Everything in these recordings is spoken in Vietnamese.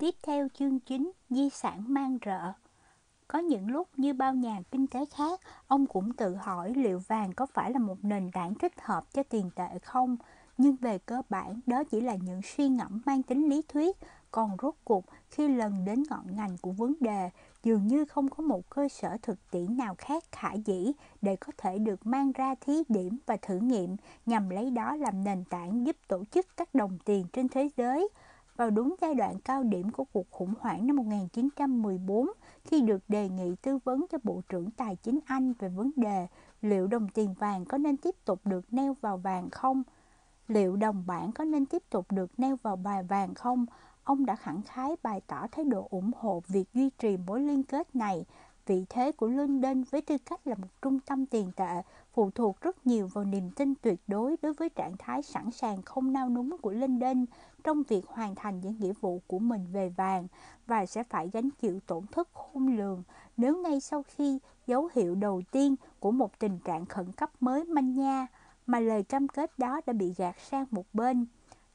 Tiếp theo chương chính Di sản mang rợ Có những lúc như bao nhà kinh tế khác, ông cũng tự hỏi liệu vàng có phải là một nền tảng thích hợp cho tiền tệ không? Nhưng về cơ bản, đó chỉ là những suy ngẫm mang tính lý thuyết, còn rốt cuộc khi lần đến ngọn ngành của vấn đề, dường như không có một cơ sở thực tiễn nào khác khả dĩ để có thể được mang ra thí điểm và thử nghiệm nhằm lấy đó làm nền tảng giúp tổ chức các đồng tiền trên thế giới. Vào đúng giai đoạn cao điểm của cuộc khủng hoảng năm 1914, khi được đề nghị tư vấn cho Bộ trưởng Tài chính Anh về vấn đề liệu đồng tiền vàng có nên tiếp tục được neo vào vàng không, liệu đồng bảng có nên tiếp tục được neo vào bài vàng không, ông đã khẳng khái bày tỏ thái độ ủng hộ việc duy trì mối liên kết này. Vị thế của London với tư cách là một trung tâm tiền tệ phụ thuộc rất nhiều vào niềm tin tuyệt đối đối với trạng thái sẵn sàng không nao núng của London trong việc hoàn thành những nghĩa vụ của mình về vàng và sẽ phải gánh chịu tổn thất khôn lường nếu ngay sau khi dấu hiệu đầu tiên của một tình trạng khẩn cấp mới manh nha mà lời cam kết đó đã bị gạt sang một bên.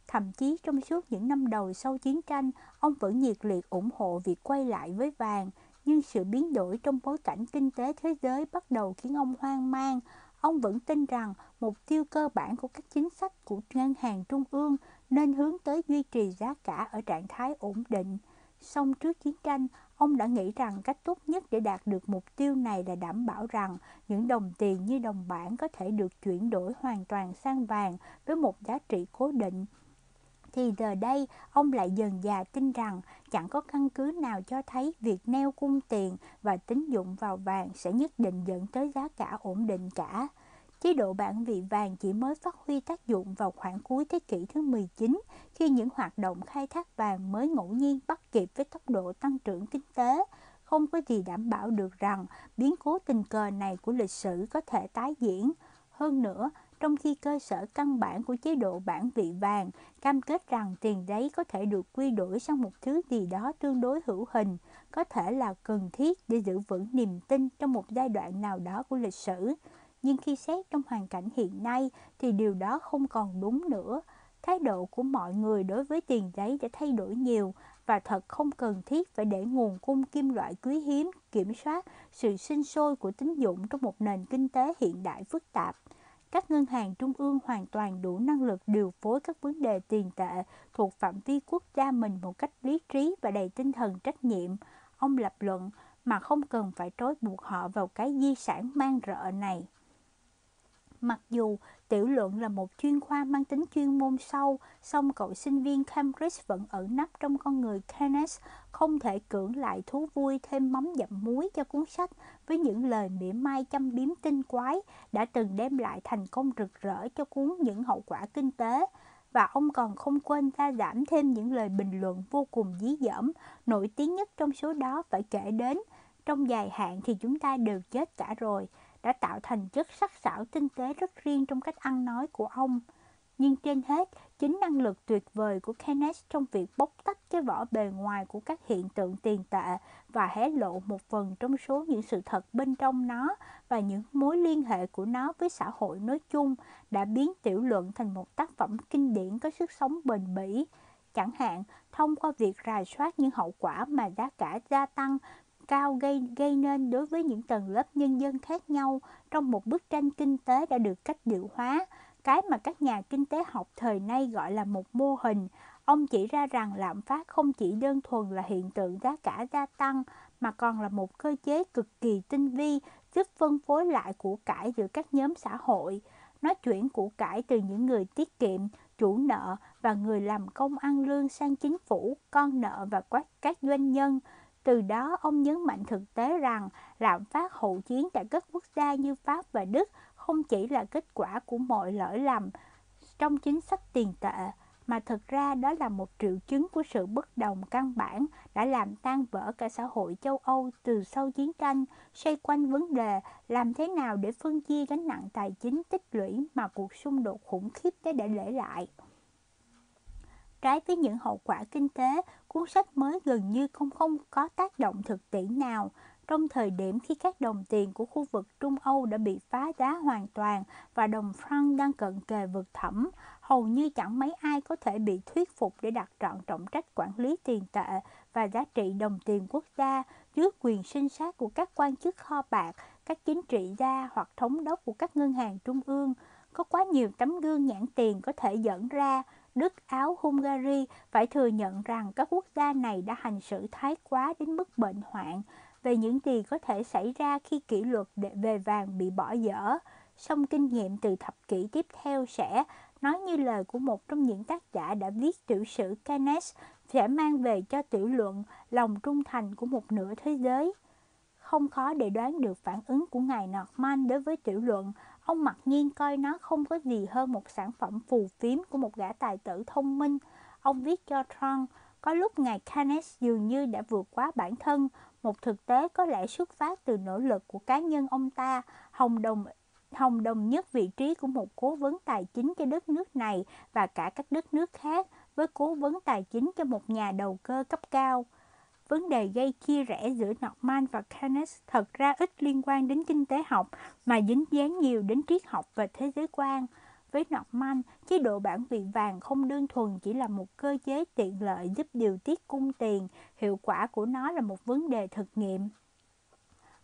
Thậm chí trong suốt những năm đầu sau chiến tranh, ông vẫn nhiệt liệt ủng hộ việc quay lại với vàng, nhưng sự biến đổi trong bối cảnh kinh tế thế giới bắt đầu khiến ông hoang mang. Ông vẫn tin rằng mục tiêu cơ bản của các chính sách của ngân hàng trung ương nên hướng tới duy trì giá cả ở trạng thái ổn định. Song trước chiến tranh, ông đã nghĩ rằng cách tốt nhất để đạt được mục tiêu này là đảm bảo rằng những đồng tiền như đồng bảng có thể được chuyển đổi hoàn toàn sang vàng với một giá trị cố định thì giờ đây ông lại dần già tin rằng chẳng có căn cứ nào cho thấy việc neo cung tiền và tín dụng vào vàng sẽ nhất định dẫn tới giá cả ổn định cả. Chế độ bản vị vàng chỉ mới phát huy tác dụng vào khoảng cuối thế kỷ thứ 19 khi những hoạt động khai thác vàng mới ngẫu nhiên bắt kịp với tốc độ tăng trưởng kinh tế. Không có gì đảm bảo được rằng biến cố tình cờ này của lịch sử có thể tái diễn. Hơn nữa, trong khi cơ sở căn bản của chế độ bản vị vàng cam kết rằng tiền giấy có thể được quy đổi sang một thứ gì đó tương đối hữu hình, có thể là cần thiết để giữ vững niềm tin trong một giai đoạn nào đó của lịch sử. Nhưng khi xét trong hoàn cảnh hiện nay thì điều đó không còn đúng nữa. Thái độ của mọi người đối với tiền giấy đã thay đổi nhiều và thật không cần thiết phải để nguồn cung kim loại quý hiếm kiểm soát sự sinh sôi của tín dụng trong một nền kinh tế hiện đại phức tạp các ngân hàng trung ương hoàn toàn đủ năng lực điều phối các vấn đề tiền tệ thuộc phạm vi quốc gia mình một cách lý trí và đầy tinh thần trách nhiệm. Ông lập luận mà không cần phải trói buộc họ vào cái di sản mang rợ này. Mặc dù tiểu luận là một chuyên khoa mang tính chuyên môn sâu, song cậu sinh viên Cambridge vẫn ẩn nấp trong con người Kenneth, không thể cưỡng lại thú vui thêm mắm dặm muối cho cuốn sách với những lời mỉa mai chăm biếm tinh quái đã từng đem lại thành công rực rỡ cho cuốn những hậu quả kinh tế. Và ông còn không quên ra giảm thêm những lời bình luận vô cùng dí dỏm, nổi tiếng nhất trong số đó phải kể đến. Trong dài hạn thì chúng ta đều chết cả rồi đã tạo thành chất sắc sảo tinh tế rất riêng trong cách ăn nói của ông. Nhưng trên hết, chính năng lực tuyệt vời của Keynes trong việc bóc tách cái vỏ bề ngoài của các hiện tượng tiền tệ và hé lộ một phần trong số những sự thật bên trong nó và những mối liên hệ của nó với xã hội nói chung đã biến tiểu luận thành một tác phẩm kinh điển có sức sống bền bỉ. Chẳng hạn, thông qua việc rà soát những hậu quả mà giá cả gia tăng cao gây, gây nên đối với những tầng lớp nhân dân khác nhau trong một bức tranh kinh tế đã được cách điệu hóa, cái mà các nhà kinh tế học thời nay gọi là một mô hình. Ông chỉ ra rằng lạm phát không chỉ đơn thuần là hiện tượng giá cả gia tăng, mà còn là một cơ chế cực kỳ tinh vi giúp phân phối lại của cải giữa các nhóm xã hội. Nó chuyển của cải từ những người tiết kiệm, chủ nợ và người làm công ăn lương sang chính phủ, con nợ và các doanh nhân. Từ đó, ông nhấn mạnh thực tế rằng lạm phát hậu chiến tại các quốc gia như Pháp và Đức không chỉ là kết quả của mọi lỗi lầm trong chính sách tiền tệ, mà thực ra đó là một triệu chứng của sự bất đồng căn bản đã làm tan vỡ cả xã hội châu Âu từ sau chiến tranh, xoay quanh vấn đề làm thế nào để phân chia gánh nặng tài chính tích lũy mà cuộc xung đột khủng khiếp đã để để lại. Trái với những hậu quả kinh tế, cuốn sách mới gần như không không có tác động thực tiễn nào. trong thời điểm khi các đồng tiền của khu vực Trung Âu đã bị phá giá hoàn toàn và đồng franc đang cận kề vực thẳm, hầu như chẳng mấy ai có thể bị thuyết phục để đặt trọn trọng trách quản lý tiền tệ và giá trị đồng tiền quốc gia dưới quyền sinh sát của các quan chức kho bạc, các chính trị gia hoặc thống đốc của các ngân hàng trung ương. Có quá nhiều tấm gương nhãn tiền có thể dẫn ra. Đức, Áo, Hungary phải thừa nhận rằng các quốc gia này đã hành xử thái quá đến mức bệnh hoạn về những gì có thể xảy ra khi kỷ luật về vàng bị bỏ dở. Song kinh nghiệm từ thập kỷ tiếp theo sẽ, nói như lời của một trong những tác giả đã viết tiểu sử Keynes, sẽ mang về cho tiểu luận lòng trung thành của một nửa thế giới. Không khó để đoán được phản ứng của ngài Norman đối với tiểu luận. Ông mặc nhiên coi nó không có gì hơn một sản phẩm phù phiếm của một gã tài tử thông minh. Ông viết cho Trump, có lúc ngài Keynes dường như đã vượt quá bản thân, một thực tế có lẽ xuất phát từ nỗ lực của cá nhân ông ta, hồng đồng hồng đồng nhất vị trí của một cố vấn tài chính cho đất nước này và cả các đất nước khác với cố vấn tài chính cho một nhà đầu cơ cấp cao. Vấn đề gây chia rẽ giữa Norman và Keynes thật ra ít liên quan đến kinh tế học mà dính dáng nhiều đến triết học và thế giới quan. Với Norman, chế độ bản vị vàng không đơn thuần chỉ là một cơ chế tiện lợi giúp điều tiết cung tiền, hiệu quả của nó là một vấn đề thực nghiệm.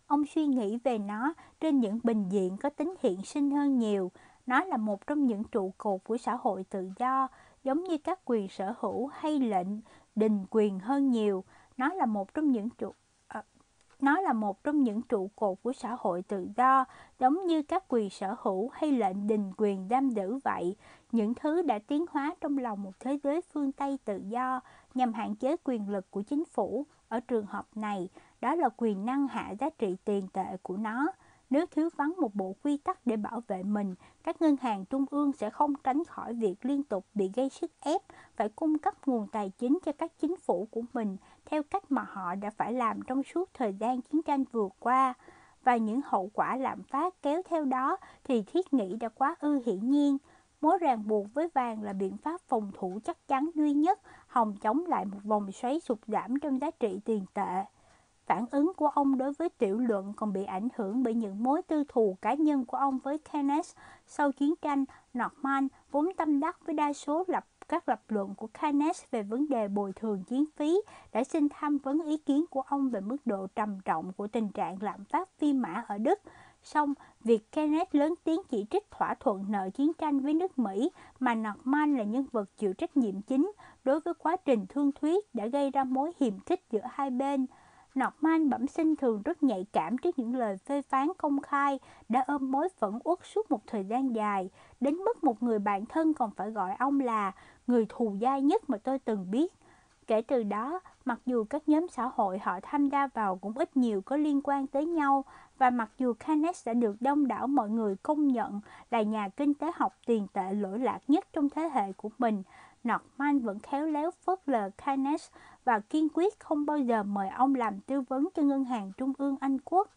Ông suy nghĩ về nó trên những bình diện có tính hiện sinh hơn nhiều. Nó là một trong những trụ cột của xã hội tự do, giống như các quyền sở hữu hay lệnh đình quyền hơn nhiều. Nó là một trong những trụ à, nó là một trong những trụ cột của xã hội tự do, giống như các quyền sở hữu hay lệnh đình quyền giam giữ vậy, những thứ đã tiến hóa trong lòng một thế giới phương Tây tự do nhằm hạn chế quyền lực của chính phủ. Ở trường hợp này, đó là quyền năng hạ giá trị tiền tệ của nó. Nếu thiếu vắng một bộ quy tắc để bảo vệ mình, các ngân hàng trung ương sẽ không tránh khỏi việc liên tục bị gây sức ép phải cung cấp nguồn tài chính cho các chính phủ của mình theo cách mà họ đã phải làm trong suốt thời gian chiến tranh vừa qua. Và những hậu quả lạm phát kéo theo đó thì thiết nghĩ đã quá ư hiển nhiên. Mối ràng buộc với vàng là biện pháp phòng thủ chắc chắn duy nhất hòng chống lại một vòng xoáy sụt giảm trong giá trị tiền tệ. Phản ứng của ông đối với tiểu luận còn bị ảnh hưởng bởi những mối tư thù cá nhân của ông với Keynes. Sau chiến tranh, Norman vốn tâm đắc với đa số lập các lập luận của Keynes về vấn đề bồi thường chiến phí đã xin tham vấn ý kiến của ông về mức độ trầm trọng của tình trạng lạm phát phi mã ở Đức. Song, việc Keynes lớn tiếng chỉ trích thỏa thuận nợ chiến tranh với nước Mỹ mà Norman là nhân vật chịu trách nhiệm chính đối với quá trình thương thuyết đã gây ra mối hiềm khích giữa hai bên. Norman bẩm sinh thường rất nhạy cảm trước những lời phê phán công khai, đã ôm mối phẫn uất suốt một thời gian dài, đến mức một người bạn thân còn phải gọi ông là người thù dai nhất mà tôi từng biết. Kể từ đó, mặc dù các nhóm xã hội họ tham gia vào cũng ít nhiều có liên quan tới nhau, và mặc dù Keynes đã được đông đảo mọi người công nhận là nhà kinh tế học tiền tệ lỗi lạc nhất trong thế hệ của mình, Norman vẫn khéo léo phớt lờ Keynes và kiên quyết không bao giờ mời ông làm tư vấn cho Ngân hàng Trung ương Anh Quốc.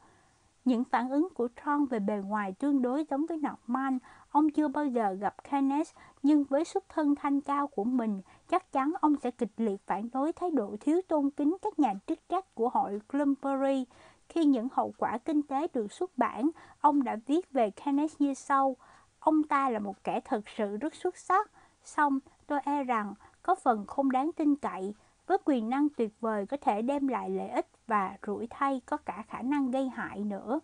Những phản ứng của Tron về bề ngoài tương đối giống với Norman, ông chưa bao giờ gặp Keynes, nhưng với xuất thân thanh cao của mình, chắc chắn ông sẽ kịch liệt phản đối thái độ thiếu tôn kính các nhà chức trách của hội Bloomsbury. Khi những hậu quả kinh tế được xuất bản, ông đã viết về Keynes như sau. Ông ta là một kẻ thật sự rất xuất sắc, song tôi e rằng có phần không đáng tin cậy, với quyền năng tuyệt vời có thể đem lại lợi ích và rủi thay có cả khả năng gây hại nữa.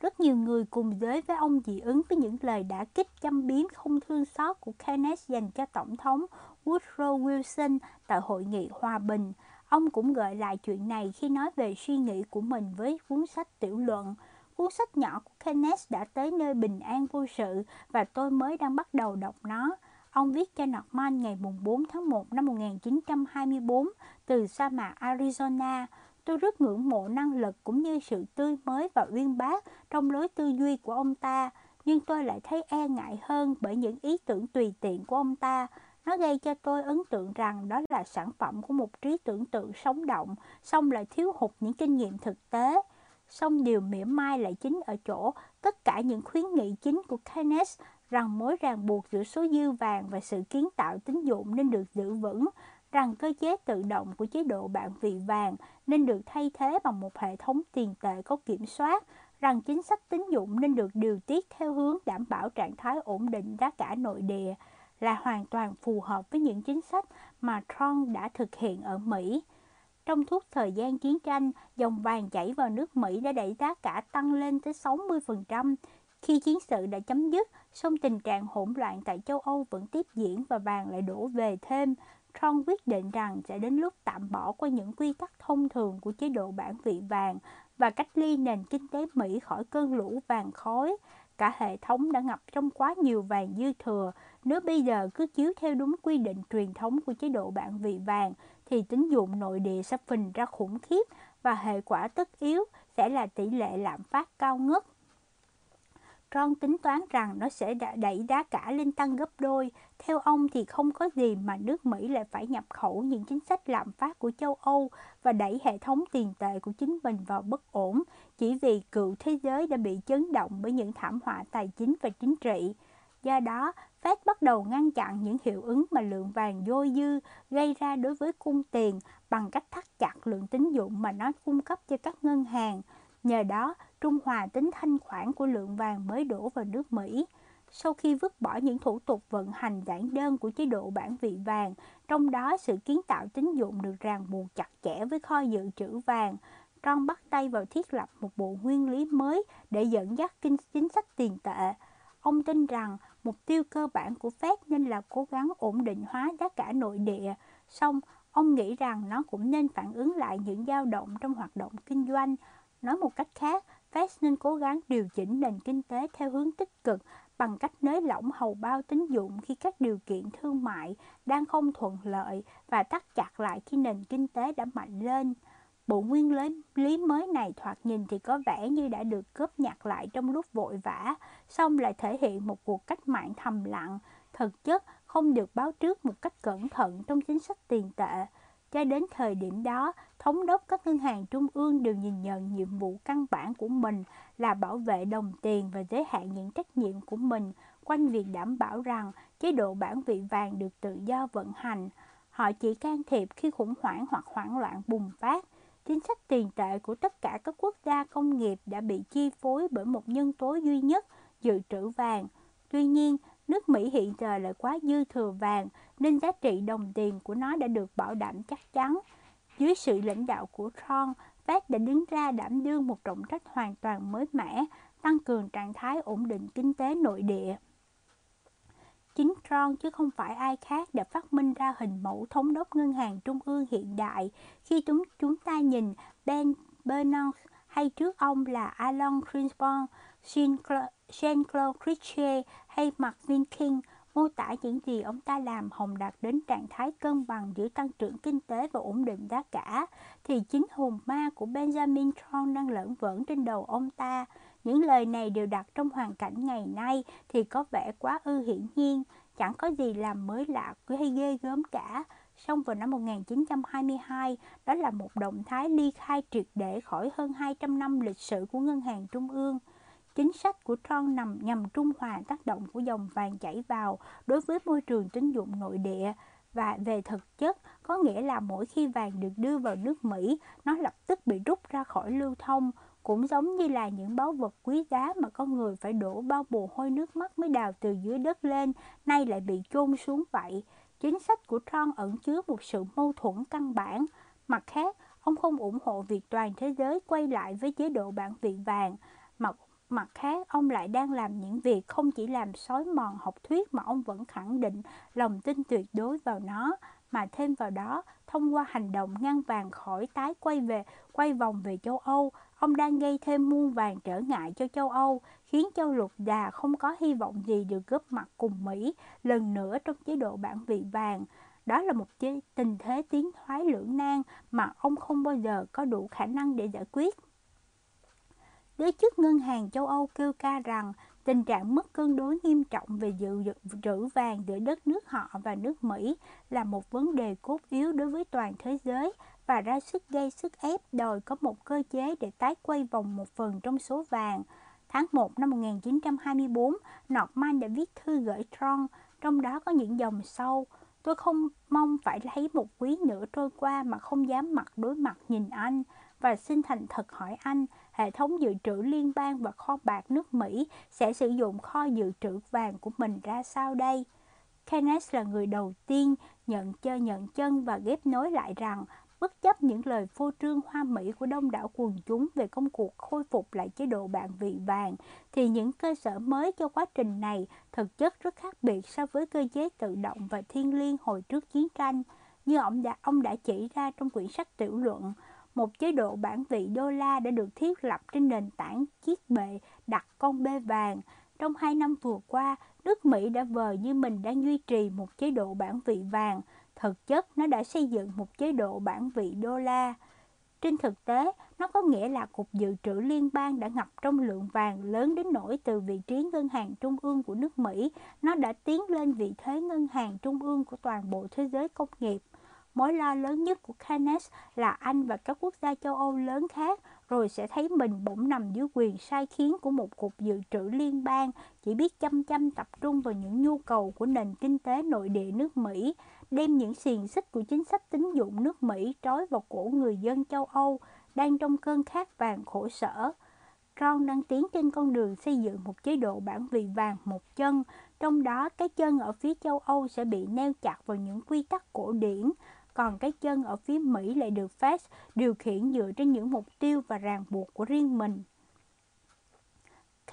Rất nhiều người cùng giới với ông dị ứng với những lời đã kích châm biếm không thương xót của kenneth dành cho Tổng thống Woodrow Wilson tại Hội nghị Hòa Bình. Ông cũng gợi lại chuyện này khi nói về suy nghĩ của mình với cuốn sách tiểu luận. Cuốn sách nhỏ của kenneth đã tới nơi bình an vô sự và tôi mới đang bắt đầu đọc nó. Ông viết cho Norman ngày 4 tháng 1 năm 1924 từ sa mạc Arizona. Tôi rất ngưỡng mộ năng lực cũng như sự tươi mới và uyên bác trong lối tư duy của ông ta, nhưng tôi lại thấy e ngại hơn bởi những ý tưởng tùy tiện của ông ta. Nó gây cho tôi ấn tượng rằng đó là sản phẩm của một trí tưởng tượng sống động, song lại thiếu hụt những kinh nghiệm thực tế. Song điều mỉa mai lại chính ở chỗ tất cả những khuyến nghị chính của Keynes rằng mối ràng buộc giữa số dư vàng và sự kiến tạo tín dụng nên được giữ vững, rằng cơ chế tự động của chế độ bạn vị vàng nên được thay thế bằng một hệ thống tiền tệ có kiểm soát, rằng chính sách tín dụng nên được điều tiết theo hướng đảm bảo trạng thái ổn định giá cả nội địa là hoàn toàn phù hợp với những chính sách mà Trump đã thực hiện ở Mỹ. Trong suốt thời gian chiến tranh, dòng vàng chảy vào nước Mỹ đã đẩy giá cả tăng lên tới 60%. Khi chiến sự đã chấm dứt, song tình trạng hỗn loạn tại châu Âu vẫn tiếp diễn và vàng lại đổ về thêm. Trump quyết định rằng sẽ đến lúc tạm bỏ qua những quy tắc thông thường của chế độ bản vị vàng và cách ly nền kinh tế Mỹ khỏi cơn lũ vàng khói. Cả hệ thống đã ngập trong quá nhiều vàng dư thừa. Nếu bây giờ cứ chiếu theo đúng quy định truyền thống của chế độ bản vị vàng, thì tín dụng nội địa sẽ phình ra khủng khiếp và hệ quả tất yếu sẽ là tỷ lệ lạm phát cao ngất. Ron tính toán rằng nó sẽ đẩy giá cả lên tăng gấp đôi. Theo ông thì không có gì mà nước Mỹ lại phải nhập khẩu những chính sách lạm phát của châu Âu và đẩy hệ thống tiền tệ của chính mình vào bất ổn chỉ vì cựu thế giới đã bị chấn động bởi những thảm họa tài chính và chính trị. Do đó, Fed bắt đầu ngăn chặn những hiệu ứng mà lượng vàng dôi dư gây ra đối với cung tiền bằng cách thắt chặt lượng tín dụng mà nó cung cấp cho các ngân hàng. Nhờ đó, trung hòa tính thanh khoản của lượng vàng mới đổ vào nước Mỹ. Sau khi vứt bỏ những thủ tục vận hành giản đơn của chế độ bản vị vàng, trong đó sự kiến tạo tín dụng được ràng buộc chặt chẽ với kho dự trữ vàng, Ron bắt tay vào thiết lập một bộ nguyên lý mới để dẫn dắt kinh chính sách tiền tệ. Ông tin rằng mục tiêu cơ bản của Fed nên là cố gắng ổn định hóa giá cả nội địa, song ông nghĩ rằng nó cũng nên phản ứng lại những dao động trong hoạt động kinh doanh. Nói một cách khác, Fed nên cố gắng điều chỉnh nền kinh tế theo hướng tích cực bằng cách nới lỏng hầu bao tín dụng khi các điều kiện thương mại đang không thuận lợi và tắt chặt lại khi nền kinh tế đã mạnh lên. Bộ nguyên lý mới này thoạt nhìn thì có vẻ như đã được cướp nhặt lại trong lúc vội vã, song lại thể hiện một cuộc cách mạng thầm lặng, thực chất không được báo trước một cách cẩn thận trong chính sách tiền tệ. Cho đến thời điểm đó, thống đốc các ngân hàng trung ương đều nhìn nhận nhiệm vụ căn bản của mình là bảo vệ đồng tiền và giới hạn những trách nhiệm của mình quanh việc đảm bảo rằng chế độ bản vị vàng được tự do vận hành. Họ chỉ can thiệp khi khủng hoảng hoặc hoảng loạn bùng phát. Chính sách tiền tệ của tất cả các quốc gia công nghiệp đã bị chi phối bởi một nhân tố duy nhất, dự trữ vàng. Tuy nhiên, nước Mỹ hiện giờ lại quá dư thừa vàng nên giá trị đồng tiền của nó đã được bảo đảm chắc chắn. Dưới sự lãnh đạo của Trump, Fed đã đứng ra đảm đương một trọng trách hoàn toàn mới mẻ, tăng cường trạng thái ổn định kinh tế nội địa. Chính Trump chứ không phải ai khác đã phát minh ra hình mẫu thống đốc ngân hàng trung ương hiện đại khi chúng chúng ta nhìn Ben Bernanke hay trước ông là Alan Greenspan, Jean-Claude Trichet hay Martin King mô tả những gì ông ta làm hồng đạt đến trạng thái cân bằng giữa tăng trưởng kinh tế và ổn định giá cả, thì chính hồn ma của Benjamin Tron đang lẫn vẩn trên đầu ông ta. Những lời này đều đặt trong hoàn cảnh ngày nay thì có vẻ quá ư hiển nhiên, chẳng có gì làm mới lạ hay ghê gớm cả. Song vào năm 1922, đó là một động thái ly khai triệt để khỏi hơn 200 năm lịch sử của Ngân hàng Trung ương. Chính sách của Trump nằm nhằm trung hòa tác động của dòng vàng chảy vào đối với môi trường tín dụng nội địa và về thực chất có nghĩa là mỗi khi vàng được đưa vào nước Mỹ, nó lập tức bị rút ra khỏi lưu thông, cũng giống như là những báu vật quý giá mà con người phải đổ bao mồ hôi nước mắt mới đào từ dưới đất lên, nay lại bị chôn xuống vậy. Chính sách của Trump ẩn chứa một sự mâu thuẫn căn bản. Mặt khác, ông không ủng hộ việc toàn thế giới quay lại với chế độ bản vị vàng, mà Mặt khác, ông lại đang làm những việc không chỉ làm xói mòn học thuyết mà ông vẫn khẳng định lòng tin tuyệt đối vào nó, mà thêm vào đó, thông qua hành động ngăn vàng khỏi tái quay về, quay vòng về châu Âu, ông đang gây thêm muôn vàng trở ngại cho châu Âu, khiến châu lục đà không có hy vọng gì được góp mặt cùng Mỹ lần nữa trong chế độ bản vị vàng. Đó là một tình thế tiến thoái lưỡng nan mà ông không bao giờ có đủ khả năng để giải quyết. Giới chức ngân hàng châu Âu kêu ca rằng tình trạng mất cân đối nghiêm trọng về dự trữ vàng giữa đất nước họ và nước Mỹ là một vấn đề cốt yếu đối với toàn thế giới và ra sức gây sức ép đòi có một cơ chế để tái quay vòng một phần trong số vàng. Tháng 1 năm 1924, Norman đã viết thư gửi tron trong đó có những dòng sau. Tôi không mong phải lấy một quý nữa trôi qua mà không dám mặt đối mặt nhìn anh và xin thành thật hỏi anh, hệ thống dự trữ liên bang và kho bạc nước Mỹ sẽ sử dụng kho dự trữ vàng của mình ra sao đây? Keynes là người đầu tiên nhận chơi nhận chân và ghép nối lại rằng bất chấp những lời phô trương hoa mỹ của đông đảo quần chúng về công cuộc khôi phục lại chế độ bản vị vàng, thì những cơ sở mới cho quá trình này thực chất rất khác biệt so với cơ chế tự động và thiên liêng hồi trước chiến tranh. Như ông đã, ông đã chỉ ra trong quyển sách tiểu luận, một chế độ bản vị đô la đã được thiết lập trên nền tảng chiếc bệ đặt con bê vàng. Trong hai năm vừa qua, nước Mỹ đã vờ như mình đang duy trì một chế độ bản vị vàng, Thực chất, nó đã xây dựng một chế độ bản vị đô la. Trên thực tế, nó có nghĩa là Cục Dự trữ Liên bang đã ngập trong lượng vàng lớn đến nỗi từ vị trí ngân hàng trung ương của nước Mỹ, nó đã tiến lên vị thế ngân hàng trung ương của toàn bộ thế giới công nghiệp. Mối lo lớn nhất của Keynes là Anh và các quốc gia châu Âu lớn khác rồi sẽ thấy mình bỗng nằm dưới quyền sai khiến của một cục dự trữ liên bang chỉ biết chăm chăm tập trung vào những nhu cầu của nền kinh tế nội địa nước Mỹ đem những xiềng xích của chính sách tín dụng nước Mỹ trói vào cổ người dân châu Âu đang trong cơn khát vàng khổ sở. Ron đang tiến trên con đường xây dựng một chế độ bản vị vàng một chân, trong đó cái chân ở phía châu Âu sẽ bị neo chặt vào những quy tắc cổ điển, còn cái chân ở phía Mỹ lại được Fed điều khiển dựa trên những mục tiêu và ràng buộc của riêng mình.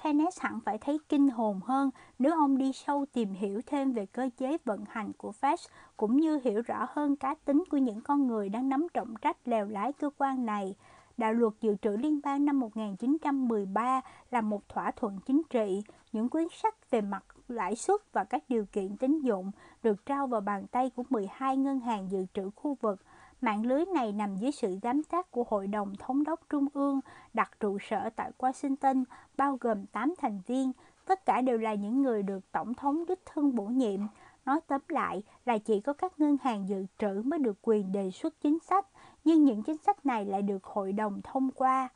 Keynes hẳn phải thấy kinh hồn hơn nếu ông đi sâu tìm hiểu thêm về cơ chế vận hành của Fed cũng như hiểu rõ hơn cá tính của những con người đang nắm trọng trách lèo lái cơ quan này. Đạo luật dự trữ liên bang năm 1913 là một thỏa thuận chính trị, những quyển sách về mặt lãi suất và các điều kiện tín dụng được trao vào bàn tay của 12 ngân hàng dự trữ khu vực – Mạng lưới này nằm dưới sự giám sát của Hội đồng Thống đốc Trung ương đặt trụ sở tại Washington, bao gồm 8 thành viên. Tất cả đều là những người được Tổng thống đích thân bổ nhiệm. Nói tóm lại là chỉ có các ngân hàng dự trữ mới được quyền đề xuất chính sách, nhưng những chính sách này lại được hội đồng thông qua.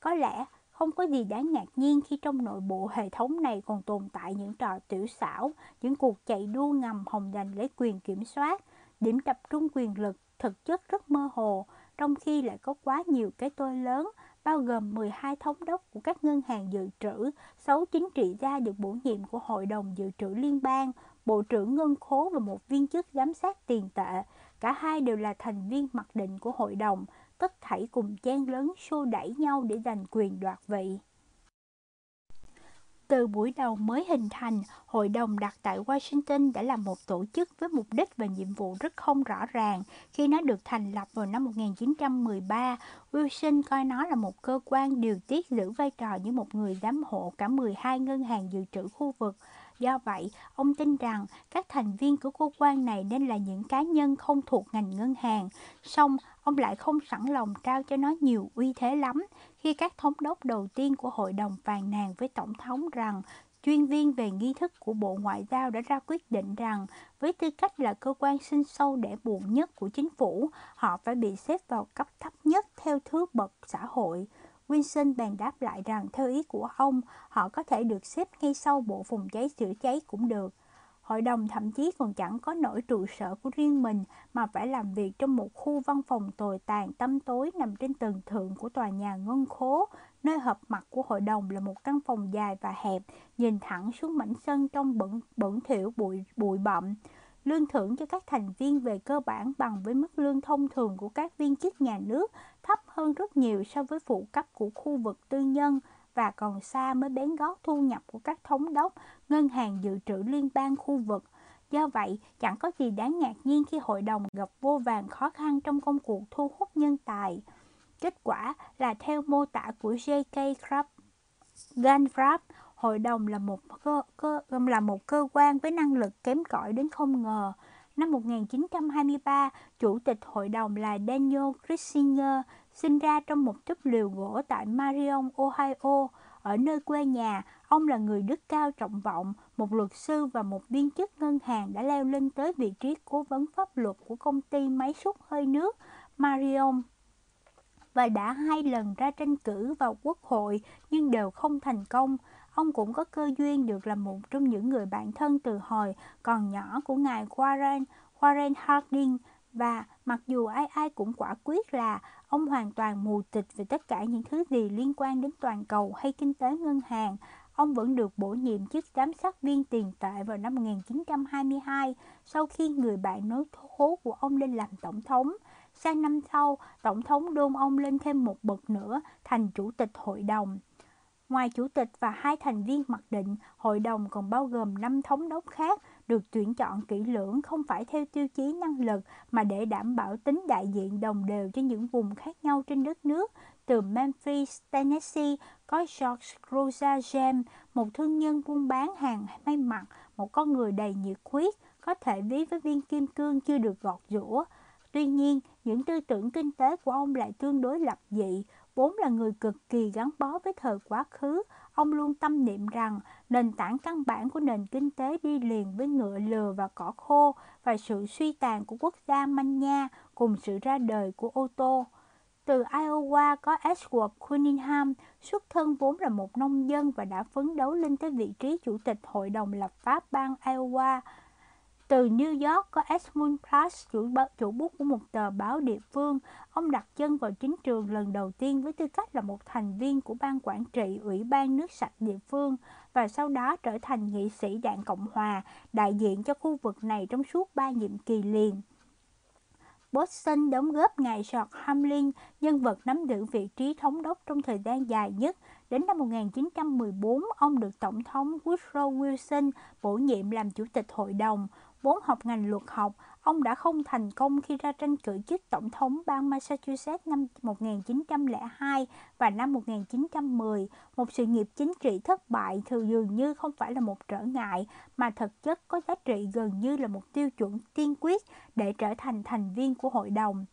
Có lẽ không có gì đáng ngạc nhiên khi trong nội bộ hệ thống này còn tồn tại những trò tiểu xảo, những cuộc chạy đua ngầm hồng giành lấy quyền kiểm soát, điểm tập trung quyền lực thực chất rất mơ hồ, trong khi lại có quá nhiều cái tôi lớn, bao gồm 12 thống đốc của các ngân hàng dự trữ, 6 chính trị gia được bổ nhiệm của Hội đồng Dự trữ Liên bang, Bộ trưởng Ngân khố và một viên chức giám sát tiền tệ. Cả hai đều là thành viên mặc định của hội đồng, tất thảy cùng chen lớn xô đẩy nhau để giành quyền đoạt vị. Từ buổi đầu mới hình thành, Hội đồng đặt tại Washington đã là một tổ chức với mục đích và nhiệm vụ rất không rõ ràng. Khi nó được thành lập vào năm 1913, Wilson coi nó là một cơ quan điều tiết giữ vai trò như một người giám hộ cả 12 ngân hàng dự trữ khu vực. Do vậy, ông tin rằng các thành viên của cơ quan này nên là những cá nhân không thuộc ngành ngân hàng. Song, ông lại không sẵn lòng trao cho nó nhiều uy thế lắm khi các thống đốc đầu tiên của hội đồng phàn nàn với tổng thống rằng chuyên viên về nghi thức của Bộ Ngoại giao đã ra quyết định rằng với tư cách là cơ quan sinh sâu để buồn nhất của chính phủ, họ phải bị xếp vào cấp thấp nhất theo thứ bậc xã hội. Wilson bèn đáp lại rằng theo ý của ông, họ có thể được xếp ngay sau bộ phòng cháy chữa cháy cũng được. Hội đồng thậm chí còn chẳng có nổi trụ sở của riêng mình mà phải làm việc trong một khu văn phòng tồi tàn tăm tối nằm trên tầng thượng của tòa nhà ngân khố, nơi hợp mặt của hội đồng là một căn phòng dài và hẹp, nhìn thẳng xuống mảnh sân trong bẩn, bẩn thỉu bụi, bụi bậm. Lương thưởng cho các thành viên về cơ bản bằng với mức lương thông thường của các viên chức nhà nước, thấp hơn rất nhiều so với phụ cấp của khu vực tư nhân và còn xa mới bén gót thu nhập của các thống đốc, ngân hàng dự trữ liên bang khu vực. Do vậy, chẳng có gì đáng ngạc nhiên khi hội đồng gặp vô vàng khó khăn trong công cuộc thu hút nhân tài. Kết quả là theo mô tả của J.K. Ganfrap, hội đồng là một cơ, cơ là một cơ quan với năng lực kém cỏi đến không ngờ. Năm 1923, chủ tịch hội đồng là Daniel Kissinger sinh ra trong một túp liều gỗ tại Marion, Ohio. Ở nơi quê nhà, ông là người đức cao trọng vọng, một luật sư và một viên chức ngân hàng đã leo lên tới vị trí cố vấn pháp luật của công ty máy xúc hơi nước Marion và đã hai lần ra tranh cử vào quốc hội nhưng đều không thành công. Ông cũng có cơ duyên được là một trong những người bạn thân từ hồi còn nhỏ của ngài Warren Warren Harding và mặc dù ai ai cũng quả quyết là ông hoàn toàn mù tịch về tất cả những thứ gì liên quan đến toàn cầu hay kinh tế ngân hàng, ông vẫn được bổ nhiệm chức giám sát viên tiền tệ vào năm 1922 sau khi người bạn nối khố của ông lên làm tổng thống. Sang năm sau, tổng thống đôn ông lên thêm một bậc nữa thành chủ tịch hội đồng. Ngoài chủ tịch và hai thành viên mặc định, hội đồng còn bao gồm năm thống đốc khác được tuyển chọn kỹ lưỡng không phải theo tiêu chí năng lực mà để đảm bảo tính đại diện đồng đều cho những vùng khác nhau trên đất nước. Từ Memphis, Tennessee có George Rosa James, một thương nhân buôn bán hàng may mặc, một con người đầy nhiệt huyết, có thể ví với viên kim cương chưa được gọt rũa. Tuy nhiên, những tư tưởng kinh tế của ông lại tương đối lập dị, vốn là người cực kỳ gắn bó với thời quá khứ, ông luôn tâm niệm rằng nền tảng căn bản của nền kinh tế đi liền với ngựa lừa và cỏ khô và sự suy tàn của quốc gia manh nha cùng sự ra đời của ô tô. Từ Iowa có Edward Cunningham, xuất thân vốn là một nông dân và đã phấn đấu lên tới vị trí chủ tịch hội đồng lập pháp bang Iowa từ New York có Edmund Plus, chủ, chủ bút của một tờ báo địa phương. Ông đặt chân vào chính trường lần đầu tiên với tư cách là một thành viên của ban quản trị Ủy ban nước sạch địa phương và sau đó trở thành nghị sĩ đảng Cộng Hòa, đại diện cho khu vực này trong suốt ba nhiệm kỳ liền. Boston đóng góp ngài George Hamlin, nhân vật nắm giữ vị trí thống đốc trong thời gian dài nhất. Đến năm 1914, ông được Tổng thống Woodrow Wilson bổ nhiệm làm Chủ tịch Hội đồng. Vốn học ngành luật học, ông đã không thành công khi ra tranh cử chức tổng thống bang Massachusetts năm 1902 và năm 1910. Một sự nghiệp chính trị thất bại thường dường như không phải là một trở ngại, mà thực chất có giá trị gần như là một tiêu chuẩn tiên quyết để trở thành thành viên của hội đồng.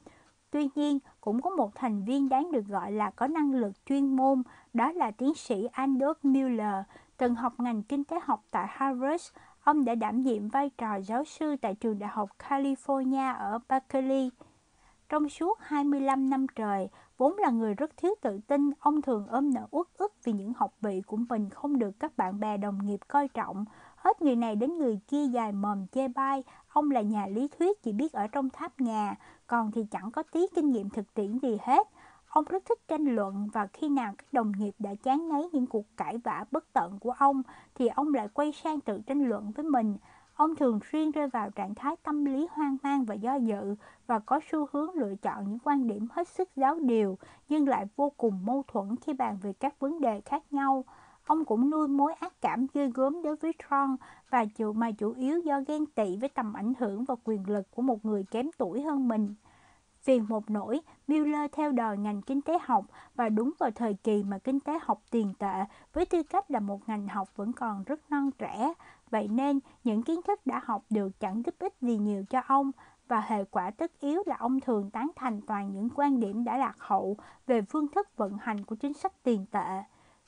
Tuy nhiên, cũng có một thành viên đáng được gọi là có năng lực chuyên môn, đó là tiến sĩ Andrew Miller, từng học ngành kinh tế học tại Harvard Ông đã đảm nhiệm vai trò giáo sư tại trường đại học California ở Berkeley. Trong suốt 25 năm trời, vốn là người rất thiếu tự tin, ông thường ôm nợ uất ức vì những học vị của mình không được các bạn bè đồng nghiệp coi trọng. Hết người này đến người kia dài mồm chê bai, ông là nhà lý thuyết chỉ biết ở trong tháp nhà, còn thì chẳng có tí kinh nghiệm thực tiễn gì hết. Ông rất thích tranh luận và khi nào các đồng nghiệp đã chán ngấy những cuộc cãi vã bất tận của ông thì ông lại quay sang tự tranh luận với mình. Ông thường xuyên rơi vào trạng thái tâm lý hoang mang và do dự và có xu hướng lựa chọn những quan điểm hết sức giáo điều, nhưng lại vô cùng mâu thuẫn khi bàn về các vấn đề khác nhau. Ông cũng nuôi mối ác cảm ghê gớm đối với Tron và chủ mà chủ yếu do ghen tị với tầm ảnh hưởng và quyền lực của một người kém tuổi hơn mình. Vì một nỗi, Miller theo đòi ngành kinh tế học và đúng vào thời kỳ mà kinh tế học tiền tệ với tư cách là một ngành học vẫn còn rất non trẻ. Vậy nên, những kiến thức đã học được chẳng giúp ích gì nhiều cho ông và hệ quả tất yếu là ông thường tán thành toàn những quan điểm đã lạc hậu về phương thức vận hành của chính sách tiền tệ.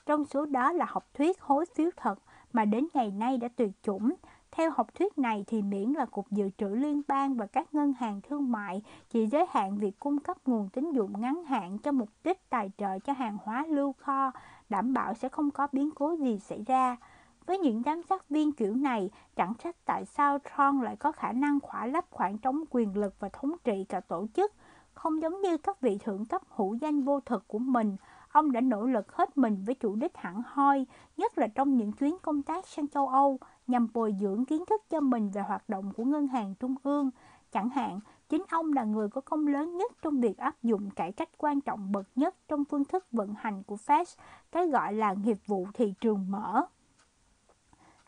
Trong số đó là học thuyết hối phiếu thật mà đến ngày nay đã tuyệt chủng, theo học thuyết này thì miễn là Cục Dự trữ Liên bang và các ngân hàng thương mại chỉ giới hạn việc cung cấp nguồn tín dụng ngắn hạn cho mục đích tài trợ cho hàng hóa lưu kho, đảm bảo sẽ không có biến cố gì xảy ra. Với những giám sát viên kiểu này, chẳng trách tại sao Tron lại có khả năng khỏa lấp khoảng trống quyền lực và thống trị cả tổ chức. Không giống như các vị thượng cấp hữu danh vô thực của mình, ông đã nỗ lực hết mình với chủ đích hẳn hoi, nhất là trong những chuyến công tác sang châu Âu nhằm bồi dưỡng kiến thức cho mình về hoạt động của ngân hàng trung ương. Chẳng hạn, chính ông là người có công lớn nhất trong việc áp dụng cải cách quan trọng bậc nhất trong phương thức vận hành của Fed, cái gọi là nghiệp vụ thị trường mở.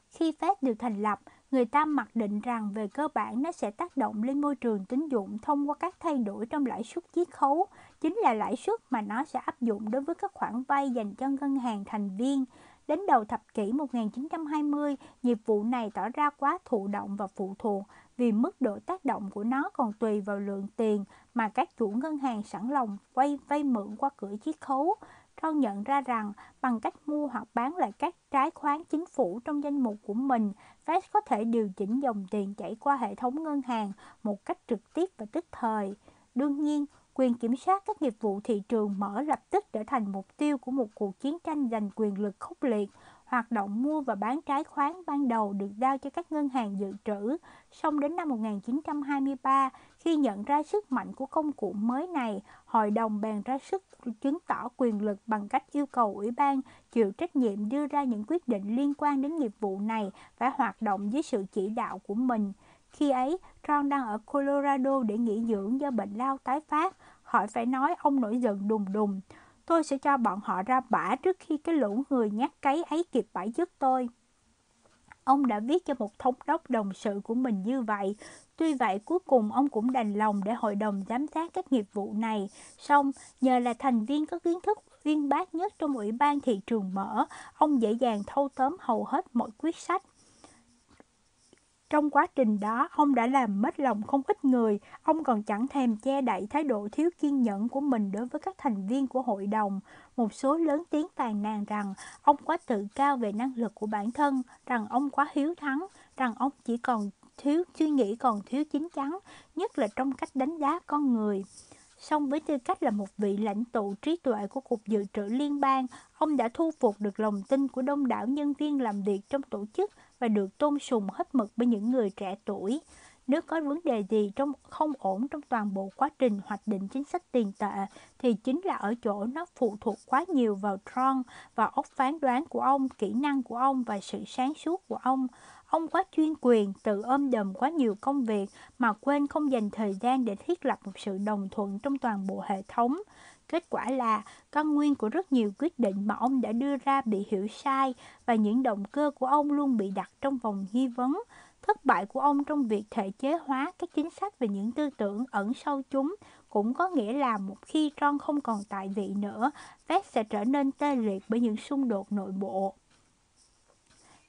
Khi Fed được thành lập, người ta mặc định rằng về cơ bản nó sẽ tác động lên môi trường tín dụng thông qua các thay đổi trong lãi suất chiết khấu, chính là lãi suất mà nó sẽ áp dụng đối với các khoản vay dành cho ngân hàng thành viên. Đến đầu thập kỷ 1920, nghiệp vụ này tỏ ra quá thụ động và phụ thuộc vì mức độ tác động của nó còn tùy vào lượng tiền mà các chủ ngân hàng sẵn lòng vay vay mượn qua cửa chiết khấu. Ron nhận ra rằng bằng cách mua hoặc bán lại các trái khoán chính phủ trong danh mục của mình, Fed có thể điều chỉnh dòng tiền chảy qua hệ thống ngân hàng một cách trực tiếp và tức thời. Đương nhiên, quyền kiểm soát các nghiệp vụ thị trường mở lập tức trở thành mục tiêu của một cuộc chiến tranh giành quyền lực khốc liệt. Hoạt động mua và bán trái khoán ban đầu được giao cho các ngân hàng dự trữ, song đến năm 1923, khi nhận ra sức mạnh của công cụ mới này, hội đồng bèn ra sức chứng tỏ quyền lực bằng cách yêu cầu ủy ban chịu trách nhiệm đưa ra những quyết định liên quan đến nghiệp vụ này phải hoạt động dưới sự chỉ đạo của mình. Khi ấy, Ron đang ở Colorado để nghỉ dưỡng do bệnh lao tái phát. Hỏi phải nói ông nổi giận đùng đùng. Tôi sẽ cho bọn họ ra bả trước khi cái lũ người nhát cấy ấy kịp bãi dứt tôi. Ông đã viết cho một thống đốc đồng sự của mình như vậy. Tuy vậy, cuối cùng ông cũng đành lòng để hội đồng giám sát các nghiệp vụ này. Xong, nhờ là thành viên có kiến thức uyên bác nhất trong ủy ban thị trường mở, ông dễ dàng thâu tóm hầu hết mọi quyết sách. Trong quá trình đó, ông đã làm mất lòng không ít người. Ông còn chẳng thèm che đậy thái độ thiếu kiên nhẫn của mình đối với các thành viên của hội đồng. Một số lớn tiếng phàn nàn rằng ông quá tự cao về năng lực của bản thân, rằng ông quá hiếu thắng, rằng ông chỉ còn thiếu suy nghĩ còn thiếu chín chắn, nhất là trong cách đánh giá con người. Song với tư cách là một vị lãnh tụ trí tuệ của Cục Dự trữ Liên bang, ông đã thu phục được lòng tin của đông đảo nhân viên làm việc trong tổ chức và được tôn sùng hết mực bởi những người trẻ tuổi. Nếu có vấn đề gì trong không ổn trong toàn bộ quá trình hoạch định chính sách tiền tệ thì chính là ở chỗ nó phụ thuộc quá nhiều vào Tron và óc phán đoán của ông, kỹ năng của ông và sự sáng suốt của ông. Ông quá chuyên quyền, tự ôm đầm quá nhiều công việc mà quên không dành thời gian để thiết lập một sự đồng thuận trong toàn bộ hệ thống. Kết quả là căn nguyên của rất nhiều quyết định mà ông đã đưa ra bị hiểu sai và những động cơ của ông luôn bị đặt trong vòng nghi vấn. Thất bại của ông trong việc thể chế hóa các chính sách về những tư tưởng ẩn sâu chúng cũng có nghĩa là một khi Tron không còn tại vị nữa, Fed sẽ trở nên tê liệt bởi những xung đột nội bộ.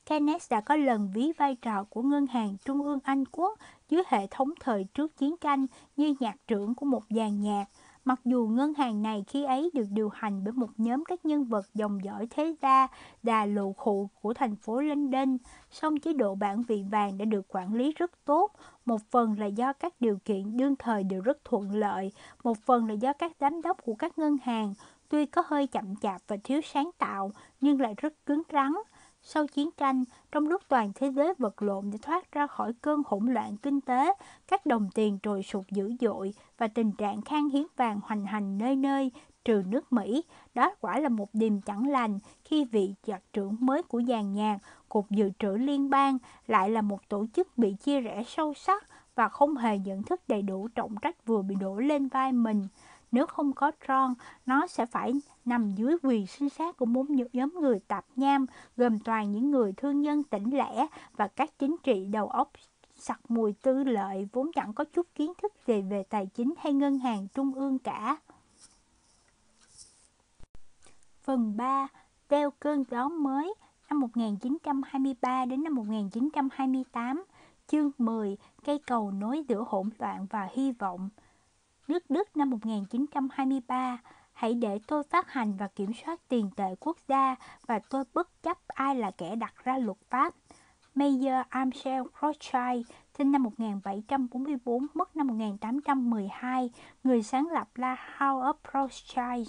Keynes đã có lần ví vai trò của Ngân hàng Trung ương Anh Quốc dưới hệ thống thời trước chiến tranh như nhạc trưởng của một dàn nhạc. Mặc dù ngân hàng này khi ấy được điều hành bởi một nhóm các nhân vật dòng dõi thế gia đà lộ khụ của thành phố London, song chế độ bản vị vàng đã được quản lý rất tốt, một phần là do các điều kiện đương thời đều rất thuận lợi, một phần là do các giám đốc của các ngân hàng tuy có hơi chậm chạp và thiếu sáng tạo nhưng lại rất cứng rắn. Sau chiến tranh, trong lúc toàn thế giới vật lộn để thoát ra khỏi cơn hỗn loạn kinh tế, các đồng tiền trồi sụt dữ dội và tình trạng khan hiếm vàng hoành hành nơi nơi, trừ nước Mỹ. Đó quả là một điềm chẳng lành khi vị giặc trưởng mới của dàn nhạc, Cục Dự trữ Liên bang lại là một tổ chức bị chia rẽ sâu sắc và không hề nhận thức đầy đủ trọng trách vừa bị đổ lên vai mình. Nếu không có Tron, nó sẽ phải nằm dưới quyền sinh sát của bốn nhóm người tạp nham, gồm toàn những người thương nhân tỉnh lẻ và các chính trị đầu óc sặc mùi tư lợi vốn chẳng có chút kiến thức gì về tài chính hay ngân hàng trung ương cả. Phần 3. Đeo cơn gió mới năm 1923 đến năm 1928 Chương 10 Cây cầu nối giữa hỗn loạn và hy vọng Nước Đức năm 1923 Hãy để tôi phát hành và kiểm soát tiền tệ quốc gia và tôi bất chấp ai là kẻ đặt ra luật pháp. Mayer Amsel Rothschild, sinh năm 1744, mất năm 1812, người sáng lập La House of Rothschild.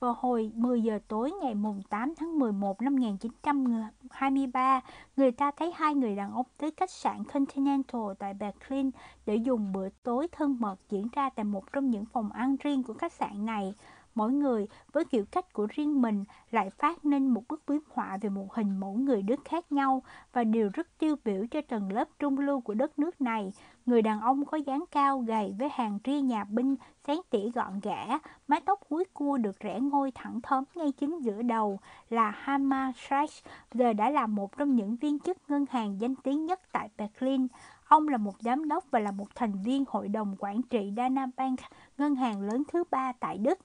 Vào hồi 10 giờ tối ngày mùng 8 tháng 11 năm 1923, người ta thấy hai người đàn ông tới khách sạn Continental tại Berlin để dùng bữa tối thân mật diễn ra tại một trong những phòng ăn riêng của khách sạn này mỗi người với kiểu cách của riêng mình lại phát nên một bức biếm họa về một hình mẫu người Đức khác nhau và đều rất tiêu biểu cho tầng lớp trung lưu của đất nước này. Người đàn ông có dáng cao gầy với hàng ria nhà binh, sáng tỉ gọn gã, mái tóc húi cua được rẽ ngôi thẳng thớm ngay chính giữa đầu là Hama Schreich, giờ đã là một trong những viên chức ngân hàng danh tiếng nhất tại Berlin. Ông là một giám đốc và là một thành viên hội đồng quản trị Dana Bank, ngân hàng lớn thứ ba tại Đức.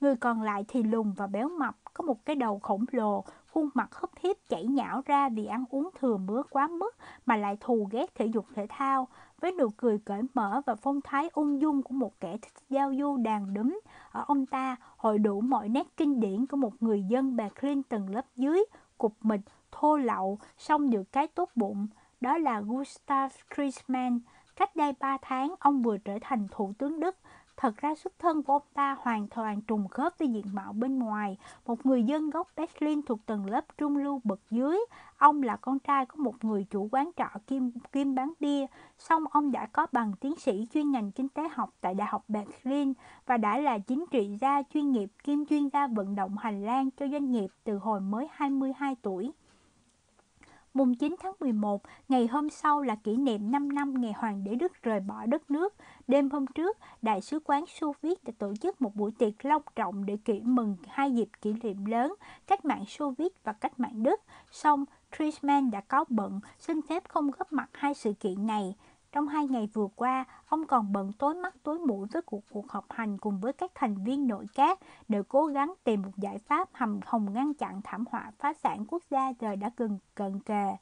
Người còn lại thì lùn và béo mập, có một cái đầu khổng lồ, khuôn mặt húp hiếp chảy nhão ra vì ăn uống thừa bữa quá mức mà lại thù ghét thể dục thể thao. Với nụ cười cởi mở và phong thái ung dung của một kẻ thích giao du đàn đúm, ở ông ta hội đủ mọi nét kinh điển của một người dân bà tầng lớp dưới, cục mịch, thô lậu, xong được cái tốt bụng. Đó là Gustav Krisman. Cách đây 3 tháng, ông vừa trở thành thủ tướng Đức Thật ra xuất thân của ông ta hoàn toàn trùng khớp với diện mạo bên ngoài, một người dân gốc Berlin thuộc tầng lớp trung lưu bậc dưới. Ông là con trai của một người chủ quán trọ kim, kim bán bia, song ông đã có bằng tiến sĩ chuyên ngành kinh tế học tại Đại học Berlin và đã là chính trị gia chuyên nghiệp kim chuyên gia vận động hành lang cho doanh nghiệp từ hồi mới 22 tuổi. Mùng 9 tháng 11, ngày hôm sau là kỷ niệm 5 năm ngày Hoàng đế Đức rời bỏ đất nước. Đêm hôm trước, Đại sứ quán Xô Viết đã tổ chức một buổi tiệc long trọng để kỷ mừng hai dịp kỷ niệm lớn, cách mạng Xô Viết và cách mạng Đức. Song, Trisman đã có bận, xin phép không góp mặt hai sự kiện này. Trong hai ngày vừa qua, ông còn bận tối mắt tối mũi với cuộc cuộc họp hành cùng với các thành viên nội các để cố gắng tìm một giải pháp hầm hồng ngăn chặn thảm họa phá sản quốc gia giờ đã gần cận kề.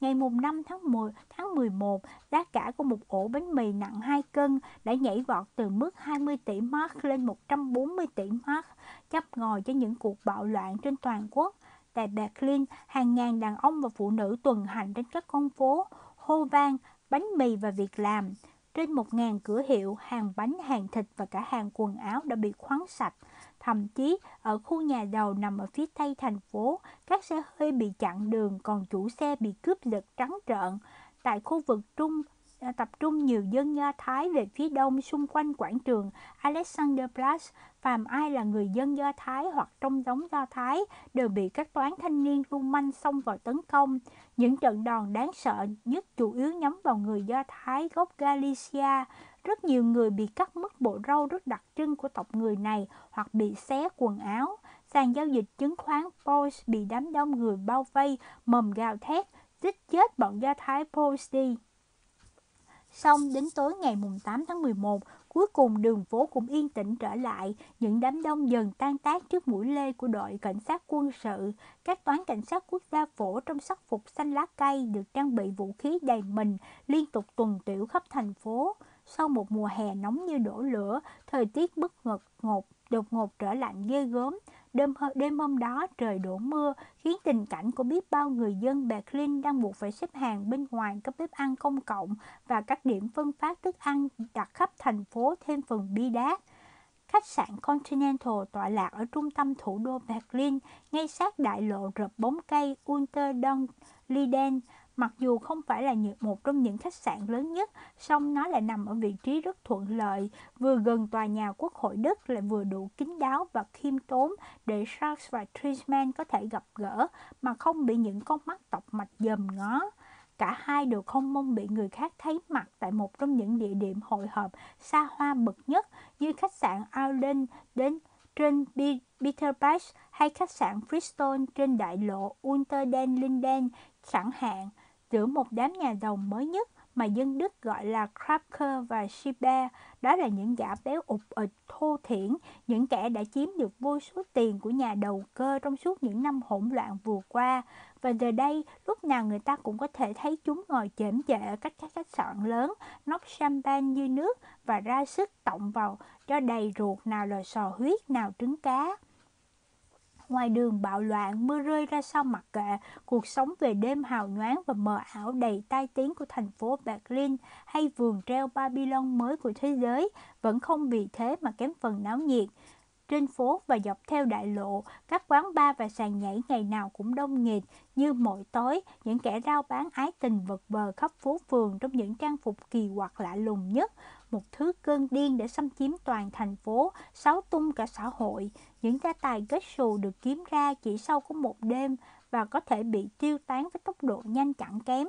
Ngày mùng 5 tháng 10, tháng 11, giá cả của một ổ bánh mì nặng 2 cân đã nhảy vọt từ mức 20 tỷ mark lên 140 tỷ mark, chấp ngòi cho những cuộc bạo loạn trên toàn quốc. Tại Berlin, hàng ngàn đàn ông và phụ nữ tuần hành trên các con phố, hô vang bánh mì và việc làm. Trên 1.000 cửa hiệu, hàng bánh, hàng thịt và cả hàng quần áo đã bị khoáng sạch. Thậm chí, ở khu nhà đầu nằm ở phía tây thành phố, các xe hơi bị chặn đường, còn chủ xe bị cướp giật trắng trợn. Tại khu vực trung à, tập trung nhiều dân Do Thái về phía đông xung quanh quảng trường Alexanderplatz. Phàm ai là người dân Do Thái hoặc trong giống Do Thái đều bị các toán thanh niên lưu manh xông vào tấn công. Những trận đòn đáng sợ nhất chủ yếu nhắm vào người Do Thái gốc Galicia. Rất nhiều người bị cắt mất bộ râu rất đặc trưng của tộc người này hoặc bị xé quần áo. Sàn giao dịch chứng khoán Porsche bị đám đông người bao vây, mầm gào thét, giết chết bọn Do Thái Bourse Xong đến tối ngày 8 tháng 11, cuối cùng đường phố cũng yên tĩnh trở lại, những đám đông dần tan tác trước mũi lê của đội cảnh sát quân sự. Các toán cảnh sát quốc gia phổ trong sắc phục xanh lá cây được trang bị vũ khí đầy mình, liên tục tuần tiểu khắp thành phố. Sau một mùa hè nóng như đổ lửa, thời tiết bất ngờ ngột, đột ngột trở lạnh ghê gớm. Đêm, đêm hôm đó trời đổ mưa khiến tình cảnh của biết bao người dân Berlin đang buộc phải xếp hàng bên ngoài các bếp ăn công cộng và các điểm phân phát thức ăn đặt khắp thành phố thêm phần bi đát. Khách sạn Continental tọa lạc ở trung tâm thủ đô Berlin, ngay sát đại lộ rợp bóng cây Unterdon-Linden, Mặc dù không phải là một trong những khách sạn lớn nhất, song nó lại nằm ở vị trí rất thuận lợi, vừa gần tòa nhà Quốc hội Đức lại vừa đủ kín đáo và khiêm tốn để Sharks và Trisman có thể gặp gỡ mà không bị những con mắt tọc mạch dòm ngó. Cả hai đều không mong bị người khác thấy mặt tại một trong những địa điểm hội họp xa hoa bậc nhất như khách sạn Alden đến trên Peterbach hay khách sạn Bristol trên đại lộ Unterden Linden chẳng hạn giữa một đám nhà giàu mới nhất mà dân Đức gọi là Krapker và Schieber, đó là những gã béo ụt ịch thô thiển, những kẻ đã chiếm được vô số tiền của nhà đầu cơ trong suốt những năm hỗn loạn vừa qua. Và giờ đây, lúc nào người ta cũng có thể thấy chúng ngồi chễm chệ ở các khách sạn lớn, nóc champagne như nước và ra sức tọng vào cho đầy ruột nào là sò huyết, nào trứng cá. Ngoài đường bạo loạn, mưa rơi ra sau mặt kệ, cuộc sống về đêm hào nhoáng và mờ ảo đầy tai tiếng của thành phố Berlin hay vườn treo Babylon mới của thế giới vẫn không vì thế mà kém phần náo nhiệt. Trên phố và dọc theo đại lộ, các quán bar và sàn nhảy ngày nào cũng đông nghịt, như mỗi tối, những kẻ rao bán ái tình vật vờ khắp phố phường trong những trang phục kỳ quặc lạ lùng nhất, một thứ cơn điên để xâm chiếm toàn thành phố, xáo tung cả xã hội. Những gia tài kết xù được kiếm ra chỉ sau có một đêm và có thể bị tiêu tán với tốc độ nhanh chẳng kém.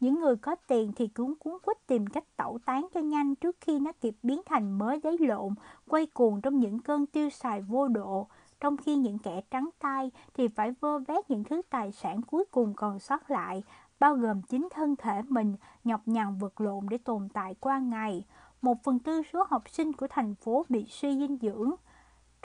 Những người có tiền thì cũng cuốn quýt tìm cách tẩu tán cho nhanh trước khi nó kịp biến thành mớ giấy lộn, quay cuồng trong những cơn tiêu xài vô độ. Trong khi những kẻ trắng tay thì phải vơ vét những thứ tài sản cuối cùng còn sót lại, bao gồm chính thân thể mình, nhọc nhằn vật lộn để tồn tại qua ngày một phần tư số học sinh của thành phố bị suy dinh dưỡng.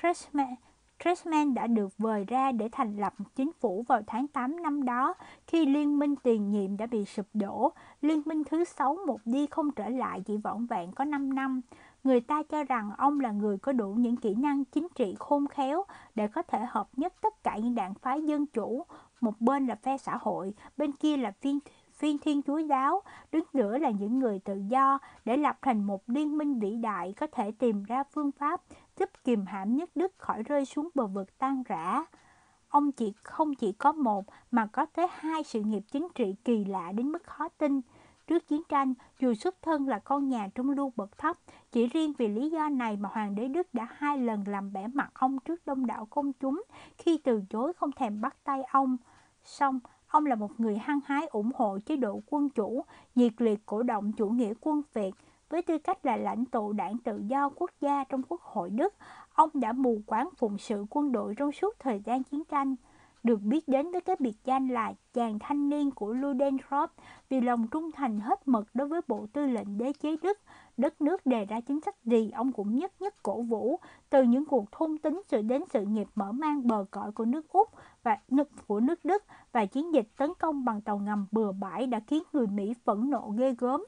Tresman, Tresman đã được vời ra để thành lập chính phủ vào tháng 8 năm đó khi liên minh tiền nhiệm đã bị sụp đổ. Liên minh thứ sáu một đi không trở lại chỉ vỏn vẹn có 5 năm. Người ta cho rằng ông là người có đủ những kỹ năng chính trị khôn khéo để có thể hợp nhất tất cả những đảng phái dân chủ. Một bên là phe xã hội, bên kia là phiên phiên thiên chúa giáo, đứng giữa là những người tự do để lập thành một liên minh vĩ đại có thể tìm ra phương pháp giúp kìm hãm nhất Đức khỏi rơi xuống bờ vực tan rã. Ông chỉ không chỉ có một mà có tới hai sự nghiệp chính trị kỳ lạ đến mức khó tin. Trước chiến tranh, dù xuất thân là con nhà trung lưu bậc thấp, chỉ riêng vì lý do này mà Hoàng đế Đức đã hai lần làm bẻ mặt ông trước đông đảo công chúng khi từ chối không thèm bắt tay ông. Xong, ông là một người hăng hái ủng hộ chế độ quân chủ, nhiệt liệt cổ động chủ nghĩa quân Việt. Với tư cách là lãnh tụ đảng tự do quốc gia trong Quốc hội Đức, ông đã mù quáng phụng sự quân đội trong suốt thời gian chiến tranh được biết đến với cái biệt danh là chàng thanh niên của Ludendorff vì lòng trung thành hết mực đối với bộ tư lệnh đế chế Đức. Đất nước đề ra chính sách gì ông cũng nhất nhất cổ vũ, từ những cuộc thôn tính sự đến sự nghiệp mở mang bờ cõi của nước Úc và nước của nước Đức và chiến dịch tấn công bằng tàu ngầm bừa bãi đã khiến người Mỹ phẫn nộ ghê gớm.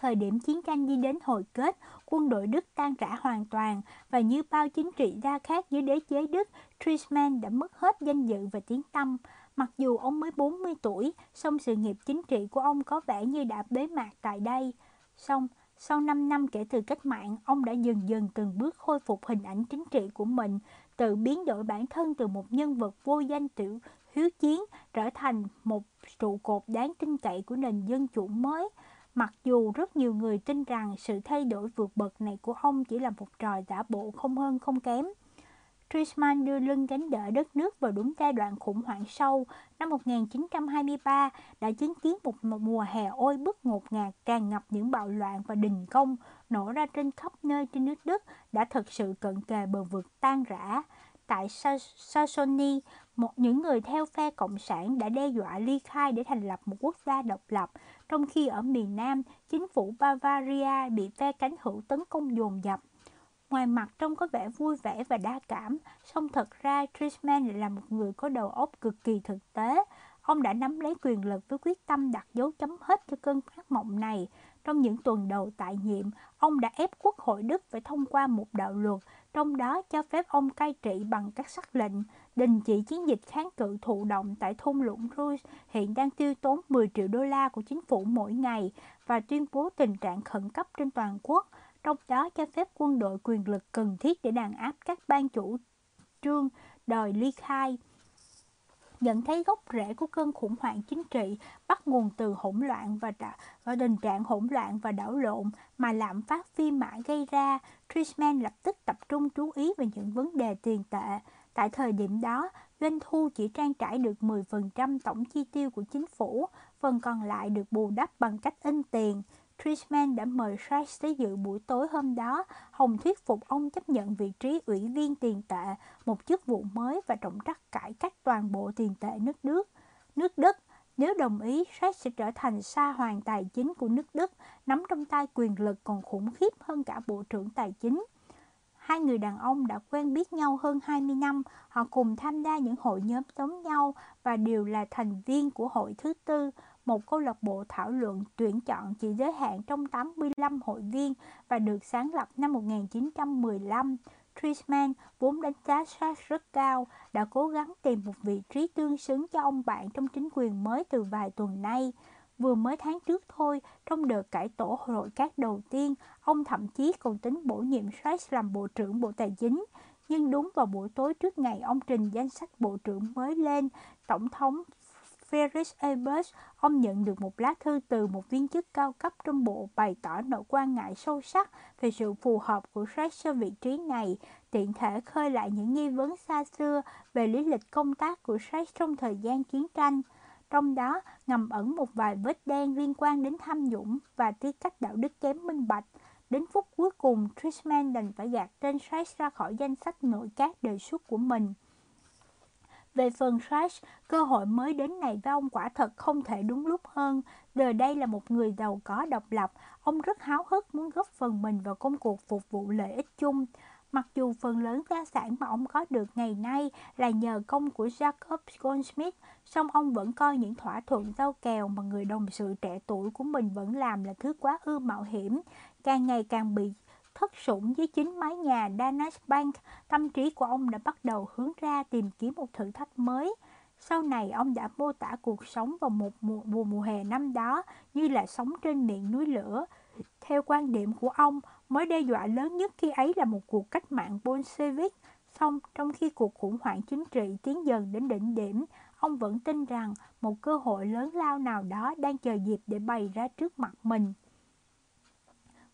Thời điểm chiến tranh đi đến hồi kết, quân đội Đức tan rã hoàn toàn và như bao chính trị gia khác dưới đế chế Đức, Trisman đã mất hết danh dự và tiếng tăm. Mặc dù ông mới 40 tuổi, song sự nghiệp chính trị của ông có vẻ như đã bế mạc tại đây. Song, sau 5 năm kể từ cách mạng, ông đã dần dần từng bước khôi phục hình ảnh chính trị của mình, tự biến đổi bản thân từ một nhân vật vô danh tiểu hiếu chiến trở thành một trụ cột đáng tin cậy của nền dân chủ mới. Mặc dù rất nhiều người tin rằng sự thay đổi vượt bậc này của ông chỉ là một trò giả bộ không hơn không kém. Trisman đưa lưng gánh đỡ đất nước vào đúng giai đoạn khủng hoảng sâu. Năm 1923 đã chứng kiến một mùa hè ôi bức ngột ngạt tràn ngập những bạo loạn và đình công nổ ra trên khắp nơi trên nước Đức đã thực sự cận kề bờ vực tan rã. Tại Sassoni, một những người theo phe Cộng sản đã đe dọa ly khai để thành lập một quốc gia độc lập, trong khi ở miền Nam, chính phủ Bavaria bị phe cánh hữu tấn công dồn dập. Ngoài mặt trông có vẻ vui vẻ và đa cảm, song thật ra Trisman lại là một người có đầu óc cực kỳ thực tế. Ông đã nắm lấy quyền lực với quyết tâm đặt dấu chấm hết cho cơn ác mộng này. Trong những tuần đầu tại nhiệm, ông đã ép Quốc hội Đức phải thông qua một đạo luật, trong đó cho phép ông cai trị bằng các sắc lệnh, đình chỉ chiến dịch kháng cự thụ động tại thung lũng Rouge hiện đang tiêu tốn 10 triệu đô la của chính phủ mỗi ngày và tuyên bố tình trạng khẩn cấp trên toàn quốc, trong đó cho phép quân đội quyền lực cần thiết để đàn áp các ban chủ trương đòi ly khai nhận thấy gốc rễ của cơn khủng hoảng chính trị bắt nguồn từ hỗn loạn và, và tình trạng hỗn loạn và đảo lộn mà lạm phát phi mã gây ra, Trisman lập tức tập trung chú ý về những vấn đề tiền tệ. Tại thời điểm đó, doanh thu chỉ trang trải được 10% tổng chi tiêu của chính phủ, phần còn lại được bù đắp bằng cách in tiền. Trishman đã mời Sachs tới dự buổi tối hôm đó, Hồng thuyết phục ông chấp nhận vị trí ủy viên tiền tệ, một chức vụ mới và trọng trách cải cách toàn bộ tiền tệ nước Đức. Nước Đức nếu đồng ý, Sykes sẽ trở thành sa hoàng tài chính của nước Đức, nắm trong tay quyền lực còn khủng khiếp hơn cả Bộ trưởng Tài chính. Hai người đàn ông đã quen biết nhau hơn 20 năm, họ cùng tham gia những hội nhóm giống nhau và đều là thành viên của hội thứ tư, một câu lạc bộ thảo luận tuyển chọn chỉ giới hạn trong 85 hội viên và được sáng lập năm 1915. Trisman, vốn đánh giá Sachs rất cao, đã cố gắng tìm một vị trí tương xứng cho ông bạn trong chính quyền mới từ vài tuần nay. Vừa mới tháng trước thôi, trong đợt cải tổ nội các đầu tiên, ông thậm chí còn tính bổ nhiệm Sachs làm Bộ trưởng Bộ Tài chính. Nhưng đúng vào buổi tối trước ngày ông trình danh sách Bộ trưởng mới lên, Tổng thống Ferris Ebers, ông nhận được một lá thư từ một viên chức cao cấp trong bộ bày tỏ nỗi quan ngại sâu sắc về sự phù hợp của Rex cho vị trí này, tiện thể khơi lại những nghi vấn xa xưa về lý lịch công tác của Rex trong thời gian chiến tranh. Trong đó ngầm ẩn một vài vết đen liên quan đến tham nhũng và tư cách đạo đức kém minh bạch. Đến phút cuối cùng, Trishman đành phải gạt tên Rex ra khỏi danh sách nội các đề xuất của mình. Về phần Crash, cơ hội mới đến này với ông quả thật không thể đúng lúc hơn. Giờ đây là một người giàu có độc lập, ông rất háo hức muốn góp phần mình vào công cuộc phục vụ lợi ích chung. Mặc dù phần lớn gia sản mà ông có được ngày nay là nhờ công của Jacob Goldsmith, song ông vẫn coi những thỏa thuận giao kèo mà người đồng sự trẻ tuổi của mình vẫn làm là thứ quá ư mạo hiểm, càng ngày càng bị thất sủng dưới chính mái nhà Danish Bank, tâm trí của ông đã bắt đầu hướng ra tìm kiếm một thử thách mới. Sau này ông đã mô tả cuộc sống vào một mùa, mùa, mùa hè năm đó như là sống trên miệng núi lửa. Theo quan điểm của ông, mối đe dọa lớn nhất khi ấy là một cuộc cách mạng Bolshevik. Xong, trong khi cuộc khủng hoảng chính trị tiến dần đến đỉnh điểm, ông vẫn tin rằng một cơ hội lớn lao nào đó đang chờ dịp để bày ra trước mặt mình.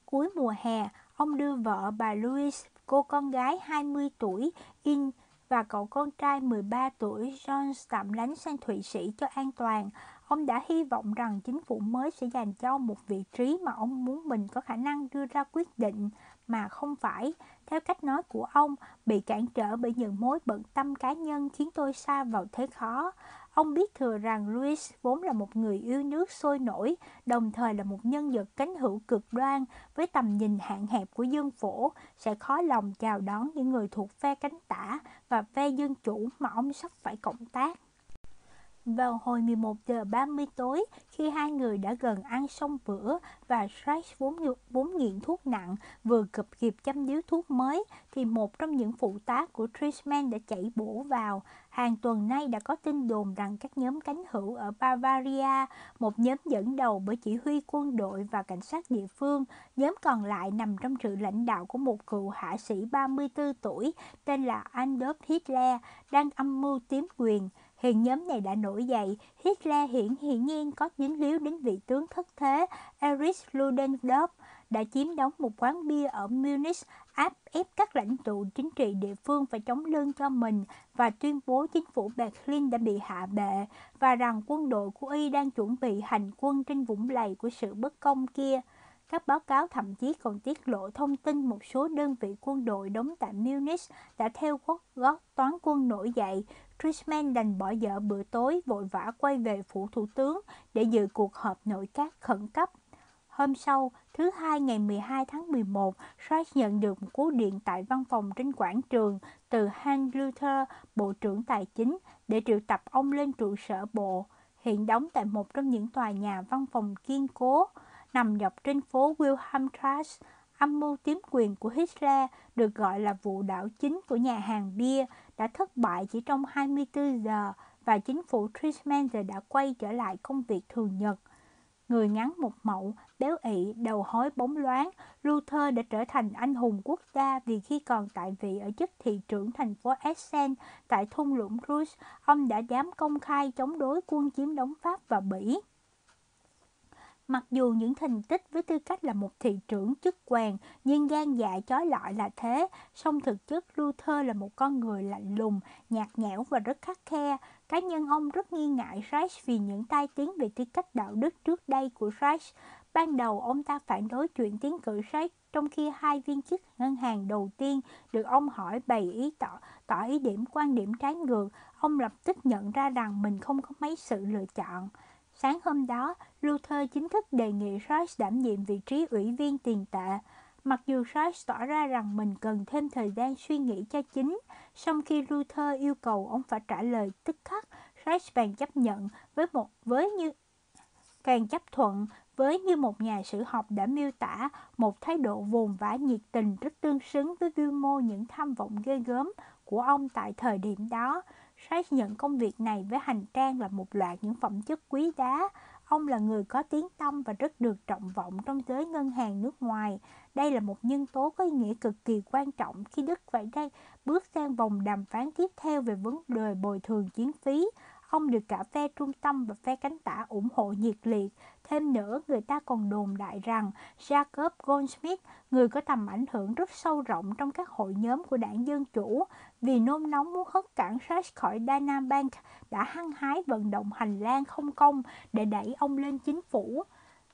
Cuối mùa hè, ông đưa vợ bà Louise, cô con gái 20 tuổi, In và cậu con trai 13 tuổi John tạm lánh sang Thụy Sĩ cho an toàn. Ông đã hy vọng rằng chính phủ mới sẽ dành cho một vị trí mà ông muốn mình có khả năng đưa ra quyết định mà không phải, theo cách nói của ông, bị cản trở bởi những mối bận tâm cá nhân khiến tôi xa vào thế khó. Ông biết thừa rằng Louis vốn là một người yêu nước sôi nổi, đồng thời là một nhân vật cánh hữu cực đoan với tầm nhìn hạn hẹp của dương phổ, sẽ khó lòng chào đón những người thuộc phe cánh tả và phe dân chủ mà ông sắp phải cộng tác. Vào hồi 11 giờ 30 tối, khi hai người đã gần ăn xong bữa và Shrek vốn, vốn nghiện thuốc nặng vừa kịp kịp chăm điếu thuốc mới, thì một trong những phụ tá của Trisman đã chạy bổ vào. Hàng tuần nay đã có tin đồn rằng các nhóm cánh hữu ở Bavaria, một nhóm dẫn đầu bởi chỉ huy quân đội và cảnh sát địa phương, nhóm còn lại nằm trong sự lãnh đạo của một cựu hạ sĩ 34 tuổi tên là Adolf Hitler, đang âm mưu tiếm quyền. Hiện nhóm này đã nổi dậy, Hitler hiển hiển nhiên có dính líu đến vị tướng thất thế Erich Ludendorff đã chiếm đóng một quán bia ở Munich áp ép các lãnh tụ chính trị địa phương phải chống lưng cho mình và tuyên bố chính phủ Berlin đã bị hạ bệ và rằng quân đội của Y đang chuẩn bị hành quân trên vũng lầy của sự bất công kia. Các báo cáo thậm chí còn tiết lộ thông tin một số đơn vị quân đội đóng tại Munich đã theo gót toán quân nổi dậy. Trishman đành bỏ dở bữa tối vội vã quay về phủ thủ tướng để dự cuộc họp nội các khẩn cấp. Hôm sau, thứ hai ngày 12 tháng 11, Reich nhận được một cú điện tại văn phòng trên quảng trường từ Hans Luther, Bộ trưởng Tài chính, để triệu tập ông lên trụ sở bộ, hiện đóng tại một trong những tòa nhà văn phòng kiên cố nằm dọc trên phố Wilhelmstrasse. Âm mưu tiếm quyền của Hitler được gọi là vụ đảo chính của nhà hàng bia đã thất bại chỉ trong 24 giờ và chính phủ Trisman giờ đã quay trở lại công việc thường nhật. Người ngắn một mẫu, béo ị, đầu hói bóng loáng, Luther đã trở thành anh hùng quốc gia vì khi còn tại vị ở chức thị trưởng thành phố Essen tại thung lũng Rus, ông đã dám công khai chống đối quân chiếm đóng Pháp và Bỉ. Mặc dù những thành tích với tư cách là một thị trưởng chức quan, nhưng gan dạ chói lọi là thế, song thực chất Luther là một con người lạnh lùng, nhạt nhẽo và rất khắc khe. Cá nhân ông rất nghi ngại Reich vì những tai tiếng về tư cách đạo đức trước đây của Reich. Ban đầu ông ta phản đối chuyện tiến cử Reich trong khi hai viên chức ngân hàng đầu tiên được ông hỏi bày ý tỏ, tỏ ý điểm quan điểm trái ngược, ông lập tức nhận ra rằng mình không có mấy sự lựa chọn. Sáng hôm đó, Luther chính thức đề nghị Reich đảm nhiệm vị trí ủy viên tiền tệ. Mặc dù Reich tỏ ra rằng mình cần thêm thời gian suy nghĩ cho chính, song khi Luther yêu cầu ông phải trả lời tức khắc, Reich bèn chấp nhận với một với như càng chấp thuận với như một nhà sử học đã miêu tả một thái độ vồn vã nhiệt tình rất tương xứng với quy mô những tham vọng ghê gớm của ông tại thời điểm đó. Reich nhận công việc này với hành trang là một loạt những phẩm chất quý giá. Ông là người có tiếng tăm và rất được trọng vọng trong giới ngân hàng nước ngoài. Đây là một nhân tố có ý nghĩa cực kỳ quan trọng khi Đức phải đây bước sang vòng đàm phán tiếp theo về vấn đề bồi thường chiến phí. Ông được cả phe trung tâm và phe cánh tả ủng hộ nhiệt liệt. Thêm nữa, người ta còn đồn đại rằng Jacob Goldsmith, người có tầm ảnh hưởng rất sâu rộng trong các hội nhóm của đảng Dân Chủ, vì nôn nóng muốn hất cản Sash khỏi Dana Bank, đã hăng hái vận động hành lang không công để đẩy ông lên chính phủ.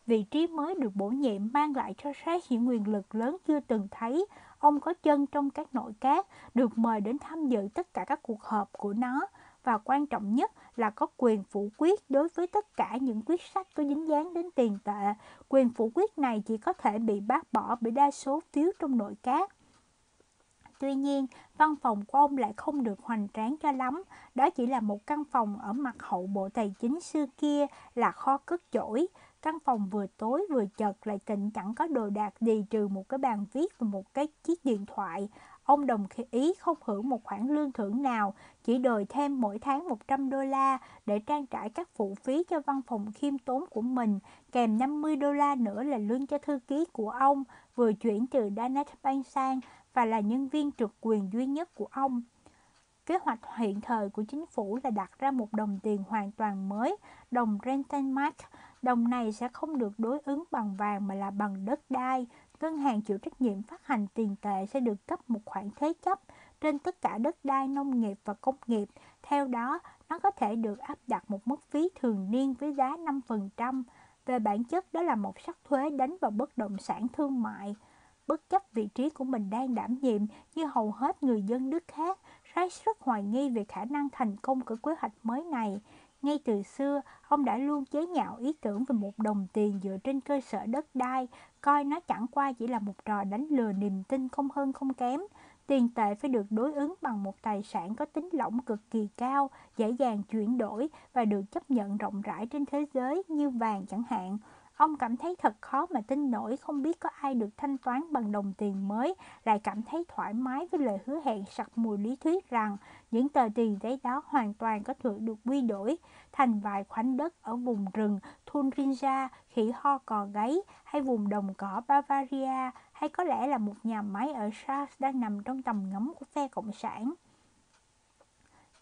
Vị trí mới được bổ nhiệm mang lại cho Sash những quyền lực lớn chưa từng thấy. Ông có chân trong các nội các, được mời đến tham dự tất cả các cuộc họp của nó và quan trọng nhất là có quyền phủ quyết đối với tất cả những quyết sách có dính dáng đến tiền tệ. Quyền phủ quyết này chỉ có thể bị bác bỏ bởi đa số phiếu trong nội các. Tuy nhiên, văn phòng của ông lại không được hoành tráng cho lắm. Đó chỉ là một căn phòng ở mặt hậu bộ tài chính xưa kia là kho cất chổi. Căn phòng vừa tối vừa chật lại tịnh chẳng có đồ đạc gì trừ một cái bàn viết và một cái chiếc điện thoại. Ông đồng ý không hưởng một khoản lương thưởng nào, chỉ đòi thêm mỗi tháng 100 đô la để trang trải các phụ phí cho văn phòng khiêm tốn của mình, kèm 50 đô la nữa là lương cho thư ký của ông, vừa chuyển từ Danet Bank sang và là nhân viên trực quyền duy nhất của ông. Kế hoạch hiện thời của chính phủ là đặt ra một đồng tiền hoàn toàn mới, đồng Rentenmark. Đồng này sẽ không được đối ứng bằng vàng mà là bằng đất đai. Ngân hàng chịu trách nhiệm phát hành tiền tệ sẽ được cấp một khoản thế chấp trên tất cả đất đai nông nghiệp và công nghiệp. Theo đó, nó có thể được áp đặt một mức phí thường niên với giá 5%. Về bản chất, đó là một sắc thuế đánh vào bất động sản thương mại. Bất chấp vị trí của mình đang đảm nhiệm như hầu hết người dân Đức khác, Reich rất hoài nghi về khả năng thành công của kế hoạch mới này. Ngay từ xưa, ông đã luôn chế nhạo ý tưởng về một đồng tiền dựa trên cơ sở đất đai, coi nó chẳng qua chỉ là một trò đánh lừa niềm tin không hơn không kém. Tiền tệ phải được đối ứng bằng một tài sản có tính lỏng cực kỳ cao, dễ dàng chuyển đổi và được chấp nhận rộng rãi trên thế giới như vàng chẳng hạn. Ông cảm thấy thật khó mà tin nổi không biết có ai được thanh toán bằng đồng tiền mới, lại cảm thấy thoải mái với lời hứa hẹn sặc mùi lý thuyết rằng những tờ tiền giấy đó hoàn toàn có thể được quy đổi thành vài khoảnh đất ở vùng rừng Thunrinja, khỉ ho cò gáy hay vùng đồng cỏ Bavaria hay có lẽ là một nhà máy ở Sars đang nằm trong tầm ngắm của phe Cộng sản.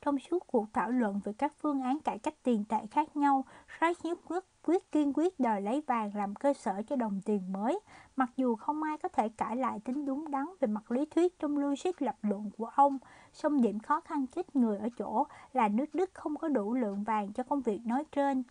Trong suốt cuộc thảo luận về các phương án cải cách tiền tệ khác nhau, Reich nhất quyết quyết kiên quyết đòi lấy vàng làm cơ sở cho đồng tiền mới, mặc dù không ai có thể cãi lại tính đúng đắn về mặt lý thuyết trong logic lập luận của ông. Song điểm khó khăn chết người ở chỗ là nước Đức không có đủ lượng vàng cho công việc nói trên.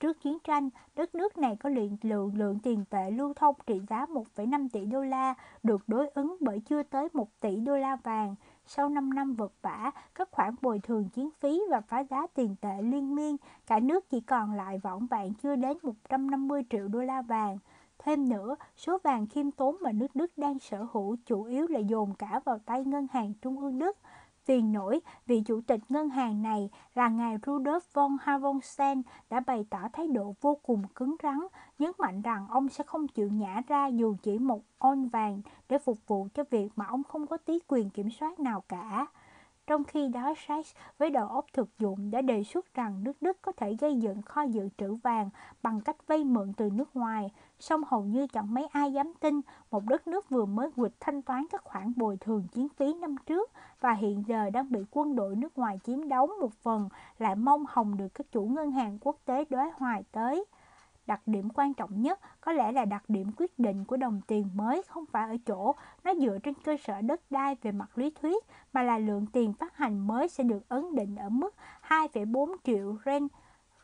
Trước chiến tranh, đất nước này có lượng, lượng, lượng tiền tệ lưu thông trị giá 1,5 tỷ đô la, được đối ứng bởi chưa tới 1 tỷ đô la vàng. Sau 5 năm vật vả, các khoản bồi thường chiến phí và phá giá tiền tệ liên miên, cả nước chỉ còn lại vỏn vẹn chưa đến 150 triệu đô la vàng. Thêm nữa, số vàng khiêm tốn mà nước Đức đang sở hữu chủ yếu là dồn cả vào tay ngân hàng trung ương Đức vì nổi, vị chủ tịch ngân hàng này là ngài Rudolf von Havonsen đã bày tỏ thái độ vô cùng cứng rắn, nhấn mạnh rằng ông sẽ không chịu nhả ra dù chỉ một on vàng để phục vụ cho việc mà ông không có tí quyền kiểm soát nào cả. Trong khi đó, Sachs với đầu óc thực dụng đã đề xuất rằng nước Đức có thể gây dựng kho dự trữ vàng bằng cách vay mượn từ nước ngoài, song hầu như chẳng mấy ai dám tin một đất nước vừa mới quỵt thanh toán các khoản bồi thường chiến phí năm trước và hiện giờ đang bị quân đội nước ngoài chiếm đóng một phần lại mong hồng được các chủ ngân hàng quốc tế đối hoài tới. Đặc điểm quan trọng nhất có lẽ là đặc điểm quyết định của đồng tiền mới không phải ở chỗ nó dựa trên cơ sở đất đai về mặt lý thuyết mà là lượng tiền phát hành mới sẽ được ấn định ở mức 2,4 triệu ren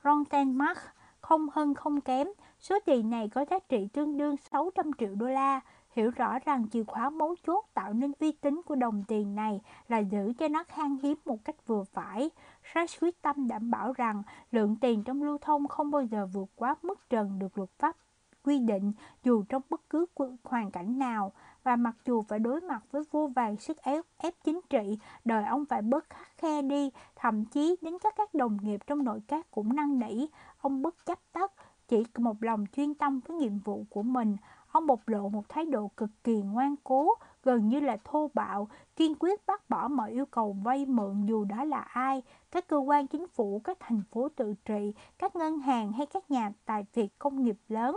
Rontenmark, không hơn không kém. Số tiền này có giá trị tương đương 600 triệu đô la. Hiểu rõ rằng chìa khóa mấu chốt tạo nên uy tín của đồng tiền này là giữ cho nó khan hiếm một cách vừa phải. Sachs quyết tâm đảm bảo rằng lượng tiền trong lưu thông không bao giờ vượt quá mức trần được luật pháp quy định dù trong bất cứ hoàn cảnh nào và mặc dù phải đối mặt với vô vàng sức ép, ép chính trị, đời ông phải bớt khắc khe đi, thậm chí đến các các đồng nghiệp trong nội các cũng năn nỉ, ông bất chấp tất, chỉ một lòng chuyên tâm với nhiệm vụ của mình. Ông bộc lộ một thái độ cực kỳ ngoan cố, gần như là thô bạo, kiên quyết bác bỏ mọi yêu cầu vay mượn dù đó là ai, các cơ quan chính phủ, các thành phố tự trị, các ngân hàng hay các nhà tài việt công nghiệp lớn.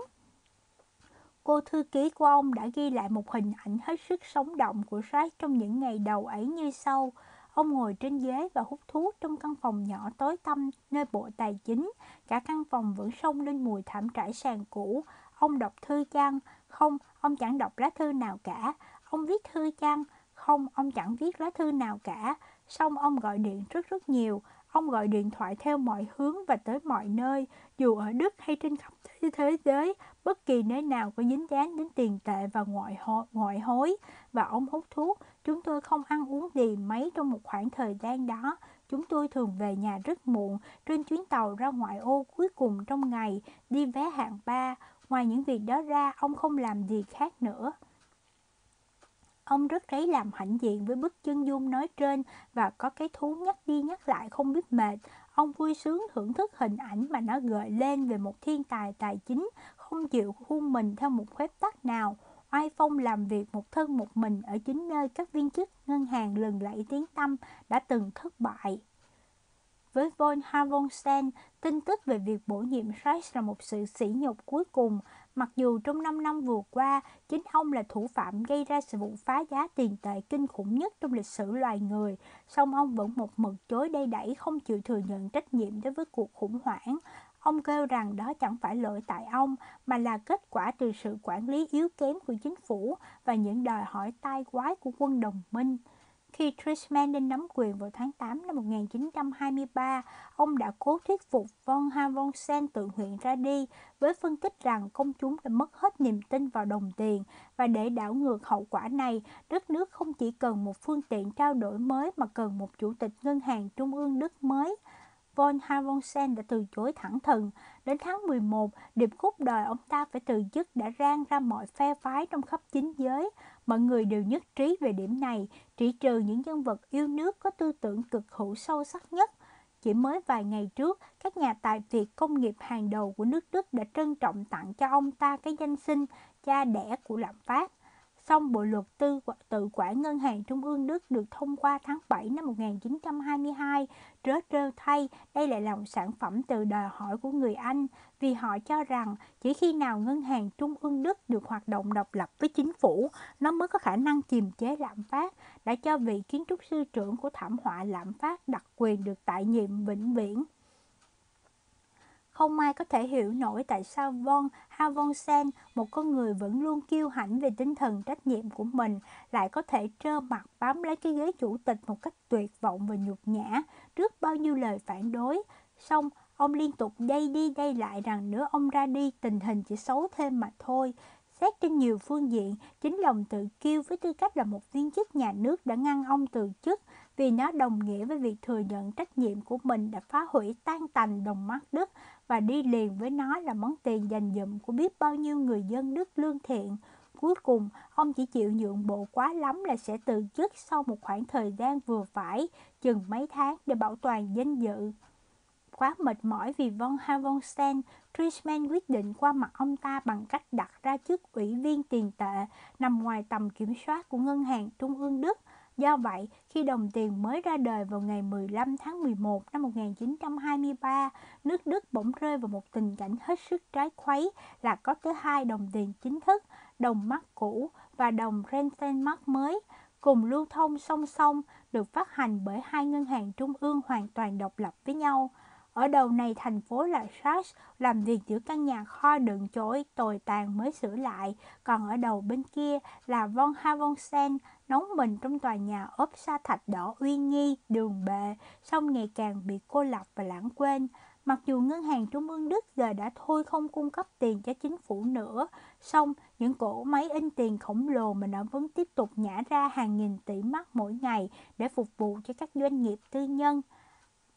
Cô thư ký của ông đã ghi lại một hình ảnh hết sức sống động của Reich trong những ngày đầu ấy như sau. Ông ngồi trên ghế và hút thuốc trong căn phòng nhỏ tối tăm nơi bộ tài chính. Cả căn phòng vẫn sông lên mùi thảm trải sàn cũ. Ông đọc thư chăng? Không, ông chẳng đọc lá thư nào cả. Ông viết thư chăng? Không, ông chẳng viết lá thư nào cả. Xong ông gọi điện rất rất nhiều. Ông gọi điện thoại theo mọi hướng và tới mọi nơi, dù ở Đức hay trên khắp thế giới, bất kỳ nơi nào có dính dáng đến tiền tệ và ngoại hối, ngoại hối và ông hút thuốc. Chúng tôi không ăn uống gì mấy trong một khoảng thời gian đó. Chúng tôi thường về nhà rất muộn trên chuyến tàu ra ngoại ô cuối cùng trong ngày, đi vé hạng ba. Ngoài những việc đó ra, ông không làm gì khác nữa. Ông rất lấy làm hãnh diện với bức chân dung nói trên và có cái thú nhắc đi nhắc lại không biết mệt. Ông vui sướng thưởng thức hình ảnh mà nó gợi lên về một thiên tài tài chính không chịu khuôn mình theo một phép tắc nào. oai phong làm việc một thân một mình ở chính nơi các viên chức ngân hàng lừng lẫy tiếng tăm đã từng thất bại. Với von Havonsen, tin tức về việc bổ nhiệm Reich là một sự sỉ nhục cuối cùng, mặc dù trong 5 năm vừa qua, chính ông là thủ phạm gây ra sự vụ phá giá tiền tệ kinh khủng nhất trong lịch sử loài người, song ông vẫn một mực chối đây đẩy không chịu thừa nhận trách nhiệm đối với cuộc khủng hoảng. Ông kêu rằng đó chẳng phải lỗi tại ông, mà là kết quả từ sự quản lý yếu kém của chính phủ và những đòi hỏi tai quái của quân đồng minh. Khi Trisman lên nắm quyền vào tháng 8 năm 1923, ông đã cố thuyết phục von Havonsen tự nguyện ra đi với phân tích rằng công chúng đã mất hết niềm tin vào đồng tiền và để đảo ngược hậu quả này, đất nước không chỉ cần một phương tiện trao đổi mới mà cần một chủ tịch ngân hàng trung ương Đức mới von Havonsen đã từ chối thẳng thừng. Đến tháng 11, điệp khúc đòi ông ta phải từ chức đã rang ra mọi phe phái trong khắp chính giới. Mọi người đều nhất trí về điểm này, chỉ trừ những nhân vật yêu nước có tư tưởng cực hữu sâu sắc nhất. Chỉ mới vài ngày trước, các nhà tài Việt công nghiệp hàng đầu của nước Đức đã trân trọng tặng cho ông ta cái danh xưng cha đẻ của lạm phát. Song Bộ luật tư tự quản Ngân hàng Trung ương Đức được thông qua tháng 7 năm 1922. Trớ trêu thay, đây lại là một sản phẩm từ đòi hỏi của người Anh vì họ cho rằng chỉ khi nào Ngân hàng Trung ương Đức được hoạt động độc lập với chính phủ, nó mới có khả năng kiềm chế lạm phát, đã cho vị kiến trúc sư trưởng của thảm họa lạm phát đặc quyền được tại nhiệm vĩnh viễn. Không ai có thể hiểu nổi tại sao Von Havonsen, một con người vẫn luôn kiêu hãnh về tinh thần trách nhiệm của mình, lại có thể trơ mặt bám lấy cái ghế chủ tịch một cách tuyệt vọng và nhục nhã trước bao nhiêu lời phản đối. Xong, ông liên tục đây đi đây lại rằng nếu ông ra đi tình hình chỉ xấu thêm mà thôi. Xét trên nhiều phương diện, chính lòng tự kiêu với tư cách là một viên chức nhà nước đã ngăn ông từ chức vì nó đồng nghĩa với việc thừa nhận trách nhiệm của mình đã phá hủy tan tành đồng mắt Đức và đi liền với nó là món tiền dành dụm của biết bao nhiêu người dân Đức lương thiện. Cuối cùng, ông chỉ chịu nhượng bộ quá lắm là sẽ từ chức sau một khoảng thời gian vừa phải, chừng mấy tháng để bảo toàn danh dự. Quá mệt mỏi vì von Havonstein, Trishman quyết định qua mặt ông ta bằng cách đặt ra chức ủy viên tiền tệ nằm ngoài tầm kiểm soát của Ngân hàng Trung ương Đức – Do vậy, khi đồng tiền mới ra đời vào ngày 15 tháng 11 năm 1923, nước Đức bỗng rơi vào một tình cảnh hết sức trái khuấy là có tới hai đồng tiền chính thức, đồng mark cũ và đồng Rentenmark mới, cùng lưu thông song song được phát hành bởi hai ngân hàng trung ương hoàn toàn độc lập với nhau. Ở đầu này thành phố là Sars làm việc giữa căn nhà kho đựng chối tồi tàn mới sửa lại, còn ở đầu bên kia là von Havonsen nóng mình trong tòa nhà ốp sa thạch đỏ uy nghi, đường bệ, song ngày càng bị cô lập và lãng quên. Mặc dù ngân hàng trung ương Đức giờ đã thôi không cung cấp tiền cho chính phủ nữa, song những cỗ máy in tiền khổng lồ mà nó vẫn tiếp tục nhả ra hàng nghìn tỷ mắt mỗi ngày để phục vụ cho các doanh nghiệp tư nhân.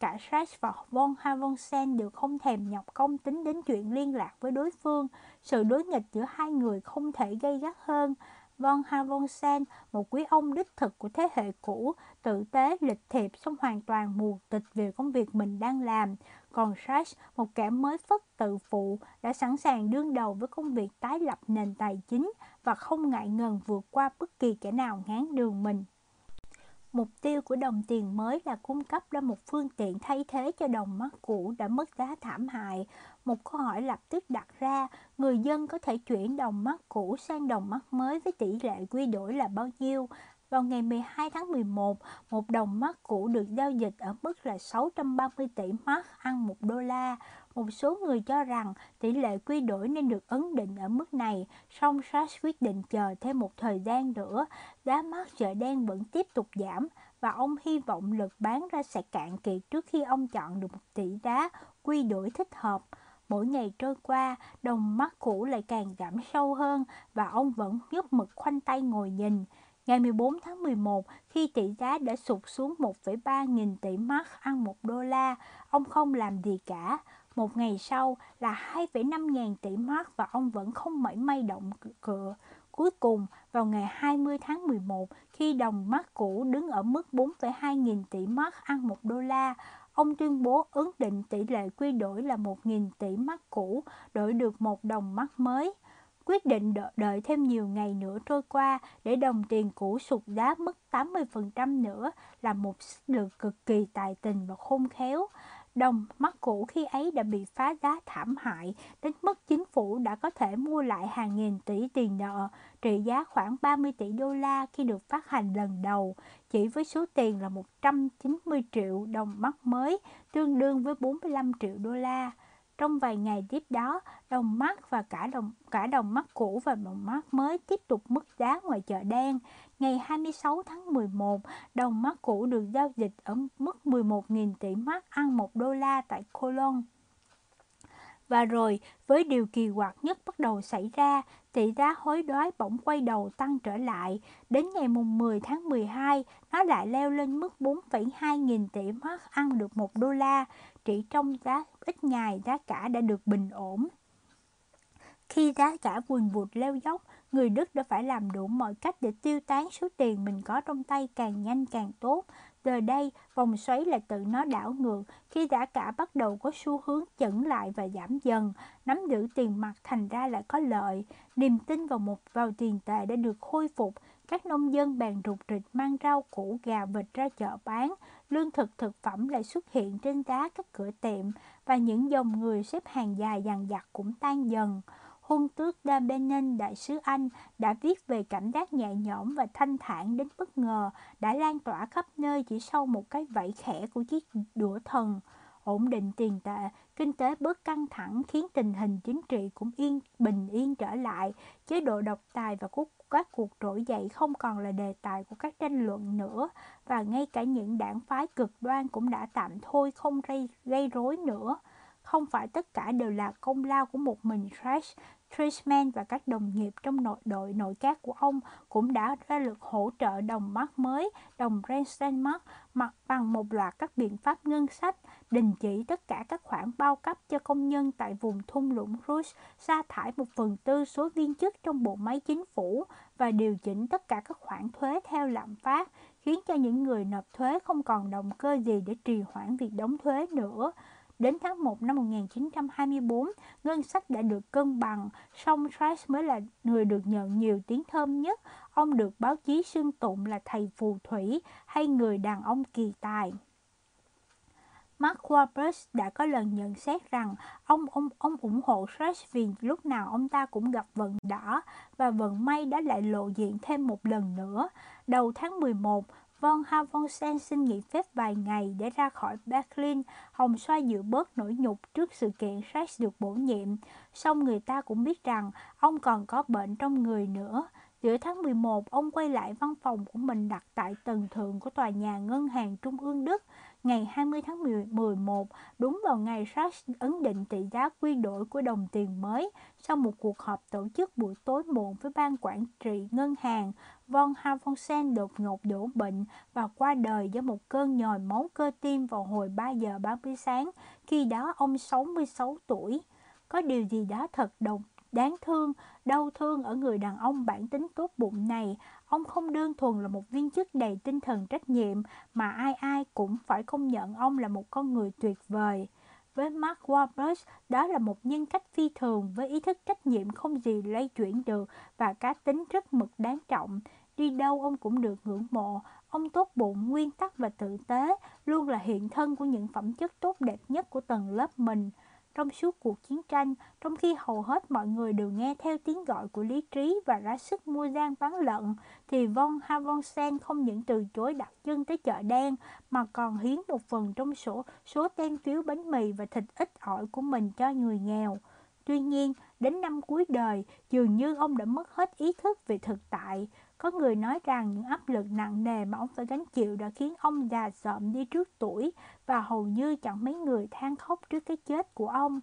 Cả Sachs và von Havonsen đều không thèm nhọc công tính đến chuyện liên lạc với đối phương. Sự đối nghịch giữa hai người không thể gây gắt hơn. Von Havonsen, một quý ông đích thực của thế hệ cũ, tự tế, lịch thiệp, sống hoàn toàn mù tịch về công việc mình đang làm. Còn Sachs, một kẻ mới phất tự phụ, đã sẵn sàng đương đầu với công việc tái lập nền tài chính và không ngại ngần vượt qua bất kỳ kẻ nào ngán đường mình. Mục tiêu của đồng tiền mới là cung cấp ra một phương tiện thay thế cho đồng mắt cũ đã mất giá thảm hại. Một câu hỏi lập tức đặt ra, người dân có thể chuyển đồng mắt cũ sang đồng mắt mới với tỷ lệ quy đổi là bao nhiêu? Vào ngày 12 tháng 11, một đồng mắt cũ được giao dịch ở mức là 630 tỷ mark ăn 1 đô la. Một số người cho rằng tỷ lệ quy đổi nên được ấn định ở mức này, song Sachs quyết định chờ thêm một thời gian nữa. Giá mark chợ đen vẫn tiếp tục giảm và ông hy vọng lực bán ra sẽ cạn kiệt trước khi ông chọn được một tỷ giá quy đổi thích hợp. Mỗi ngày trôi qua, đồng mắt cũ lại càng giảm sâu hơn và ông vẫn nhấp mực khoanh tay ngồi nhìn. Ngày 14 tháng 11, khi tỷ giá đã sụt xuống 1,3 nghìn tỷ mark ăn 1 đô la, ông không làm gì cả. Một ngày sau là 2,5 ngàn tỷ mark và ông vẫn không mảy may động cựa. Cuối cùng, vào ngày 20 tháng 11, khi đồng mark cũ đứng ở mức 4,2 nghìn tỷ mark ăn 1 đô la, ông tuyên bố ấn định tỷ lệ quy đổi là 1.000 tỷ mark cũ đổi được một đồng mark mới. quyết định đợi, đợi thêm nhiều ngày nữa trôi qua để đồng tiền cũ sụt giá mất 80% nữa là một lực cực kỳ tài tình và khôn khéo. Đồng mắt cũ khi ấy đã bị phá giá thảm hại, đến mức chính phủ đã có thể mua lại hàng nghìn tỷ tiền nợ, trị giá khoảng 30 tỷ đô la khi được phát hành lần đầu, chỉ với số tiền là 190 triệu đồng mắt mới, tương đương với 45 triệu đô la. Trong vài ngày tiếp đó, đồng mắt và cả đồng cả đồng mắt cũ và đồng mắt mới tiếp tục mất giá ngoài chợ đen. Ngày 26 tháng 11, đồng mắt cũ được giao dịch ở mức 11.000 tỷ mắt ăn 1 đô la tại Cologne. Và rồi, với điều kỳ quặc nhất bắt đầu xảy ra, tỷ giá hối đoái bỗng quay đầu tăng trở lại. Đến ngày mùng 10 tháng 12, nó lại leo lên mức 4,2 nghìn tỷ mark ăn được 1 đô la. Chỉ trong giá ít ngày, giá cả đã được bình ổn. Khi giá cả vùn vụt leo dốc, người Đức đã phải làm đủ mọi cách để tiêu tán số tiền mình có trong tay càng nhanh càng tốt. Giờ đây, vòng xoáy lại tự nó đảo ngược khi giá cả bắt đầu có xu hướng chững lại và giảm dần. Nắm giữ tiền mặt thành ra lại có lợi. Niềm tin vào một vào tiền tệ đã được khôi phục. Các nông dân bèn rụt rịch mang rau củ gà vịt ra chợ bán. Lương thực thực phẩm lại xuất hiện trên giá các cửa tiệm và những dòng người xếp hàng dài dằng dặc cũng tan dần hôn tước Da Benin, đại sứ Anh, đã viết về cảm giác nhẹ nhõm và thanh thản đến bất ngờ, đã lan tỏa khắp nơi chỉ sau một cái vẫy khẽ của chiếc đũa thần. Ổn định tiền tệ, kinh tế bớt căng thẳng khiến tình hình chính trị cũng yên bình yên trở lại. Chế độ độc tài và các cuộc trỗi dậy không còn là đề tài của các tranh luận nữa và ngay cả những đảng phái cực đoan cũng đã tạm thôi không gây, gây rối nữa. Không phải tất cả đều là công lao của một mình Trash, Trishman và các đồng nghiệp trong nội đội nội các của ông cũng đã ra lực hỗ trợ đồng mark mới, đồng Renstenmark mặt bằng một loạt các biện pháp ngân sách, đình chỉ tất cả các khoản bao cấp cho công nhân tại vùng thung lũng Rouge, sa thải một phần tư số viên chức trong bộ máy chính phủ và điều chỉnh tất cả các khoản thuế theo lạm phát, khiến cho những người nộp thuế không còn động cơ gì để trì hoãn việc đóng thuế nữa. Đến tháng 1 năm 1924, ngân sách đã được cân bằng, song Trice mới là người được nhận nhiều tiếng thơm nhất. Ông được báo chí xưng tụng là thầy phù thủy hay người đàn ông kỳ tài. Mark Wahlberg đã có lần nhận xét rằng ông ông ông ủng hộ Trash vì lúc nào ông ta cũng gặp vận đỏ và vận may đã lại lộ diện thêm một lần nữa. Đầu tháng 11, Vâng, Von Havonsen xin nghỉ phép vài ngày để ra khỏi Berlin, hồng xoa dịu bớt nỗi nhục trước sự kiện Rex được bổ nhiệm. Song người ta cũng biết rằng ông còn có bệnh trong người nữa. Giữa tháng 11, ông quay lại văn phòng của mình đặt tại tầng thượng của tòa nhà Ngân hàng Trung ương Đức ngày 20 tháng 11, đúng vào ngày Sachs ấn định tỷ giá quy đổi của đồng tiền mới sau một cuộc họp tổ chức buổi tối muộn với ban quản trị ngân hàng. Von Havonsen đột ngột đổ bệnh và qua đời do một cơn nhồi máu cơ tim vào hồi 3 giờ 30 sáng, khi đó ông 66 tuổi. Có điều gì đó thật đồng đáng thương, đau thương ở người đàn ông bản tính tốt bụng này. Ông không đơn thuần là một viên chức đầy tinh thần trách nhiệm, mà ai ai cũng phải công nhận ông là một con người tuyệt vời. Với Mark Wahlberg, đó là một nhân cách phi thường với ý thức trách nhiệm không gì lay chuyển được và cá tính rất mực đáng trọng. Đi đâu ông cũng được ngưỡng mộ, ông tốt bụng, nguyên tắc và tử tế, luôn là hiện thân của những phẩm chất tốt đẹp nhất của tầng lớp mình trong suốt cuộc chiến tranh, trong khi hầu hết mọi người đều nghe theo tiếng gọi của lý trí và ra sức mua gian bán lận, thì Von Havonsen không những từ chối đặt chân tới chợ đen mà còn hiến một phần trong số số tem phiếu bánh mì và thịt ít ỏi của mình cho người nghèo. Tuy nhiên, đến năm cuối đời, dường như ông đã mất hết ý thức về thực tại. Có người nói rằng những áp lực nặng nề mà ông phải gánh chịu đã khiến ông già sợm đi trước tuổi và hầu như chẳng mấy người than khóc trước cái chết của ông.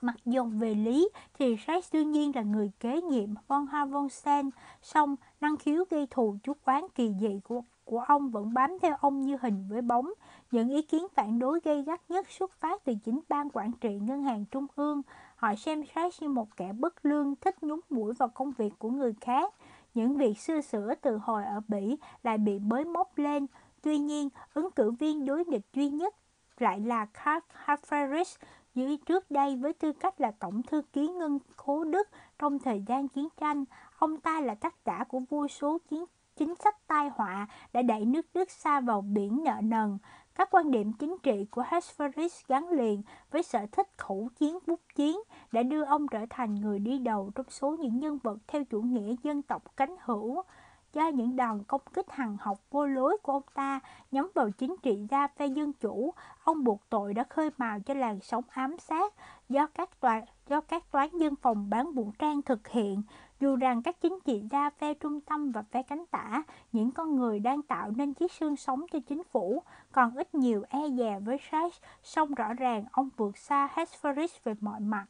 Mặc dù về lý thì Rex đương nhiên là người kế nhiệm von Havonsen, song năng khiếu gây thù chút quán kỳ dị của của ông vẫn bám theo ông như hình với bóng. Những ý kiến phản đối gây gắt nhất xuất phát từ chính ban quản trị ngân hàng trung ương. Họ xem Rex như một kẻ bất lương thích nhúng mũi vào công việc của người khác. Những việc xưa sửa từ hồi ở Bỉ lại bị bới móc lên. Tuy nhiên, ứng cử viên đối nghịch duy nhất lại là Karl Harferis, dưới trước đây với tư cách là tổng thư ký ngân khố Đức trong thời gian chiến tranh. Ông ta là tác giả của vô số chiến chính sách tai họa đã đẩy nước Đức xa vào biển nợ nần. Các quan điểm chính trị của Hesperis gắn liền với sở thích khẩu chiến bút chiến đã đưa ông trở thành người đi đầu trong số những nhân vật theo chủ nghĩa dân tộc cánh hữu. Do những đòn công kích hằng học vô lối của ông ta nhắm vào chính trị gia phe dân chủ, ông buộc tội đã khơi mào cho làn sóng ám sát do các toán do các toán dân phòng bán vũ trang thực hiện dù rằng các chính trị gia phe trung tâm và phe cánh tả, những con người đang tạo nên chiếc xương sống cho chính phủ, còn ít nhiều e dè với Sachs, song rõ ràng ông vượt xa Hesperis về mọi mặt.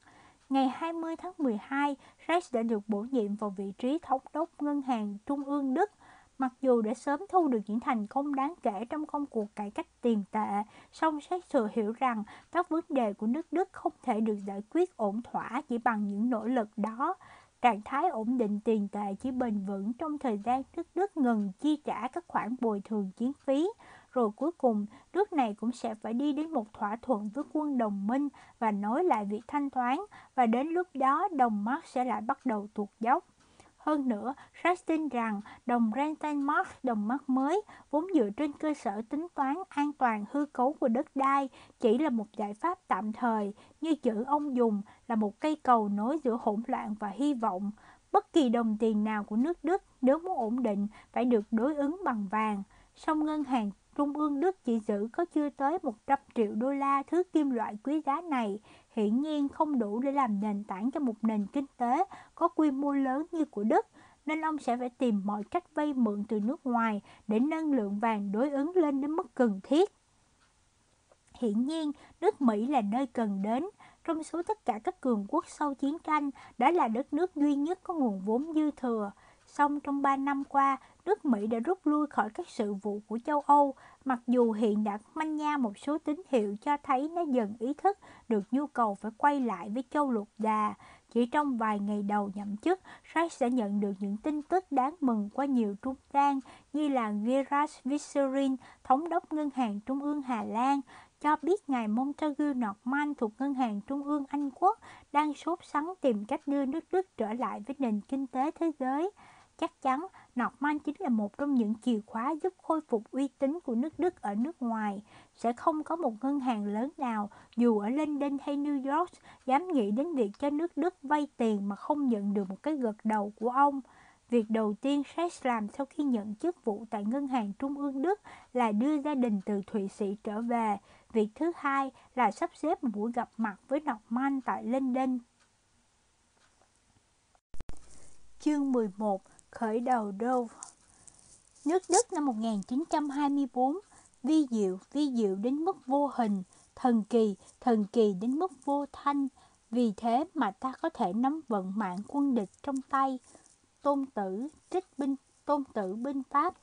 Ngày 20 tháng 12, Sachs đã được bổ nhiệm vào vị trí thống đốc ngân hàng trung ương Đức. Mặc dù đã sớm thu được những thành công đáng kể trong công cuộc cải cách tiền tệ, song Sachs thừa hiểu rằng các vấn đề của nước Đức không thể được giải quyết ổn thỏa chỉ bằng những nỗ lực đó. Trạng thái ổn định tiền tệ chỉ bền vững trong thời gian nước Đức ngừng chi trả các khoản bồi thường chiến phí, rồi cuối cùng nước này cũng sẽ phải đi đến một thỏa thuận với quân đồng minh và nối lại việc thanh toán, và đến lúc đó đồng mark sẽ lại bắt đầu tuột dốc. Hơn nữa, Sachs tin rằng đồng Rentenmark, đồng mark mới, vốn dựa trên cơ sở tính toán an toàn hư cấu của đất đai, chỉ là một giải pháp tạm thời, như chữ ông dùng là một cây cầu nối giữa hỗn loạn và hy vọng. Bất kỳ đồng tiền nào của nước Đức nếu muốn ổn định phải được đối ứng bằng vàng. Song ngân hàng Trung ương Đức chỉ giữ có chưa tới 100 triệu đô la thứ kim loại quý giá này, hiển nhiên không đủ để làm nền tảng cho một nền kinh tế có quy mô lớn như của Đức, nên ông sẽ phải tìm mọi cách vay mượn từ nước ngoài để nâng lượng vàng đối ứng lên đến mức cần thiết. Hiển nhiên, nước Mỹ là nơi cần đến, trong số tất cả các cường quốc sau chiến tranh, đã là đất nước duy nhất có nguồn vốn dư thừa. Song trong 3 năm qua, nước Mỹ đã rút lui khỏi các sự vụ của châu Âu, mặc dù hiện đã manh nha một số tín hiệu cho thấy nó dần ý thức được nhu cầu phải quay lại với châu lục đà. Chỉ trong vài ngày đầu nhậm chức, Reich sẽ nhận được những tin tức đáng mừng qua nhiều trung gian như là Gerard Visserin, thống đốc ngân hàng trung ương Hà Lan, cho biết ngài Montagu Norman thuộc Ngân hàng Trung ương Anh Quốc đang sốt sắng tìm cách đưa nước Đức trở lại với nền kinh tế thế giới. Chắc chắn, Norman chính là một trong những chìa khóa giúp khôi phục uy tín của nước Đức ở nước ngoài. Sẽ không có một ngân hàng lớn nào, dù ở London hay New York, dám nghĩ đến việc cho nước Đức vay tiền mà không nhận được một cái gật đầu của ông. Việc đầu tiên Sachs làm sau khi nhận chức vụ tại Ngân hàng Trung ương Đức là đưa gia đình từ Thụy Sĩ trở về. Việc thứ hai là sắp xếp một buổi gặp mặt với Norman tại London. Chương 11 Khởi đầu Dove Nước Đức năm 1924 Vi diệu, vi diệu đến mức vô hình, thần kỳ, thần kỳ đến mức vô thanh. Vì thế mà ta có thể nắm vận mạng quân địch trong tay. Tôn tử, trích binh, tôn tử binh Pháp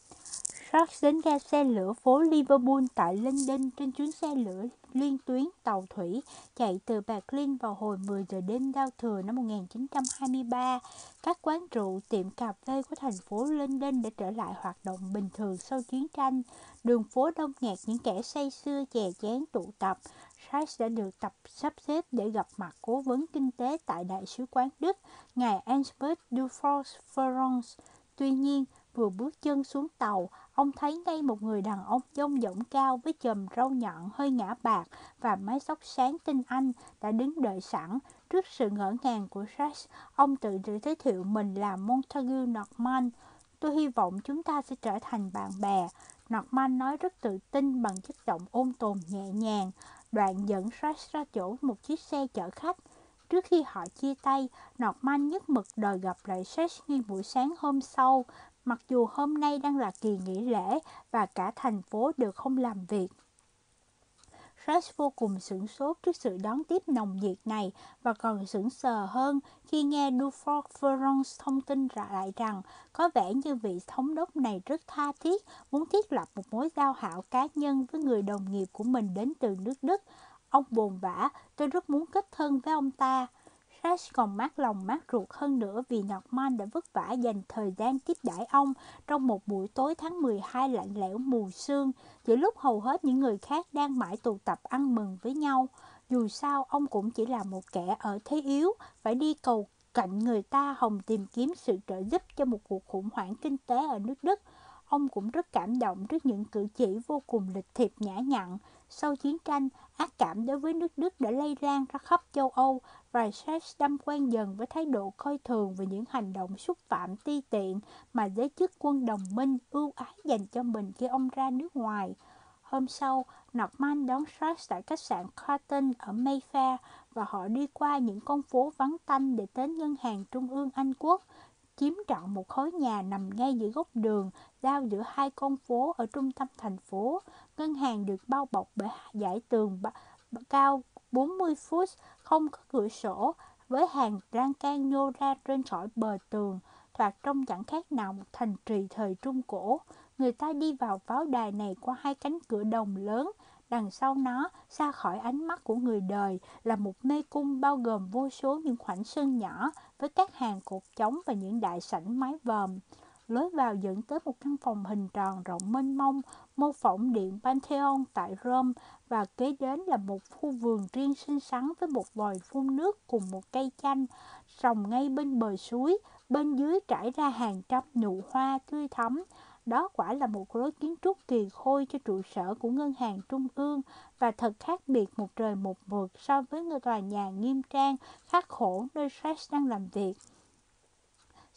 Sharks đến ga xe lửa phố Liverpool tại London trên chuyến xe lửa liên tuyến tàu thủy chạy từ Berlin vào hồi 10 giờ đêm giao thừa năm 1923. Các quán rượu, tiệm cà phê của thành phố London đã trở lại hoạt động bình thường sau chiến tranh. Đường phố đông nghẹt những kẻ say sưa chè chén tụ tập. Sachs đã được tập sắp xếp để gặp mặt cố vấn kinh tế tại Đại sứ quán Đức, ngài Ansbert Dufour Ferrons. Tuy nhiên, vừa bước chân xuống tàu, ông thấy ngay một người đàn ông dông dỏng cao với chùm râu nhọn hơi ngã bạc và mái tóc sáng tinh anh đã đứng đợi sẵn. Trước sự ngỡ ngàng của Sachs, ông tự giới thiệu mình là Montague Norman. Tôi hy vọng chúng ta sẽ trở thành bạn bè. Norman nói rất tự tin bằng chất giọng ôn tồn nhẹ nhàng. Đoạn dẫn Sash ra chỗ một chiếc xe chở khách. Trước khi họ chia tay, Norman nhất mực đòi gặp lại Sash ngay buổi sáng hôm sau mặc dù hôm nay đang là kỳ nghỉ lễ và cả thành phố đều không làm việc. Rush vô cùng sửng sốt trước sự đón tiếp nồng nhiệt này và còn sững sờ hơn khi nghe Dufour Ferrons thông tin lại rằng có vẻ như vị thống đốc này rất tha thiết muốn thiết lập một mối giao hảo cá nhân với người đồng nghiệp của mình đến từ nước Đức. Ông buồn vã, tôi rất muốn kết thân với ông ta. Rash còn mát lòng mát ruột hơn nữa vì Norman đã vất vả dành thời gian tiếp đãi ông trong một buổi tối tháng 12 lạnh lẽo mù sương, giữa lúc hầu hết những người khác đang mãi tụ tập ăn mừng với nhau. Dù sao, ông cũng chỉ là một kẻ ở thế yếu, phải đi cầu cạnh người ta hồng tìm kiếm sự trợ giúp cho một cuộc khủng hoảng kinh tế ở nước Đức. Ông cũng rất cảm động trước những cử chỉ vô cùng lịch thiệp nhã nhặn. Sau chiến tranh, ác cảm đối với nước Đức đã lây lan ra khắp châu Âu và đâm quen dần với thái độ coi thường về những hành động xúc phạm ti tiện mà giới chức quân đồng minh ưu ái dành cho mình khi ông ra nước ngoài. Hôm sau, Norman đón Sachs tại khách sạn Carlton ở Mayfair và họ đi qua những con phố vắng tanh để đến ngân hàng trung ương Anh Quốc, chiếm trọn một khối nhà nằm ngay giữa góc đường, giao giữa hai con phố ở trung tâm thành phố. Ngân hàng được bao bọc bởi giải tường cao 40 foot, không có cửa sổ, với hàng lan can nhô ra trên khỏi bờ tường, thoạt trông chẳng khác nào một thành trì thời Trung Cổ. Người ta đi vào pháo đài này qua hai cánh cửa đồng lớn, đằng sau nó, xa khỏi ánh mắt của người đời, là một mê cung bao gồm vô số những khoảnh sân nhỏ với các hàng cột trống và những đại sảnh mái vòm. Lối vào dẫn tới một căn phòng hình tròn rộng mênh mông, mô phỏng điện Pantheon tại Rome và kế đến là một khu vườn riêng xinh xắn với một vòi phun nước cùng một cây chanh trồng ngay bên bờ suối, bên dưới trải ra hàng trăm nụ hoa tươi thắm. Đó quả là một lối kiến trúc kỳ khôi cho trụ sở của ngân hàng trung ương và thật khác biệt một trời một vực so với ngôi tòa nhà nghiêm trang, khắc khổ nơi Fresh đang làm việc.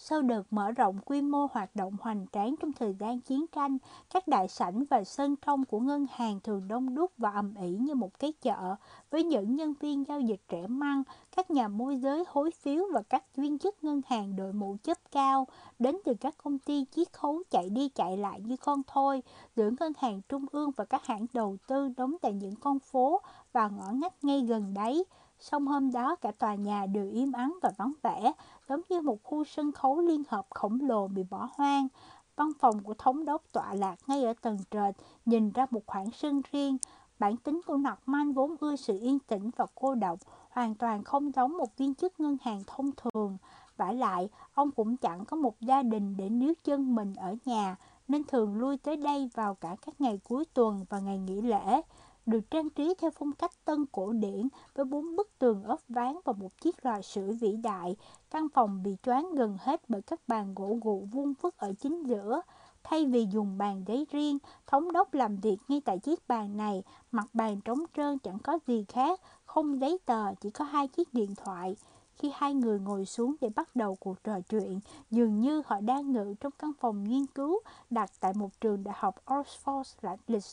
Sau đợt mở rộng quy mô hoạt động hoành tráng trong thời gian chiến tranh, các đại sảnh và sân trong của ngân hàng thường đông đúc và ầm ĩ như một cái chợ, với những nhân viên giao dịch trẻ măng, các nhà môi giới hối phiếu và các viên chức ngân hàng đội mũ chấp cao, đến từ các công ty chiết khấu chạy đi chạy lại như con thôi, giữa ngân hàng trung ương và các hãng đầu tư đóng tại những con phố và ngõ ngách ngay gần đấy. Song hôm đó cả tòa nhà đều im ắng và vắng vẻ, giống như một khu sân khấu liên hợp khổng lồ bị bỏ hoang. Văn phòng của thống đốc tọa lạc ngay ở tầng trệt, nhìn ra một khoảng sân riêng. Bản tính của Norman vốn ưa sự yên tĩnh và cô độc, hoàn toàn không giống một viên chức ngân hàng thông thường. vả lại, ông cũng chẳng có một gia đình để níu chân mình ở nhà, nên thường lui tới đây vào cả các ngày cuối tuần và ngày nghỉ lễ được trang trí theo phong cách tân cổ điển với bốn bức tường ốp ván và một chiếc lò sưởi vĩ đại. Căn phòng bị choáng gần hết bởi các bàn gỗ gụ vuông vức ở chính giữa. Thay vì dùng bàn giấy riêng, thống đốc làm việc ngay tại chiếc bàn này, mặt bàn trống trơn chẳng có gì khác, không giấy tờ, chỉ có hai chiếc điện thoại. Khi hai người ngồi xuống để bắt đầu cuộc trò chuyện, dường như họ đang ngự trong căn phòng nghiên cứu đặt tại một trường đại học Oxford là lịch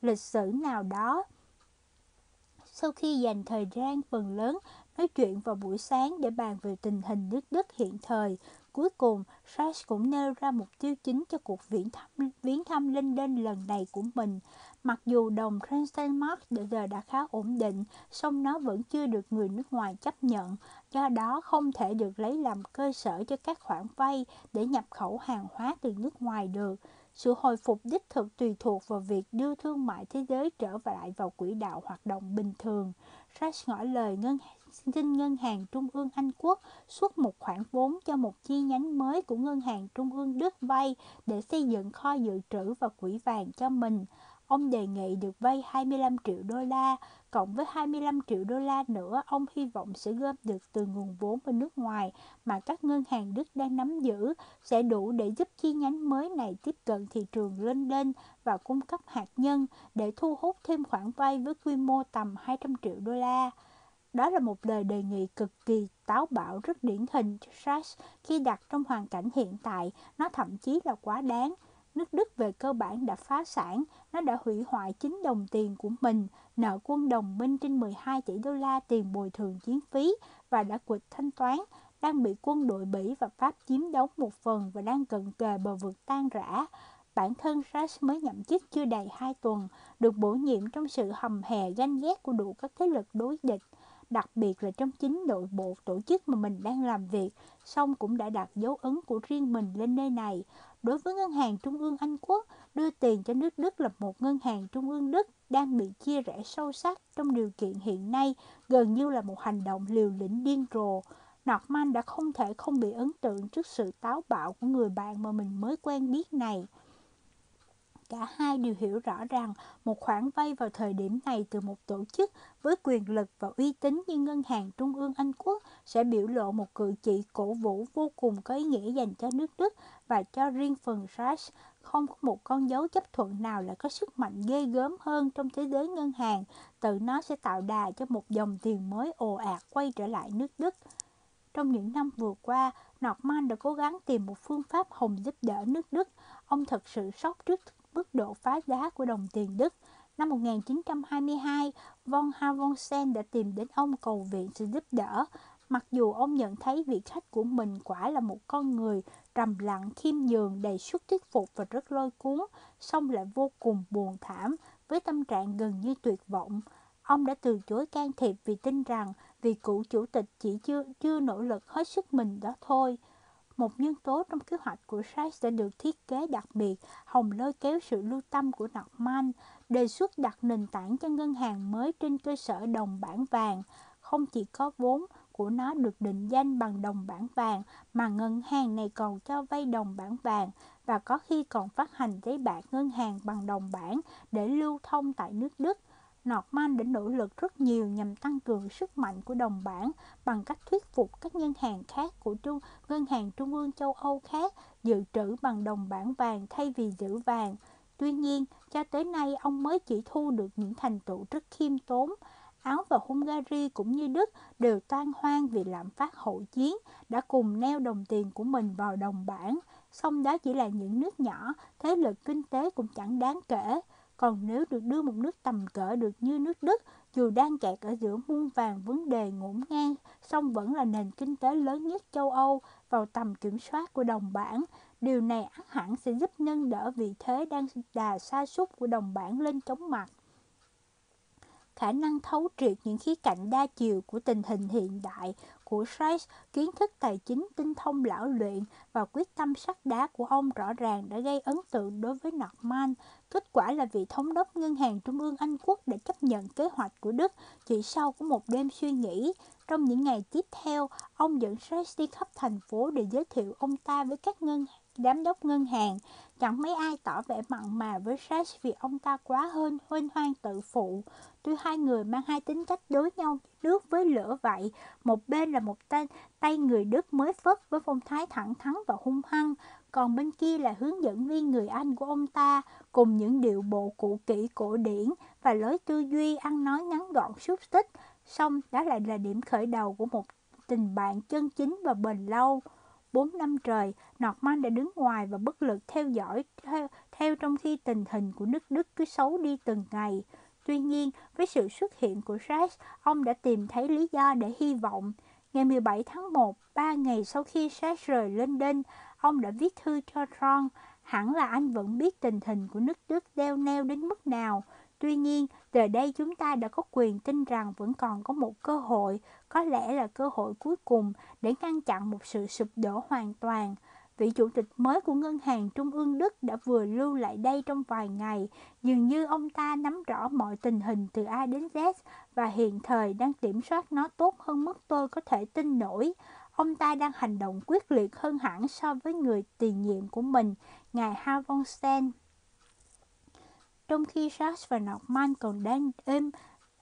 lịch sử nào đó. Sau khi dành thời gian phần lớn nói chuyện vào buổi sáng để bàn về tình hình nước Đức hiện thời, cuối cùng Sachs cũng nêu ra mục tiêu chính cho cuộc viễn thăm, viễn thăm London lần này của mình. Mặc dù đồng Transtenmark giờ đã khá ổn định, song nó vẫn chưa được người nước ngoài chấp nhận, do đó không thể được lấy làm cơ sở cho các khoản vay để nhập khẩu hàng hóa từ nước ngoài được. Sự hồi phục đích thực tùy thuộc vào việc đưa thương mại thế giới trở lại vào quỹ đạo hoạt động bình thường. Rash ngỏ lời ngân xin Ngân hàng Trung ương Anh Quốc xuất một khoản vốn cho một chi nhánh mới của Ngân hàng Trung ương Đức vay để xây dựng kho dự trữ và quỹ vàng cho mình. Ông đề nghị được vay 25 triệu đô la, cộng với 25 triệu đô la nữa ông hy vọng sẽ gom được từ nguồn vốn bên nước ngoài mà các ngân hàng Đức đang nắm giữ sẽ đủ để giúp chi nhánh mới này tiếp cận thị trường London và cung cấp hạt nhân để thu hút thêm khoản vay với quy mô tầm 200 triệu đô la. Đó là một lời đề nghị cực kỳ táo bạo rất điển hình cho Sachs khi đặt trong hoàn cảnh hiện tại, nó thậm chí là quá đáng. Nước Đức về cơ bản đã phá sản, nó đã hủy hoại chính đồng tiền của mình, nợ quân đồng minh trên 12 tỷ đô la tiền bồi thường chiến phí và đã quỵt thanh toán, đang bị quân đội Bỉ và Pháp chiếm đóng một phần và đang cận kề bờ vực tan rã. Bản thân Sash mới nhậm chức chưa đầy 2 tuần, được bổ nhiệm trong sự hầm hè ganh ghét của đủ các thế lực đối địch đặc biệt là trong chính nội bộ tổ chức mà mình đang làm việc, song cũng đã đặt dấu ấn của riêng mình lên nơi này. Đối với Ngân hàng Trung ương Anh Quốc, đưa tiền cho nước Đức là một ngân hàng Trung ương Đức đang bị chia rẽ sâu sắc trong điều kiện hiện nay, gần như là một hành động liều lĩnh điên rồ. Norman đã không thể không bị ấn tượng trước sự táo bạo của người bạn mà mình mới quen biết này cả hai đều hiểu rõ rằng một khoản vay vào thời điểm này từ một tổ chức với quyền lực và uy tín như Ngân hàng Trung ương Anh Quốc sẽ biểu lộ một cử chỉ cổ vũ vô cùng có ý nghĩa dành cho nước Đức và cho riêng phần Reich. Không có một con dấu chấp thuận nào là có sức mạnh ghê gớm hơn trong thế giới ngân hàng, tự nó sẽ tạo đà cho một dòng tiền mới ồ ạt quay trở lại nước Đức. Trong những năm vừa qua, Norman đã cố gắng tìm một phương pháp hồng giúp đỡ nước Đức. Ông thật sự sốc trước mức độ phá giá của đồng tiền Đức. Năm 1922, von Havonsen đã tìm đến ông cầu viện sự giúp đỡ. Mặc dù ông nhận thấy vị khách của mình quả là một con người trầm lặng, khiêm nhường, đầy sức thuyết phục và rất lôi cuốn, song lại vô cùng buồn thảm, với tâm trạng gần như tuyệt vọng. Ông đã từ chối can thiệp vì tin rằng vì cựu chủ tịch chỉ chưa chưa nỗ lực hết sức mình đó thôi. Một nhân tố trong kế hoạch của Sykes đã được thiết kế đặc biệt, hồng lôi kéo sự lưu tâm của Norman, đề xuất đặt nền tảng cho ngân hàng mới trên cơ sở đồng bảng vàng. Không chỉ có vốn của nó được định danh bằng đồng bảng vàng, mà ngân hàng này còn cho vay đồng bảng vàng và có khi còn phát hành giấy bạc ngân hàng bằng đồng bảng để lưu thông tại nước Đức. Norman đã nỗ lực rất nhiều nhằm tăng cường sức mạnh của đồng bảng bằng cách thuyết phục các ngân hàng khác của trung ngân hàng trung ương châu Âu khác dự trữ bằng đồng bảng vàng thay vì giữ vàng. Tuy nhiên, cho tới nay ông mới chỉ thu được những thành tựu rất khiêm tốn. Áo và Hungary cũng như Đức đều tan hoang vì lạm phát hậu chiến, đã cùng neo đồng tiền của mình vào đồng bảng. Song đó chỉ là những nước nhỏ, thế lực kinh tế cũng chẳng đáng kể. Còn nếu được đưa một nước tầm cỡ được như nước Đức, dù đang kẹt ở giữa muôn vàng vấn đề ngổn ngang, song vẫn là nền kinh tế lớn nhất châu Âu vào tầm kiểm soát của đồng bảng. Điều này ắt hẳn sẽ giúp nâng đỡ vị thế đang đà sa sút của đồng bảng lên chóng mặt khả năng thấu triệt những khía cạnh đa chiều của tình hình hiện đại của Sykes, kiến thức tài chính tinh thông lão luyện và quyết tâm sắt đá của ông rõ ràng đã gây ấn tượng đối với Norman. Kết quả là vị thống đốc Ngân hàng Trung ương Anh Quốc đã chấp nhận kế hoạch của Đức chỉ sau có một đêm suy nghĩ. Trong những ngày tiếp theo, ông dẫn Sykes đi khắp thành phố để giới thiệu ông ta với các ngân giám đốc ngân hàng. Chẳng mấy ai tỏ vẻ mặn mà với Sykes vì ông ta quá hơn huynh hoang tự phụ. Tuy hai người mang hai tính cách đối nhau nước với lửa vậy, một bên là một tay, tay người Đức mới phất với phong thái thẳng thắn và hung hăng, còn bên kia là hướng dẫn viên người Anh của ông ta, cùng những điệu bộ cũ kỹ cổ điển và lối tư duy ăn nói ngắn gọn xúc tích. Xong đó lại là điểm khởi đầu của một tình bạn chân chính và bền lâu. Bốn năm trời, Norman đã đứng ngoài và bất lực theo dõi theo, theo trong khi tình hình của nước Đức cứ xấu đi từng ngày. Tuy nhiên, với sự xuất hiện của Reich, ông đã tìm thấy lý do để hy vọng. Ngày 17 tháng 1, ba ngày sau khi Reich rời London, ông đã viết thư cho Ron. Hẳn là anh vẫn biết tình hình của nước Đức đeo neo đến mức nào. Tuy nhiên, giờ đây chúng ta đã có quyền tin rằng vẫn còn có một cơ hội, có lẽ là cơ hội cuối cùng để ngăn chặn một sự sụp đổ hoàn toàn. Vị chủ tịch mới của Ngân hàng Trung ương Đức đã vừa lưu lại đây trong vài ngày. Dường như ông ta nắm rõ mọi tình hình từ A đến Z và hiện thời đang kiểm soát nó tốt hơn mức tôi có thể tin nổi. Ông ta đang hành động quyết liệt hơn hẳn so với người tiền nhiệm của mình, ngài Havonstein. Trong khi Charles và Norman còn đang êm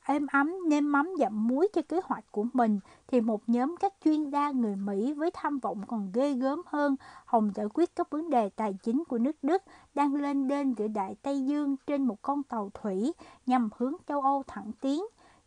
êm ấm nêm mắm dặm muối cho kế hoạch của mình thì một nhóm các chuyên gia người Mỹ với tham vọng còn ghê gớm hơn hòng giải quyết các vấn đề tài chính của nước Đức đang lên đên giữa Đại Tây Dương trên một con tàu thủy nhằm hướng châu Âu thẳng tiến.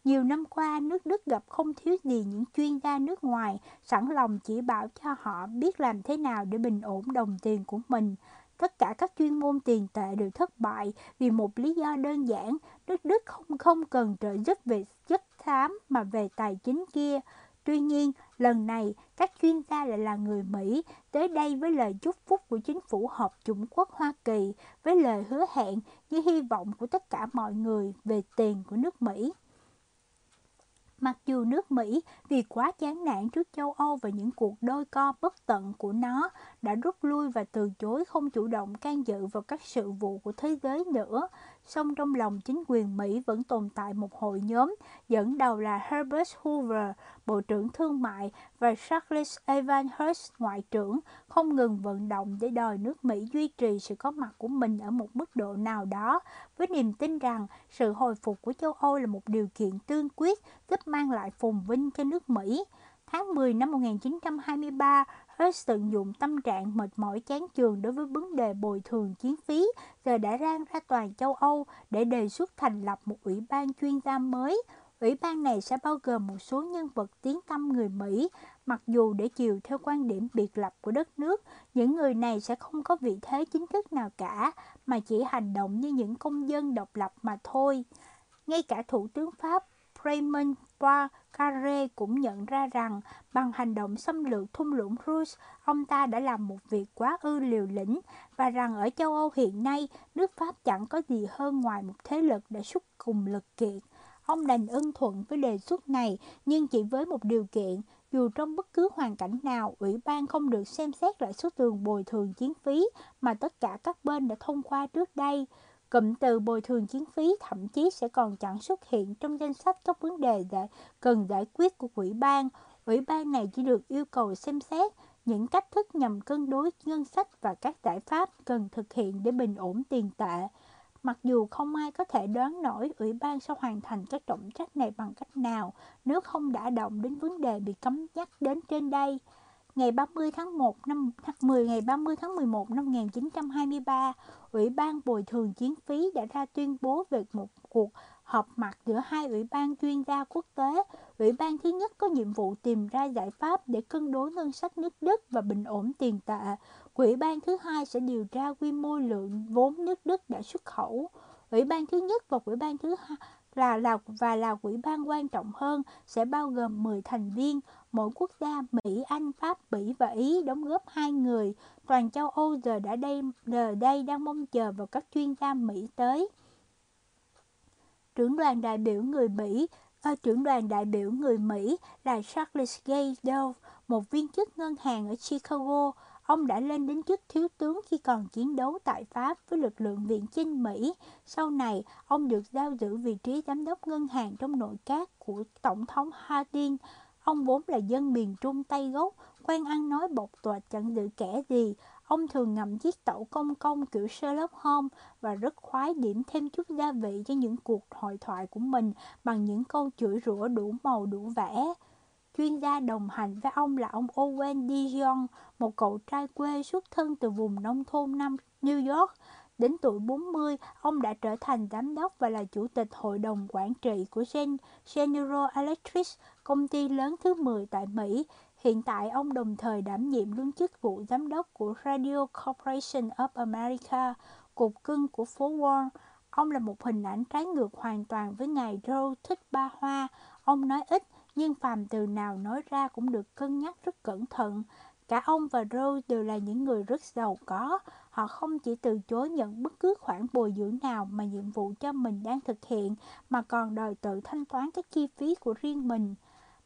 Nhiều năm qua, nước Đức gặp không thiếu gì những chuyên gia nước ngoài sẵn lòng chỉ bảo cho họ biết làm thế nào để bình ổn đồng tiền của mình. Tất cả các chuyên môn tiền tệ đều thất bại vì một lý do đơn giản, nước Đức không không cần trợ giúp về chất xám mà về tài chính kia. Tuy nhiên, lần này các chuyên gia lại là người Mỹ tới đây với lời chúc phúc của chính phủ Hợp Chủng Quốc Hoa Kỳ với lời hứa hẹn như hy vọng của tất cả mọi người về tiền của nước Mỹ. Mặc dù nước Mỹ vì quá chán nản trước châu Âu và những cuộc đôi co bất tận của nó đã rút lui và từ chối không chủ động can dự vào các sự vụ của thế giới nữa, song trong lòng chính quyền Mỹ vẫn tồn tại một hội nhóm dẫn đầu là Herbert Hoover, Bộ trưởng Thương mại và Charles Evans Ngoại trưởng, không ngừng vận động để đòi nước Mỹ duy trì sự có mặt của mình ở một mức độ nào đó, với niềm tin rằng sự hồi phục của châu Âu là một điều kiện tương quyết giúp mang lại phồn vinh cho nước Mỹ. Tháng 10 năm 1923, hết tận dụng tâm trạng mệt mỏi chán chường đối với vấn đề bồi thường chiến phí, giờ đã rang ra toàn châu Âu để đề xuất thành lập một ủy ban chuyên gia mới. Ủy ban này sẽ bao gồm một số nhân vật tiếng tâm người Mỹ, mặc dù để chiều theo quan điểm biệt lập của đất nước, những người này sẽ không có vị thế chính thức nào cả, mà chỉ hành động như những công dân độc lập mà thôi. Ngay cả Thủ tướng Pháp Raymond Poincaré cũng nhận ra rằng bằng hành động xâm lược thung lũng Rus, ông ta đã làm một việc quá ư liều lĩnh và rằng ở châu Âu hiện nay, nước Pháp chẳng có gì hơn ngoài một thế lực đã xúc cùng lực kiện. Ông đành ưng thuận với đề xuất này, nhưng chỉ với một điều kiện, dù trong bất cứ hoàn cảnh nào, ủy ban không được xem xét lại số tiền bồi thường chiến phí mà tất cả các bên đã thông qua trước đây. Cụm từ bồi thường chiến phí thậm chí sẽ còn chẳng xuất hiện trong danh sách các vấn đề giải, cần giải quyết của ủy ban. Ủy ban này chỉ được yêu cầu xem xét những cách thức nhằm cân đối ngân sách và các giải pháp cần thực hiện để bình ổn tiền tệ. Mặc dù không ai có thể đoán nổi ủy ban sẽ hoàn thành các trọng trách này bằng cách nào nếu không đã động đến vấn đề bị cấm nhắc đến trên đây ngày 30 tháng 1 năm 10 ngày 30 tháng 11 năm 1923, Ủy ban bồi thường chiến phí đã ra tuyên bố về một cuộc họp mặt giữa hai ủy ban chuyên gia quốc tế. Ủy ban thứ nhất có nhiệm vụ tìm ra giải pháp để cân đối ngân sách nước Đức và bình ổn tiền tệ. Ủy ban thứ hai sẽ điều tra quy mô lượng vốn nước Đức đã xuất khẩu. Ủy ban thứ nhất và ủy ban thứ hai là là và là quỹ ban quan trọng hơn sẽ bao gồm 10 thành viên, mỗi quốc gia Mỹ, Anh, Pháp, Bỉ và Ý đóng góp hai người. Toàn châu Âu giờ đã đây giờ đây đang mong chờ vào các chuyên gia Mỹ tới. Trưởng đoàn đại biểu người Mỹ ở trưởng đoàn đại biểu người Mỹ là Charles Gay Dove, một viên chức ngân hàng ở Chicago. Ông đã lên đến chức thiếu tướng khi còn chiến đấu tại Pháp với lực lượng viện chinh Mỹ. Sau này, ông được giao giữ vị trí giám đốc ngân hàng trong nội các của Tổng thống Harding. Ông vốn là dân miền Trung Tây gốc, quen ăn nói bộc tuệt chẳng giữ kẻ gì. Ông thường ngậm chiếc tẩu công công kiểu Sherlock Holmes và rất khoái điểm thêm chút gia vị cho những cuộc hội thoại của mình bằng những câu chửi rủa đủ màu đủ vẻ. Chuyên gia đồng hành với ông là ông Owen Dijon, một cậu trai quê xuất thân từ vùng nông thôn Nam New York. Đến tuổi 40, ông đã trở thành giám đốc và là chủ tịch hội đồng quản trị của General Electric, công ty lớn thứ 10 tại Mỹ. Hiện tại, ông đồng thời đảm nhiệm luôn chức vụ giám đốc của Radio Corporation of America, cục cưng của phố Wall. Ông là một hình ảnh trái ngược hoàn toàn với ngài Joe thích ba hoa. Ông nói ít, nhưng phàm từ nào nói ra cũng được cân nhắc rất cẩn thận. Cả ông và Rose đều là những người rất giàu có. Họ không chỉ từ chối nhận bất cứ khoản bồi dưỡng nào mà nhiệm vụ cho mình đang thực hiện, mà còn đòi tự thanh toán các chi phí của riêng mình.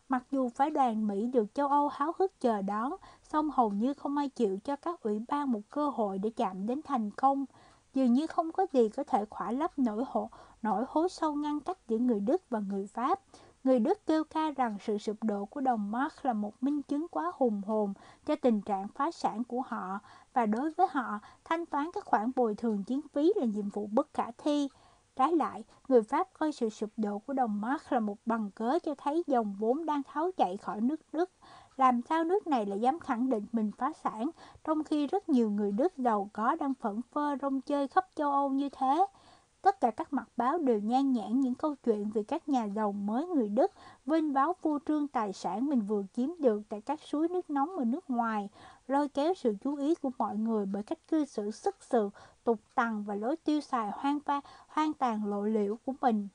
Mặc dù phái đoàn Mỹ được châu Âu háo hức chờ đón, song hầu như không ai chịu cho các ủy ban một cơ hội để chạm đến thành công. Dường như không có gì có thể khỏa lấp nỗi hộ, nỗi hố sâu ngăn cách giữa người Đức và người Pháp. Người Đức kêu ca rằng sự sụp đổ của đồng Mark là một minh chứng quá hùng hồn cho tình trạng phá sản của họ và đối với họ, thanh toán các khoản bồi thường chiến phí là nhiệm vụ bất khả thi. Trái lại, người Pháp coi sự sụp đổ của đồng Mark là một bằng cớ cho thấy dòng vốn đang tháo chạy khỏi nước Đức. Làm sao nước này lại dám khẳng định mình phá sản, trong khi rất nhiều người Đức giàu có đang phẫn phơ rong chơi khắp châu Âu như thế? Tất cả các mặt báo đều nhan nhản những câu chuyện về các nhà giàu mới người Đức vinh báo phô trương tài sản mình vừa chiếm được tại các suối nước nóng ở nước ngoài, lôi kéo sự chú ý của mọi người bởi cách cư xử sức sự, tục tằn và lối tiêu xài hoang pha, hoang tàn lộ liễu của mình.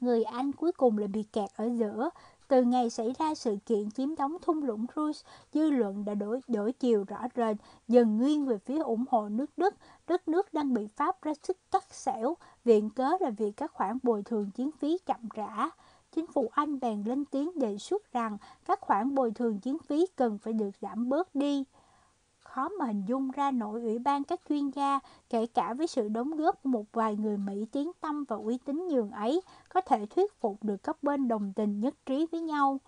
Người Anh cuối cùng lại bị kẹt ở giữa, từ ngày xảy ra sự kiện chiếm đóng thung lũng Rouge, dư luận đã đổi, đổi chiều rõ rệt, dần nghiêng về phía ủng hộ nước Đức. Đất nước đang bị Pháp ra sức cắt xẻo, viện cớ là vì các khoản bồi thường chiến phí chậm rã. Chính phủ Anh bèn lên tiếng đề xuất rằng các khoản bồi thường chiến phí cần phải được giảm bớt đi. khó mà hình dung ra nội ủy ban các chuyên gia, kể cả với sự đóng góp của một vài người Mỹ tiếng tâm và uy tín nhường ấy, có thể thuyết phục được các bên đồng tình nhất trí với nhau.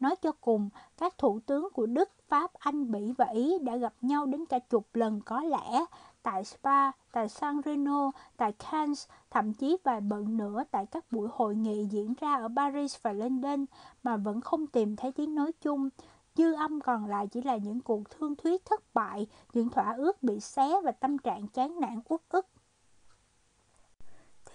Nói cho cùng, các thủ tướng của Đức, Pháp, Anh, Bỉ và Ý đã gặp nhau đến cả chục lần có lẽ, tại Spa, tại San Reno, tại Cannes, thậm chí vài bận nữa tại các buổi hội nghị diễn ra ở Paris và London mà vẫn không tìm thấy tiếng nói chung. Dư âm còn lại chỉ là những cuộc thương thuyết thất bại, những thỏa ước bị xé và tâm trạng chán nản uất ức.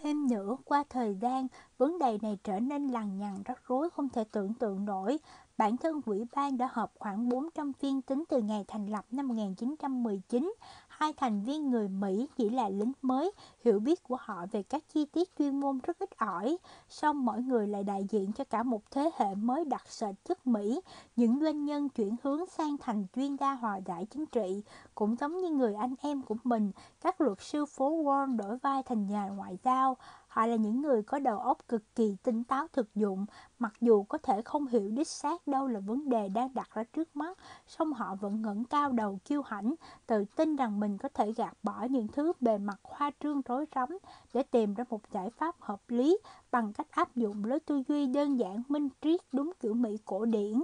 Thêm nữa, qua thời gian, vấn đề này trở nên lằng nhằng rắc rối không thể tưởng tượng nổi. Bản thân quỹ ban đã họp khoảng 400 phiên tính từ ngày thành lập năm 1919 hai thành viên người Mỹ chỉ là lính mới, hiểu biết của họ về các chi tiết chuyên môn rất ít ỏi, song mỗi người lại đại diện cho cả một thế hệ mới đặc sệt chất Mỹ, những doanh nhân chuyển hướng sang thành chuyên gia hòa giải chính trị, cũng giống như người anh em của mình, các luật sư phố Wall đổi vai thành nhà ngoại giao, Họ là những người có đầu óc cực kỳ tinh táo thực dụng, mặc dù có thể không hiểu đích xác đâu là vấn đề đang đặt ra trước mắt, song họ vẫn ngẩng cao đầu kiêu hãnh, tự tin rằng mình có thể gạt bỏ những thứ bề mặt hoa trương rối rắm để tìm ra một giải pháp hợp lý bằng cách áp dụng lối tư duy đơn giản minh triết đúng kiểu Mỹ cổ điển.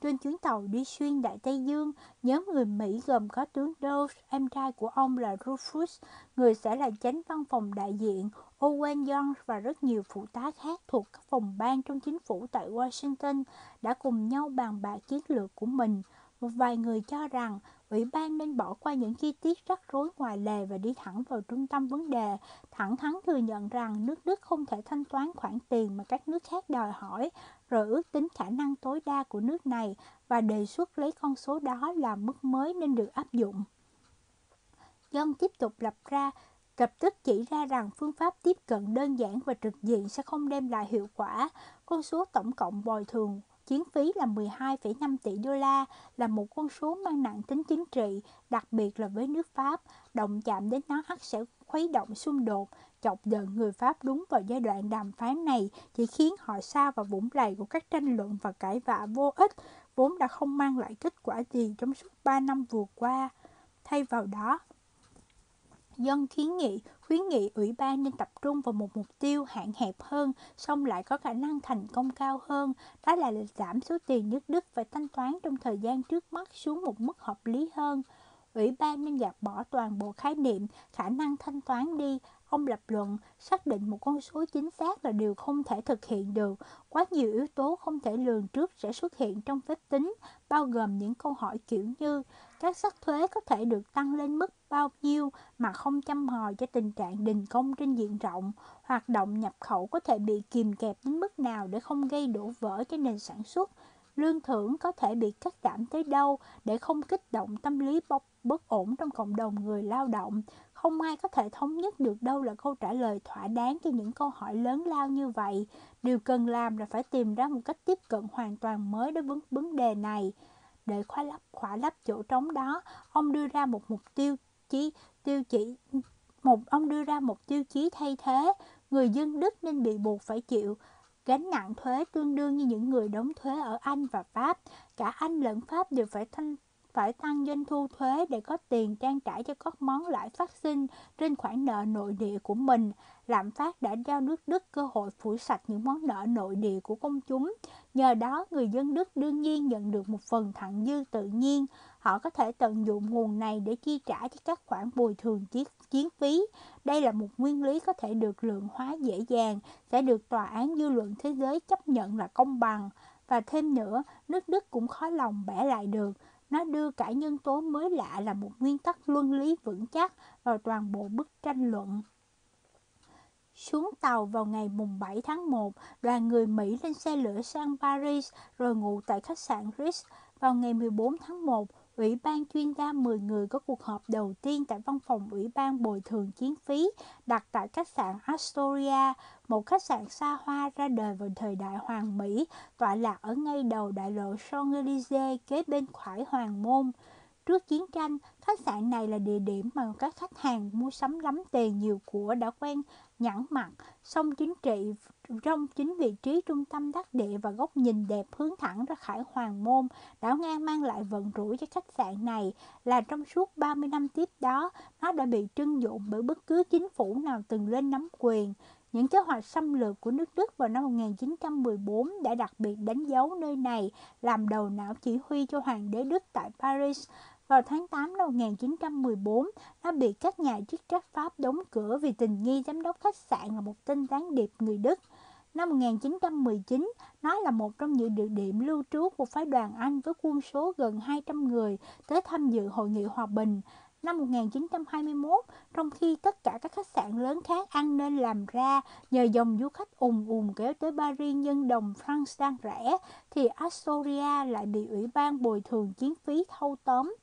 Trên chuyến tàu đi xuyên Đại Tây Dương, nhóm người Mỹ gồm có tướng Dulles em trai của ông là Rufus, người sẽ là chánh văn phòng đại diện, Owen Young và rất nhiều phụ tá khác thuộc các phòng ban trong chính phủ tại Washington đã cùng nhau bàn bạc chiến lược của mình. Một vài người cho rằng Ủy ban nên bỏ qua những chi tiết rắc rối ngoài lề và đi thẳng vào trung tâm vấn đề, thẳng thắn thừa nhận rằng nước Đức không thể thanh toán khoản tiền mà các nước khác đòi hỏi, rồi ước tính khả năng tối đa của nước này và đề xuất lấy con số đó làm mức mới nên được áp dụng. Dân tiếp tục lập ra lập tức chỉ ra rằng phương pháp tiếp cận đơn giản và trực diện sẽ không đem lại hiệu quả. Con số tổng cộng bồi thường chiến phí là 12,5 tỷ đô la là một con số mang nặng tính chính trị, đặc biệt là với nước Pháp. Động chạm đến nó ắt sẽ khuấy động xung đột, chọc giận người Pháp đúng vào giai đoạn đàm phán này chỉ khiến họ xa vào vũng lầy của các tranh luận và cãi vã vô ích, vốn đã không mang lại kết quả gì trong suốt 3 năm vừa qua. Thay vào đó, dân kiến nghị khuyến nghị ủy ban nên tập trung vào một mục tiêu hạn hẹp hơn, song lại có khả năng thành công cao hơn, đó là giảm số tiền nước Đức phải thanh toán trong thời gian trước mắt xuống một mức hợp lý hơn. Ủy ban nên gạt bỏ toàn bộ khái niệm khả năng thanh toán đi, Ông lập luận xác định một con số chính xác là điều không thể thực hiện được. Quá nhiều yếu tố không thể lường trước sẽ xuất hiện trong phép tính, bao gồm những câu hỏi kiểu như các sắc thuế có thể được tăng lên mức bao nhiêu mà không chăm hò cho tình trạng đình công trên diện rộng, hoạt động nhập khẩu có thể bị kìm kẹp đến mức nào để không gây đổ vỡ cho nền sản xuất, lương thưởng có thể bị cắt giảm tới đâu để không kích động tâm lý bốc bất ổn trong cộng đồng người lao động. Không ai có thể thống nhất được đâu là câu trả lời thỏa đáng cho những câu hỏi lớn lao như vậy. Điều cần làm là phải tìm ra một cách tiếp cận hoàn toàn mới đối với vấn đề này. Để khóa lấp khóa lấp chỗ trống đó, ông đưa ra một mục tiêu chí tiêu chỉ một ông đưa ra một tiêu chí thay thế người dân Đức nên bị buộc phải chịu gánh nặng thuế tương đương như những người đóng thuế ở Anh và Pháp. Cả Anh lẫn Pháp đều phải thanh phải tăng doanh thu thuế để có tiền trang trải cho các món lãi phát sinh trên khoản nợ nội địa của mình. Lạm phát đã cho nước Đức cơ hội phủi sạch những món nợ nội địa của công chúng. Nhờ đó, người dân Đức đương nhiên nhận được một phần thặng dư tự nhiên. Họ có thể tận dụng nguồn này để chi trả cho các khoản bồi thường chiết chiến phí. Đây là một nguyên lý có thể được lượng hóa dễ dàng, sẽ được tòa án dư luận thế giới chấp nhận là công bằng. Và thêm nữa, nước Đức cũng khó lòng bẻ lại được nó đưa cả nhân tố mới lạ là một nguyên tắc luân lý vững chắc vào toàn bộ bức tranh luận. Xuống tàu vào ngày mùng 7 tháng 1, đoàn người Mỹ lên xe lửa sang Paris rồi ngủ tại khách sạn Ritz. Vào ngày 14 tháng 1, Ủy ban chuyên gia 10 người có cuộc họp đầu tiên tại văn phòng Ủy ban bồi thường chiến phí đặt tại khách sạn Astoria, một khách sạn xa hoa ra đời vào thời đại Hoàng Mỹ, tọa lạc ở ngay đầu đại lộ Champs-Élysées kế bên khỏi Hoàng Môn. Trước chiến tranh, khách sạn này là địa điểm mà các khách hàng mua sắm lắm tiền nhiều của đã quen nhẵn mặt, song chính trị trong chính vị trí trung tâm đắc địa và góc nhìn đẹp hướng thẳng ra khải hoàng môn, đảo ngang mang lại vận rủi cho khách sạn này là trong suốt 30 năm tiếp đó, nó đã bị trưng dụng bởi bất cứ chính phủ nào từng lên nắm quyền. Những kế hoạch xâm lược của nước Đức vào năm 1914 đã đặc biệt đánh dấu nơi này làm đầu não chỉ huy cho Hoàng đế Đức tại Paris. Vào tháng 8 năm 1914, nó bị các nhà chức trách Pháp đóng cửa vì tình nghi giám đốc khách sạn là một tên gián điệp người Đức. Năm 1919, nó là một trong những địa điểm lưu trú của phái đoàn Anh với quân số gần 200 người tới tham dự hội nghị hòa bình. Năm 1921, trong khi tất cả các khách sạn lớn khác ăn nên làm ra nhờ dòng du khách ùn ùn kéo tới Paris nhân đồng franc đang rẻ, thì Astoria lại bị Ủy ban bồi thường chiến phí thâu tóm.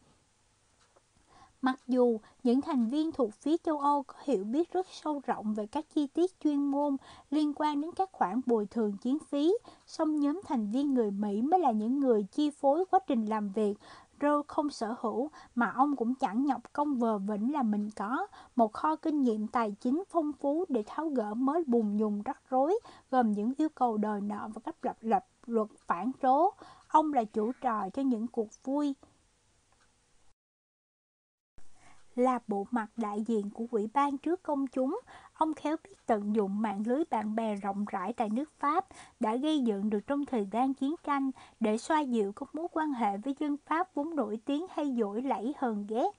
Mặc dù những thành viên thuộc phía châu Âu có hiểu biết rất sâu rộng về các chi tiết chuyên môn liên quan đến các khoản bồi thường chiến phí, song nhóm thành viên người Mỹ mới là những người chi phối quá trình làm việc. Rô không sở hữu mà ông cũng chẳng nhọc công vờ vĩnh là mình có. Một kho kinh nghiệm tài chính phong phú để tháo gỡ mới bùng nhùng rắc rối gồm những yêu cầu đòi nợ và các lập lập luật phản trố. Ông là chủ trò cho những cuộc vui là bộ mặt đại diện của quỹ ban trước công chúng, ông khéo biết tận dụng mạng lưới bạn bè rộng rãi tại nước Pháp đã gây dựng được trong thời gian chiến tranh để xoa dịu các mối quan hệ với dân Pháp vốn nổi tiếng hay dỗi lẫy hờn ghét.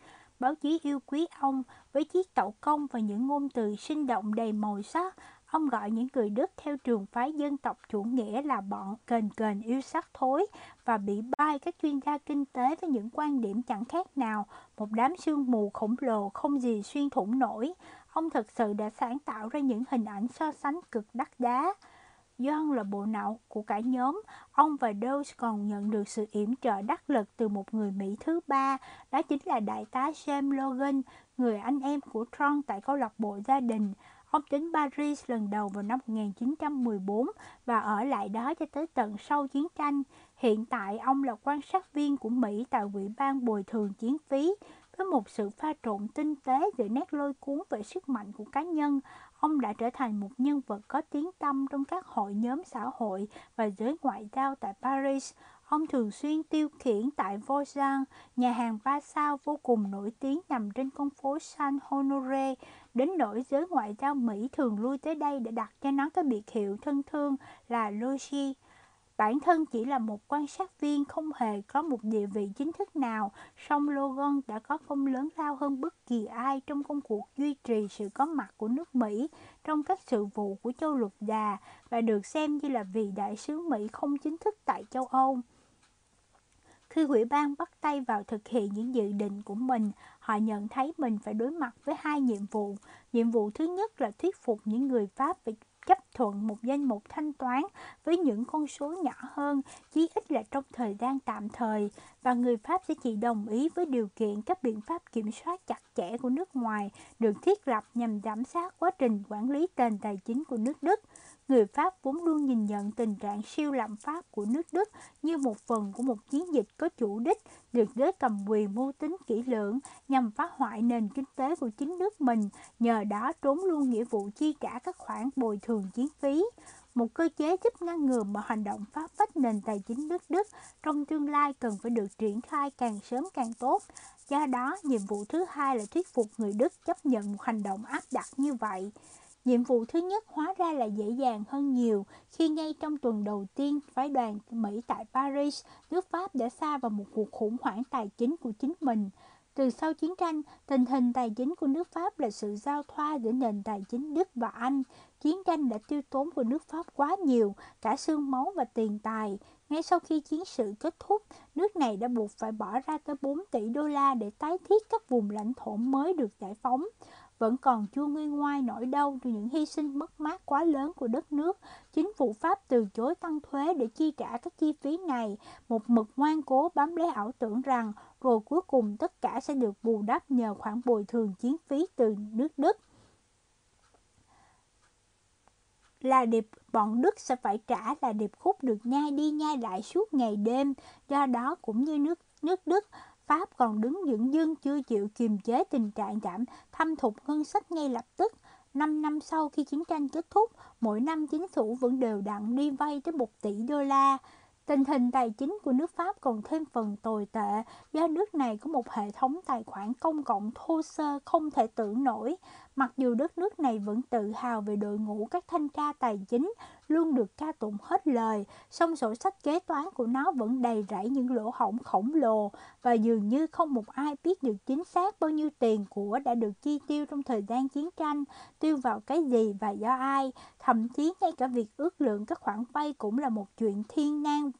Báo chí yêu quý ông với chiếc tậu công và những ngôn từ sinh động đầy màu sắc. Ông gọi những người Đức theo trường phái dân tộc chủ nghĩa là bọn kền kền yêu sắc thối và bị bai các chuyên gia kinh tế với những quan điểm chẳng khác nào một đám sương mù khổng lồ không gì xuyên thủng nổi. Ông thực sự đã sáng tạo ra những hình ảnh so sánh cực đắt đá. John là bộ não của cả nhóm, ông và Dose còn nhận được sự yểm trợ đắc lực từ một người Mỹ thứ ba, đó chính là đại tá James Logan, người anh em của Tron tại câu lạc bộ gia đình. Ông đến Paris lần đầu vào năm 1914 và ở lại đó cho tới tận sau chiến tranh. Hiện tại, ông là quan sát viên của Mỹ tại Ủy ban bồi thường chiến phí. Với một sự pha trộn tinh tế giữa nét lôi cuốn về sức mạnh của cá nhân, ông đã trở thành một nhân vật có tiếng tăm trong các hội nhóm xã hội và giới ngoại giao tại Paris. Ông thường xuyên tiêu khiển tại Voisin, nhà hàng ba sao vô cùng nổi tiếng nằm trên con phố San Honoré, đến nỗi giới ngoại giao Mỹ thường lui tới đây để đặt cho nó cái biệt hiệu thân thương là Lucy. Bản thân chỉ là một quan sát viên không hề có một địa vị chính thức nào, song Logan đã có công lớn lao hơn bất kỳ ai trong công cuộc duy trì sự có mặt của nước Mỹ trong các sự vụ của châu lục già và được xem như là vị đại sứ Mỹ không chính thức tại châu Âu. Khi ủy ban bắt tay vào thực hiện những dự định của mình, họ nhận thấy mình phải đối mặt với hai nhiệm vụ. Nhiệm vụ thứ nhất là thuyết phục những người Pháp về chấp thuận một danh mục thanh toán với những con số nhỏ hơn, chí ít là trong thời gian tạm thời, và người Pháp sẽ chỉ đồng ý với điều kiện các biện pháp kiểm soát chặt chẽ của nước ngoài được thiết lập nhằm giám sát quá trình quản lý tiền tài chính của nước Đức. Người Pháp vốn luôn nhìn nhận tình trạng siêu lạm phát của nước Đức như một phần của một chiến dịch có chủ đích được giới cầm quyền mưu tính kỹ lưỡng nhằm phá hoại nền kinh tế của chính nước mình, nhờ đó trốn luôn nghĩa vụ chi trả các khoản bồi thường chiến phí. Một cơ chế giúp ngăn ngừa mọi hành động phá phách nền tài chính nước Đức trong tương lai cần phải được triển khai càng sớm càng tốt. Do đó, nhiệm vụ thứ hai là thuyết phục người Đức chấp nhận một hành động áp đặt như vậy. Nhiệm vụ thứ nhất hóa ra là dễ dàng hơn nhiều khi ngay trong tuần đầu tiên phái đoàn Mỹ tại Paris, nước Pháp đã xa vào một cuộc khủng hoảng tài chính của chính mình. Từ sau chiến tranh, tình hình tài chính của nước Pháp là sự giao thoa giữa nền tài chính Đức và Anh. Chiến tranh đã tiêu tốn của nước Pháp quá nhiều, cả xương máu và tiền tài. Ngay sau khi chiến sự kết thúc, nước này đã buộc phải bỏ ra tới 4 tỷ đô la để tái thiết các vùng lãnh thổ mới được giải phóng vẫn còn chưa nguôi ngoai nổi đâu từ những hy sinh mất mát quá lớn của đất nước. Chính phủ Pháp từ chối tăng thuế để chi trả các chi phí này, một mực ngoan cố bám lấy ảo tưởng rằng rồi cuối cùng tất cả sẽ được bù đắp nhờ khoản bồi thường chiến phí từ nước Đức. là điệp bọn Đức sẽ phải trả là điệp khúc được nhai đi nhai lại suốt ngày đêm. Do đó cũng như nước nước Đức Pháp còn đứng dưỡng dưng chưa chịu kiềm chế tình trạng giảm thâm thụt ngân sách ngay lập tức. 5 năm sau khi chiến tranh kết thúc, mỗi năm chính phủ vẫn đều đặn đi vay tới 1 tỷ đô la. Tình hình tài chính của nước Pháp còn thêm phần tồi tệ do nước này có một hệ thống tài khoản công cộng thô sơ không thể tưởng nổi. Mặc dù đất nước này vẫn tự hào về đội ngũ các thanh tra tài chính luôn được ca tụng hết lời, song sổ sách kế toán của nó vẫn đầy rẫy những lỗ hổng khổng lồ và dường như không một ai biết được chính xác bao nhiêu tiền của đã được chi tiêu trong thời gian chiến tranh, tiêu vào cái gì và do ai. Thậm chí ngay cả việc ước lượng các khoản vay cũng là một chuyện thiên nan,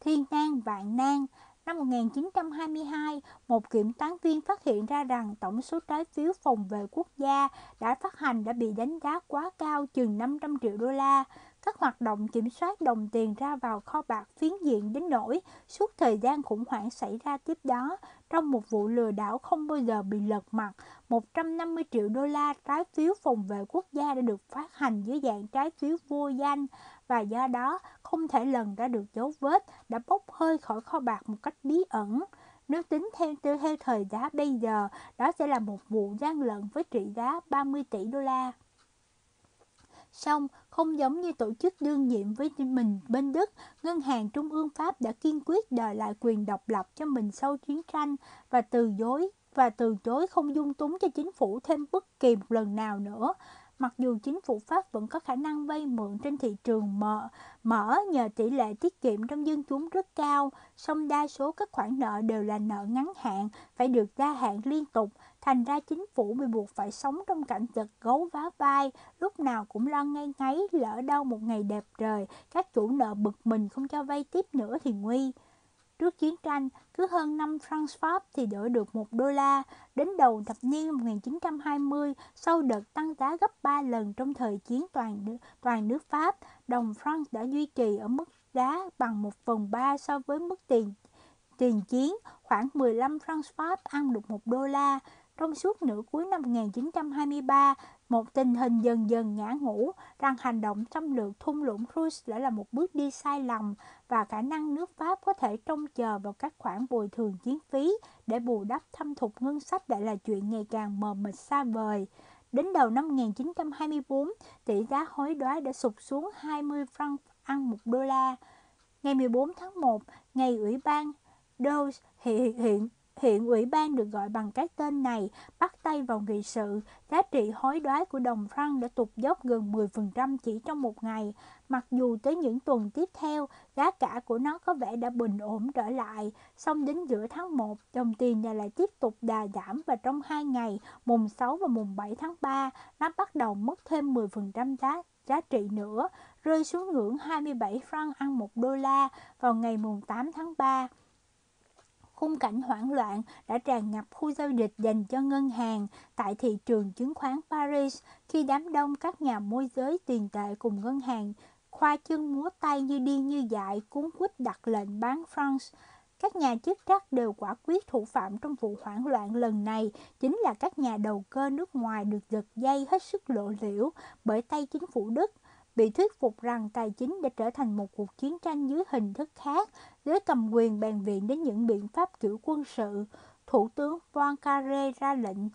thiên nan vạn nan. Năm 1922, một kiểm toán viên phát hiện ra rằng tổng số trái phiếu phòng vệ quốc gia đã phát hành đã bị đánh giá quá cao chừng 500 triệu đô la. Các hoạt động kiểm soát đồng tiền ra vào kho bạc phiến diện đến nỗi suốt thời gian khủng hoảng xảy ra tiếp đó, trong một vụ lừa đảo không bao giờ bị lật mặt, 150 triệu đô la trái phiếu phòng vệ quốc gia đã được phát hành dưới dạng trái phiếu vô danh và do đó không thể lần ra được dấu vết đã bốc hơi khỏi kho bạc một cách bí ẩn. Nếu tính theo tiêu theo thời giá bây giờ, đó sẽ là một vụ gian lận với trị giá 30 tỷ đô la. Xong, không giống như tổ chức đương nhiệm với mình bên Đức, Ngân hàng Trung ương Pháp đã kiên quyết đòi lại quyền độc lập cho mình sau chiến tranh và từ chối và từ chối không dung túng cho chính phủ thêm bất kỳ một lần nào nữa. Mặc dù chính phủ Pháp vẫn có khả năng vay mượn trên thị trường mở, mở nhờ tỷ lệ tiết kiệm trong dân chúng rất cao, song đa số các khoản nợ đều là nợ ngắn hạn, phải được gia hạn liên tục, thành ra chính phủ bị buộc phải sống trong cảnh giật gấu vá vai, lúc nào cũng lo ngay ngáy, lỡ đâu một ngày đẹp trời, các chủ nợ bực mình không cho vay tiếp nữa thì nguy. Trước chiến tranh, cứ hơn 5 franc Pháp thì đổi được 1 đô la. Đến đầu thập niên 1920, sau đợt tăng giá gấp 3 lần trong thời chiến toàn, toàn nước Pháp, đồng franc đã duy trì ở mức giá bằng 1 phần 3 so với mức tiền tiền chiến, khoảng 15 franc Pháp ăn được 1 đô la. Trong suốt nửa cuối năm 1923, một tình hình dần dần ngã ngũ rằng hành động xâm lược thung lũng Rus đã là một bước đi sai lầm và khả năng nước Pháp có thể trông chờ vào các khoản bồi thường chiến phí để bù đắp thâm thục ngân sách đã là chuyện ngày càng mờ mịt xa vời. Đến đầu năm 1924, tỷ giá hối đoái đã sụt xuống 20 franc ăn 1 đô la. Ngày 14 tháng 1, ngày Ủy ban Dose hiện, hiện Hiện ủy ban được gọi bằng cái tên này bắt tay vào nghị sự, giá trị hối đoái của đồng franc đã tụt dốc gần 10% chỉ trong một ngày, mặc dù tới những tuần tiếp theo, giá cả của nó có vẻ đã bình ổn trở lại, song đến giữa tháng 1, đồng tiền này lại tiếp tục đà giảm và trong hai ngày, mùng 6 và mùng 7 tháng 3, nó bắt đầu mất thêm 10% giá giá trị nữa, rơi xuống ngưỡng 27 franc ăn 1 đô la vào ngày mùng 8 tháng 3 khung cảnh hoảng loạn đã tràn ngập khu giao dịch dành cho ngân hàng tại thị trường chứng khoán Paris khi đám đông các nhà môi giới tiền tệ cùng ngân hàng khoa chân múa tay như điên như dại cuốn quýt đặt lệnh bán France. Các nhà chức trách đều quả quyết thủ phạm trong vụ hoảng loạn lần này, chính là các nhà đầu cơ nước ngoài được giật dây hết sức lộ liễu bởi tay chính phủ Đức bị thuyết phục rằng tài chính đã trở thành một cuộc chiến tranh dưới hình thức khác, giới cầm quyền bàn viện đến những biện pháp kiểu quân sự. Thủ tướng Poincaré ra lệnh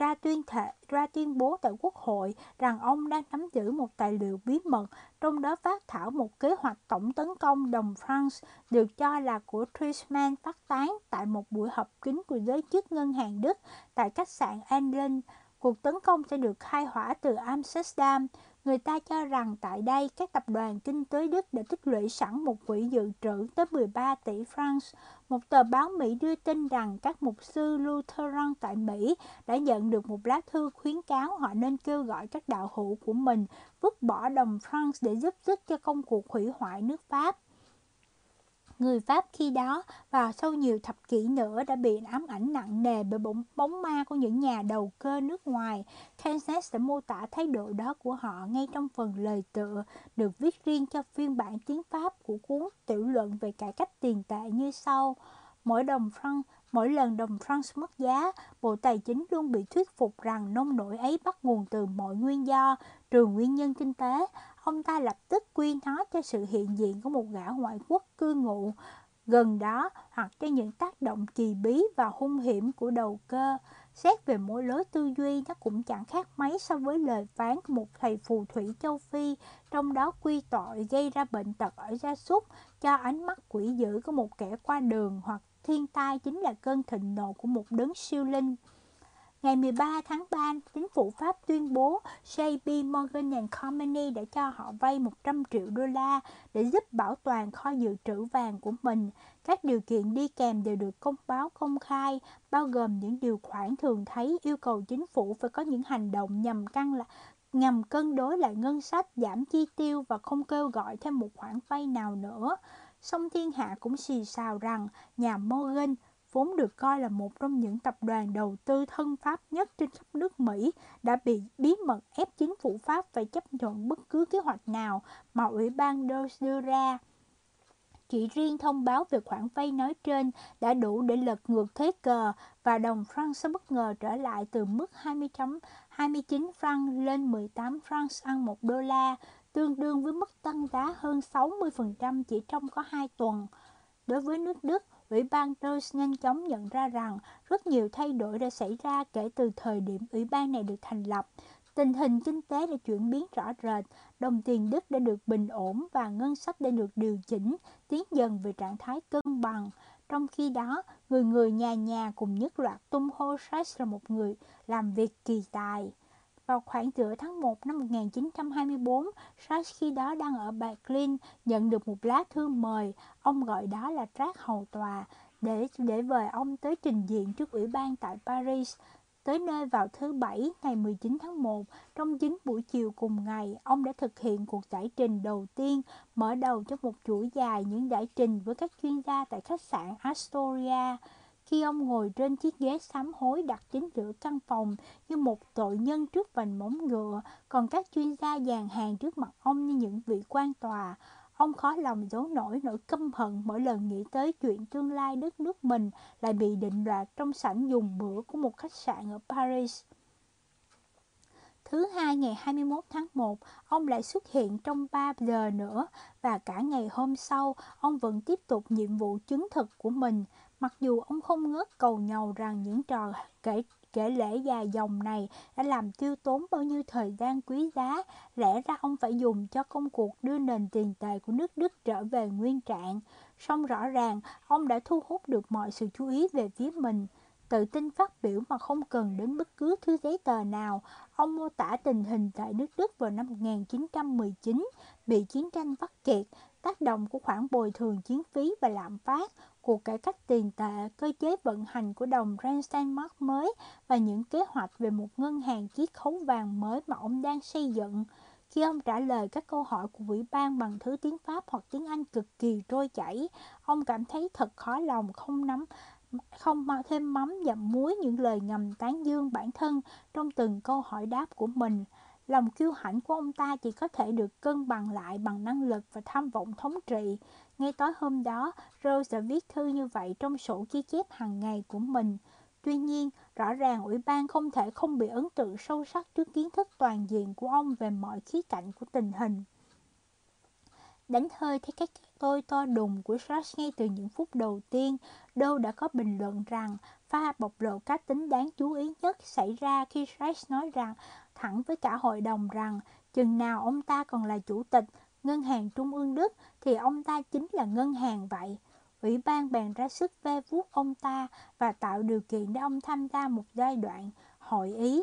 ra tuyên thệ ra tuyên bố tại quốc hội rằng ông đang nắm giữ một tài liệu bí mật trong đó phát thảo một kế hoạch tổng tấn công đồng France được cho là của Trisman phát tán tại một buổi họp kín của giới chức ngân hàng Đức tại khách sạn Anlin. Cuộc tấn công sẽ được khai hỏa từ Amsterdam. Người ta cho rằng tại đây các tập đoàn kinh tế Đức đã tích lũy sẵn một quỹ dự trữ tới 13 tỷ francs. Một tờ báo Mỹ đưa tin rằng các mục sư Lutheran tại Mỹ đã nhận được một lá thư khuyến cáo họ nên kêu gọi các đạo hữu của mình vứt bỏ đồng franc để giúp sức cho công cuộc hủy hoại nước Pháp. Người Pháp khi đó và sau nhiều thập kỷ nữa đã bị ám ảnh nặng nề bởi bóng, bóng ma của những nhà đầu cơ nước ngoài. Kansas đã mô tả thái độ đó của họ ngay trong phần lời tựa được viết riêng cho phiên bản tiếng Pháp của cuốn tiểu luận về cải cách tiền tệ như sau. Mỗi đồng franc Mỗi lần đồng franc mất giá, Bộ Tài chính luôn bị thuyết phục rằng nông nổi ấy bắt nguồn từ mọi nguyên do, trừ nguyên nhân kinh tế. Ông ta lập tức quy nó cho sự hiện diện của một gã ngoại quốc cư ngụ gần đó hoặc cho những tác động kỳ bí và hung hiểm của đầu cơ. Xét về mỗi lối tư duy, nó cũng chẳng khác mấy so với lời phán của một thầy phù thủy châu Phi, trong đó quy tội gây ra bệnh tật ở gia súc, cho ánh mắt quỷ dữ của một kẻ qua đường hoặc thiên tai chính là cơn thịnh nộ của một đấng siêu linh. Ngày 13 tháng 3, chính phủ Pháp tuyên bố JP Morgan Company đã cho họ vay 100 triệu đô la để giúp bảo toàn kho dự trữ vàng của mình. Các điều kiện đi kèm đều được công báo công khai, bao gồm những điều khoản thường thấy yêu cầu chính phủ phải có những hành động nhằm căng lại nhằm cân đối lại ngân sách, giảm chi tiêu và không kêu gọi thêm một khoản vay nào nữa. Song thiên hạ cũng xì xào rằng nhà Morgan vốn được coi là một trong những tập đoàn đầu tư thân Pháp nhất trên khắp nước Mỹ, đã bị bí mật ép chính phủ Pháp phải chấp nhận bất cứ kế hoạch nào mà Ủy ban đưa ra. Chỉ riêng thông báo về khoản vay nói trên đã đủ để lật ngược thế cờ và đồng franc sẽ bất ngờ trở lại từ mức 20.29 franc lên 18 franc ăn 1 đô la, tương đương với mức tăng giá hơn 60% chỉ trong có 2 tuần. Đối với nước Đức, Ủy ban Rose nhanh chóng nhận ra rằng rất nhiều thay đổi đã xảy ra kể từ thời điểm ủy ban này được thành lập. Tình hình kinh tế đã chuyển biến rõ rệt, đồng tiền Đức đã được bình ổn và ngân sách đã được điều chỉnh, tiến dần về trạng thái cân bằng. Trong khi đó, người người nhà nhà cùng nhất loạt tung hô Sachs là một người làm việc kỳ tài. Vào khoảng giữa tháng 1 năm 1924, Sachs khi đó đang ở Berlin nhận được một lá thư mời, ông gọi đó là trác hầu tòa, để để mời ông tới trình diện trước ủy ban tại Paris. Tới nơi vào thứ Bảy ngày 19 tháng 1, trong chính buổi chiều cùng ngày, ông đã thực hiện cuộc giải trình đầu tiên, mở đầu cho một chuỗi dài những giải trình với các chuyên gia tại khách sạn Astoria. Khi ông ngồi trên chiếc ghế sám hối đặt chính giữa căn phòng như một tội nhân trước vành móng ngựa, còn các chuyên gia dàn hàng trước mặt ông như những vị quan tòa. Ông khó lòng giấu nổi nỗi căm hận mỗi lần nghĩ tới chuyện tương lai đất nước mình lại bị định đoạt trong sảnh dùng bữa của một khách sạn ở Paris. Thứ hai ngày 21 tháng 1, ông lại xuất hiện trong 3 giờ nữa và cả ngày hôm sau, ông vẫn tiếp tục nhiệm vụ chứng thực của mình. Mặc dù ông không ngớt cầu nhầu rằng những trò kể kể lễ dài dòng này đã làm tiêu tốn bao nhiêu thời gian quý giá, lẽ ra ông phải dùng cho công cuộc đưa nền tiền tệ của nước Đức trở về nguyên trạng. Song rõ ràng, ông đã thu hút được mọi sự chú ý về phía mình. Tự tin phát biểu mà không cần đến bất cứ thứ giấy tờ nào, ông mô tả tình hình tại nước Đức vào năm 1919, bị chiến tranh vắt kiệt, tác động của khoản bồi thường chiến phí và lạm phát, cuộc cải cách tiền tệ, cơ chế vận hành của đồng Renstenmark mới và những kế hoạch về một ngân hàng chiết khấu vàng mới mà ông đang xây dựng. Khi ông trả lời các câu hỏi của ủy ban bằng thứ tiếng Pháp hoặc tiếng Anh cực kỳ trôi chảy, ông cảm thấy thật khó lòng không nắm không thêm mắm dặm muối những lời ngầm tán dương bản thân trong từng câu hỏi đáp của mình. Lòng kiêu hãnh của ông ta chỉ có thể được cân bằng lại bằng năng lực và tham vọng thống trị. Ngay tối hôm đó, Rose đã viết thư như vậy trong sổ ghi chép hàng ngày của mình. Tuy nhiên, rõ ràng ủy ban không thể không bị ấn tượng sâu sắc trước kiến thức toàn diện của ông về mọi khía cạnh của tình hình. Đánh hơi thấy các tôi to đùng của Rush ngay từ những phút đầu tiên, Đô đã có bình luận rằng pha bộc lộ cá tính đáng chú ý nhất xảy ra khi Rush nói rằng thẳng với cả hội đồng rằng chừng nào ông ta còn là chủ tịch ngân hàng trung ương Đức thì ông ta chính là ngân hàng vậy. Ủy ban bèn ra sức ve vuốt ông ta và tạo điều kiện để ông tham gia một giai đoạn hội ý.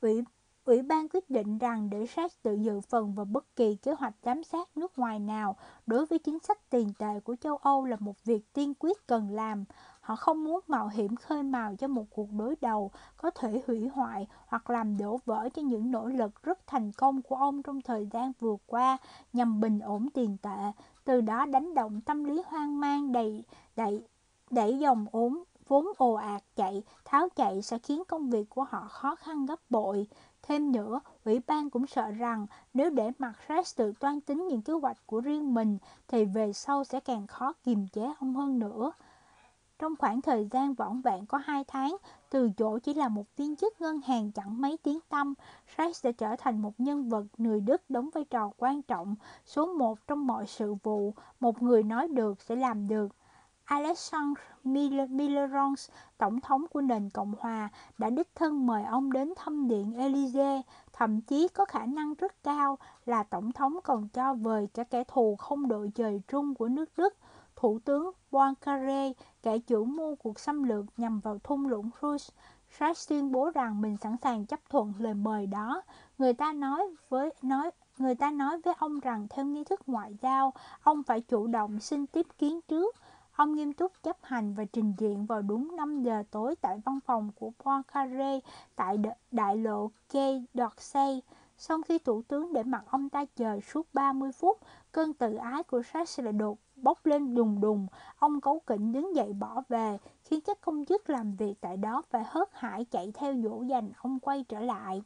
Ủy Ủy ban quyết định rằng để sát tự dự phần vào bất kỳ kế hoạch giám sát nước ngoài nào đối với chính sách tiền tệ của châu Âu là một việc tiên quyết cần làm. Họ không muốn mạo hiểm khơi mào cho một cuộc đối đầu có thể hủy hoại hoặc làm đổ vỡ cho những nỗ lực rất thành công của ông trong thời gian vừa qua nhằm bình ổn tiền tệ, từ đó đánh động tâm lý hoang mang đầy đẩy đẩy dòng ốm vốn ồ ạt chạy, tháo chạy sẽ khiến công việc của họ khó khăn gấp bội. Thêm nữa, ủy ban cũng sợ rằng nếu để mặc Rex tự toan tính những kế hoạch của riêng mình thì về sau sẽ càng khó kiềm chế ông hơn nữa. Trong khoảng thời gian vỏn vẹn có 2 tháng, từ chỗ chỉ là một viên chức ngân hàng chẳng mấy tiếng tâm, Rex đã trở thành một nhân vật người Đức đóng vai trò quan trọng, số một trong mọi sự vụ, một người nói được sẽ làm được. Alexandre Millerons, tổng thống của nền Cộng hòa, đã đích thân mời ông đến thăm điện Elysee, thậm chí có khả năng rất cao là tổng thống còn cho vời cả kẻ thù không đội trời chung của nước Đức, Thủ tướng Poincaré, kẻ chủ mưu cuộc xâm lược nhằm vào thung lũng Rouge. Sartre tuyên bố rằng mình sẵn sàng chấp thuận lời mời đó. Người ta nói với nói người ta nói với ông rằng theo nghi thức ngoại giao, ông phải chủ động xin tiếp kiến trước. Ông nghiêm túc chấp hành và trình diện vào đúng 5 giờ tối tại văn phòng của Poincaré tại đại lộ Quai d'Orsay. Sau khi thủ tướng để mặc ông ta chờ suốt 30 phút, cơn tự ái của Sartre lại đột bốc lên đùng đùng. Ông cấu kỉnh đứng dậy bỏ về, khiến các công chức làm việc tại đó phải hớt hải chạy theo dỗ dành ông quay trở lại.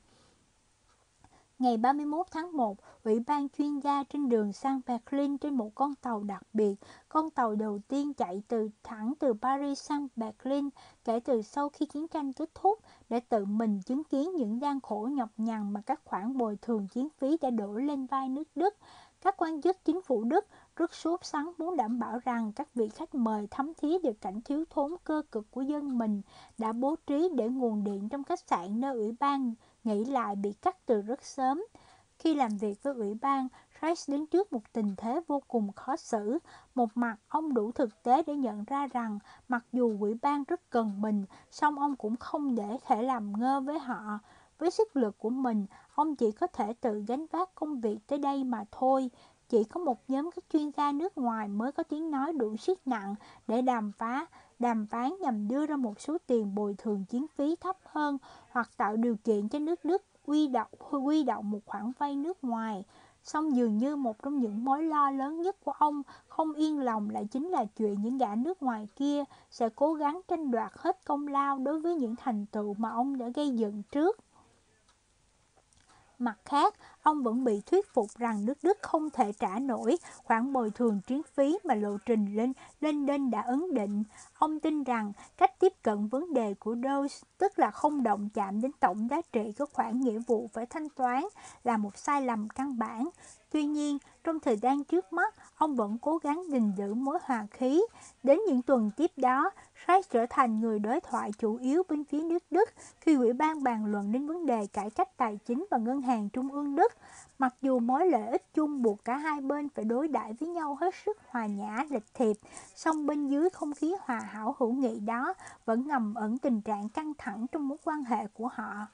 Ngày 31 tháng 1, Ủy ban chuyên gia trên đường sang Berlin trên một con tàu đặc biệt, con tàu đầu tiên chạy từ thẳng từ Paris sang Berlin kể từ sau khi chiến tranh kết thúc để tự mình chứng kiến những gian khổ nhọc nhằn mà các khoản bồi thường chiến phí đã đổ lên vai nước Đức. Các quan chức chính phủ Đức rất sốt sắng muốn đảm bảo rằng các vị khách mời thấm thía được cảnh thiếu thốn cơ cực của dân mình đã bố trí để nguồn điện trong khách sạn nơi ủy ban nghĩ lại bị cắt từ rất sớm. Khi làm việc với ủy ban, Reich đứng trước một tình thế vô cùng khó xử. Một mặt, ông đủ thực tế để nhận ra rằng mặc dù ủy ban rất cần mình, song ông cũng không để thể làm ngơ với họ. Với sức lực của mình, ông chỉ có thể tự gánh vác công việc tới đây mà thôi. Chỉ có một nhóm các chuyên gia nước ngoài mới có tiếng nói đủ sức nặng để đàm phá, đàm phán nhằm đưa ra một số tiền bồi thường chiến phí thấp hơn hoặc tạo điều kiện cho nước Đức quy động, quy động một khoản vay nước ngoài. Song dường như một trong những mối lo lớn nhất của ông không yên lòng lại chính là chuyện những gã nước ngoài kia sẽ cố gắng tranh đoạt hết công lao đối với những thành tựu mà ông đã gây dựng trước. Mặt khác, ông vẫn bị thuyết phục rằng nước Đức không thể trả nổi khoản bồi thường chiến phí mà lộ trình lên lên lên đã ấn định. Ông tin rằng cách tiếp cận vấn đề của Dawes, tức là không động chạm đến tổng giá trị của khoản nghĩa vụ phải thanh toán, là một sai lầm căn bản. Tuy nhiên, trong thời gian trước mắt, ông vẫn cố gắng gìn giữ mối hòa khí. Đến những tuần tiếp đó, Reich trở thành người đối thoại chủ yếu bên phía nước Đức khi Ủy ban bàn luận đến vấn đề cải cách tài chính và ngân hàng trung ương Đức. Mặc dù mối lợi ích chung buộc cả hai bên phải đối đãi với nhau hết sức hòa nhã, lịch thiệp, song bên dưới không khí hòa hảo hữu nghị đó vẫn ngầm ẩn tình trạng căng thẳng trong mối quan hệ của họ.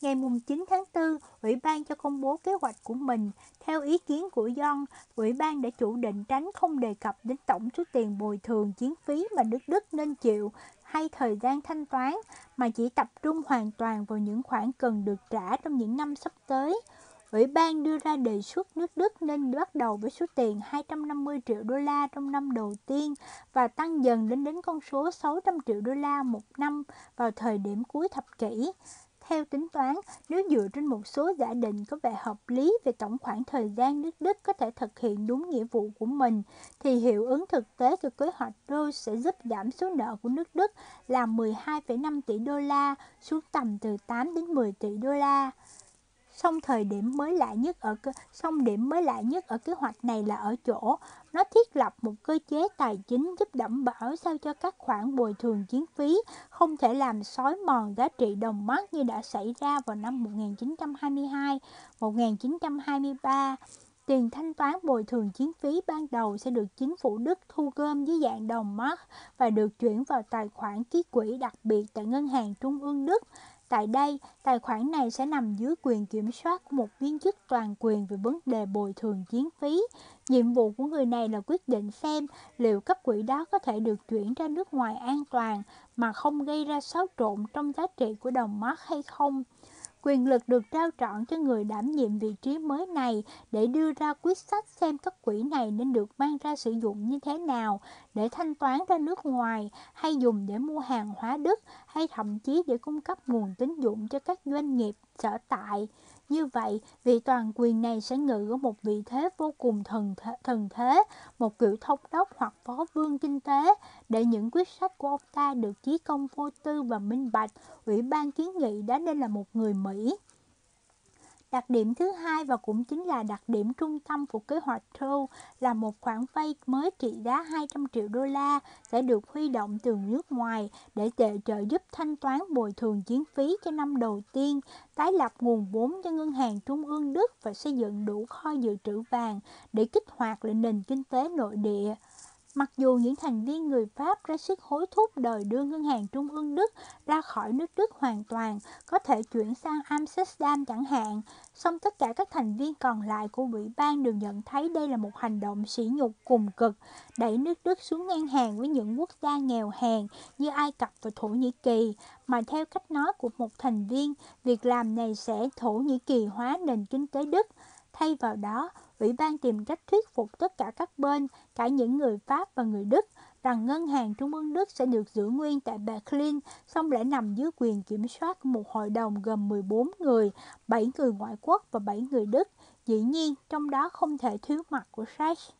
Ngày 9 tháng 4, Ủy ban cho công bố kế hoạch của mình. Theo ý kiến của John, Ủy ban đã chủ định tránh không đề cập đến tổng số tiền bồi thường chiến phí mà nước Đức nên chịu hay thời gian thanh toán, mà chỉ tập trung hoàn toàn vào những khoản cần được trả trong những năm sắp tới. Ủy ban đưa ra đề xuất nước Đức nên bắt đầu với số tiền 250 triệu đô la trong năm đầu tiên và tăng dần đến đến con số 600 triệu đô la một năm vào thời điểm cuối thập kỷ. Theo tính toán, nếu dựa trên một số giả định có vẻ hợp lý về tổng khoảng thời gian nước Đức có thể thực hiện đúng nghĩa vụ của mình, thì hiệu ứng thực tế của kế hoạch Rose sẽ giúp giảm số nợ của nước Đức là 12,5 tỷ đô la xuống tầm từ 8 đến 10 tỷ đô la. Song thời điểm mới lạ nhất ở song điểm mới lạ nhất ở kế hoạch này là ở chỗ nó thiết lập một cơ chế tài chính giúp đảm bảo sao cho các khoản bồi thường chiến phí không thể làm xói mòn giá trị đồng mark như đã xảy ra vào năm 1922, 1923. Tiền thanh toán bồi thường chiến phí ban đầu sẽ được chính phủ Đức thu gom dưới dạng đồng mark và được chuyển vào tài khoản ký quỹ đặc biệt tại Ngân hàng Trung ương Đức Tại đây, tài khoản này sẽ nằm dưới quyền kiểm soát của một viên chức toàn quyền về vấn đề bồi thường chiến phí. Nhiệm vụ của người này là quyết định xem liệu cấp quỹ đó có thể được chuyển ra nước ngoài an toàn mà không gây ra xáo trộn trong giá trị của đồng mark hay không. Quyền lực được trao trọn cho người đảm nhiệm vị trí mới này để đưa ra quyết sách xem các quỹ này nên được mang ra sử dụng như thế nào, để thanh toán ra nước ngoài hay dùng để mua hàng hóa Đức, hay thậm chí để cung cấp nguồn tín dụng cho các doanh nghiệp, sở tại. Như vậy, vị toàn quyền này sẽ ngự ở một vị thế vô cùng thần thế, thần thế, một kiểu thống đốc hoặc phó vương kinh tế, để những quyết sách của ông ta được chí công vô tư và minh bạch, Ủy ban kiến nghị đã nên là một người Mỹ. Đặc điểm thứ hai và cũng chính là đặc điểm trung tâm của kế hoạch Troll là một khoản vay mới trị giá 200 triệu đô la sẽ được huy động từ nước ngoài để trợ trợ giúp thanh toán bồi thường chiến phí cho năm đầu tiên, tái lập nguồn vốn cho ngân hàng trung ương Đức và xây dựng đủ kho dự trữ vàng để kích hoạt lại nền kinh tế nội địa. Mặc dù những thành viên người Pháp ra sức hối thúc đòi đưa ngân hàng trung ương Đức ra khỏi nước Đức hoàn toàn, có thể chuyển sang Amsterdam chẳng hạn, song tất cả các thành viên còn lại của ủy ban đều nhận thấy đây là một hành động sỉ nhục cùng cực, đẩy nước Đức xuống ngang hàng với những quốc gia nghèo hèn như Ai Cập và Thổ Nhĩ Kỳ, mà theo cách nói của một thành viên, việc làm này sẽ Thổ Nhĩ Kỳ hóa nền kinh tế Đức. Thay vào đó, Ủy ban tìm cách thuyết phục tất cả các bên, cả những người Pháp và người Đức, rằng ngân hàng trung ương Đức sẽ được giữ nguyên tại Berlin, song lại nằm dưới quyền kiểm soát của một hội đồng gồm 14 người, 7 người ngoại quốc và 7 người Đức. Dĩ nhiên, trong đó không thể thiếu mặt của Sachs.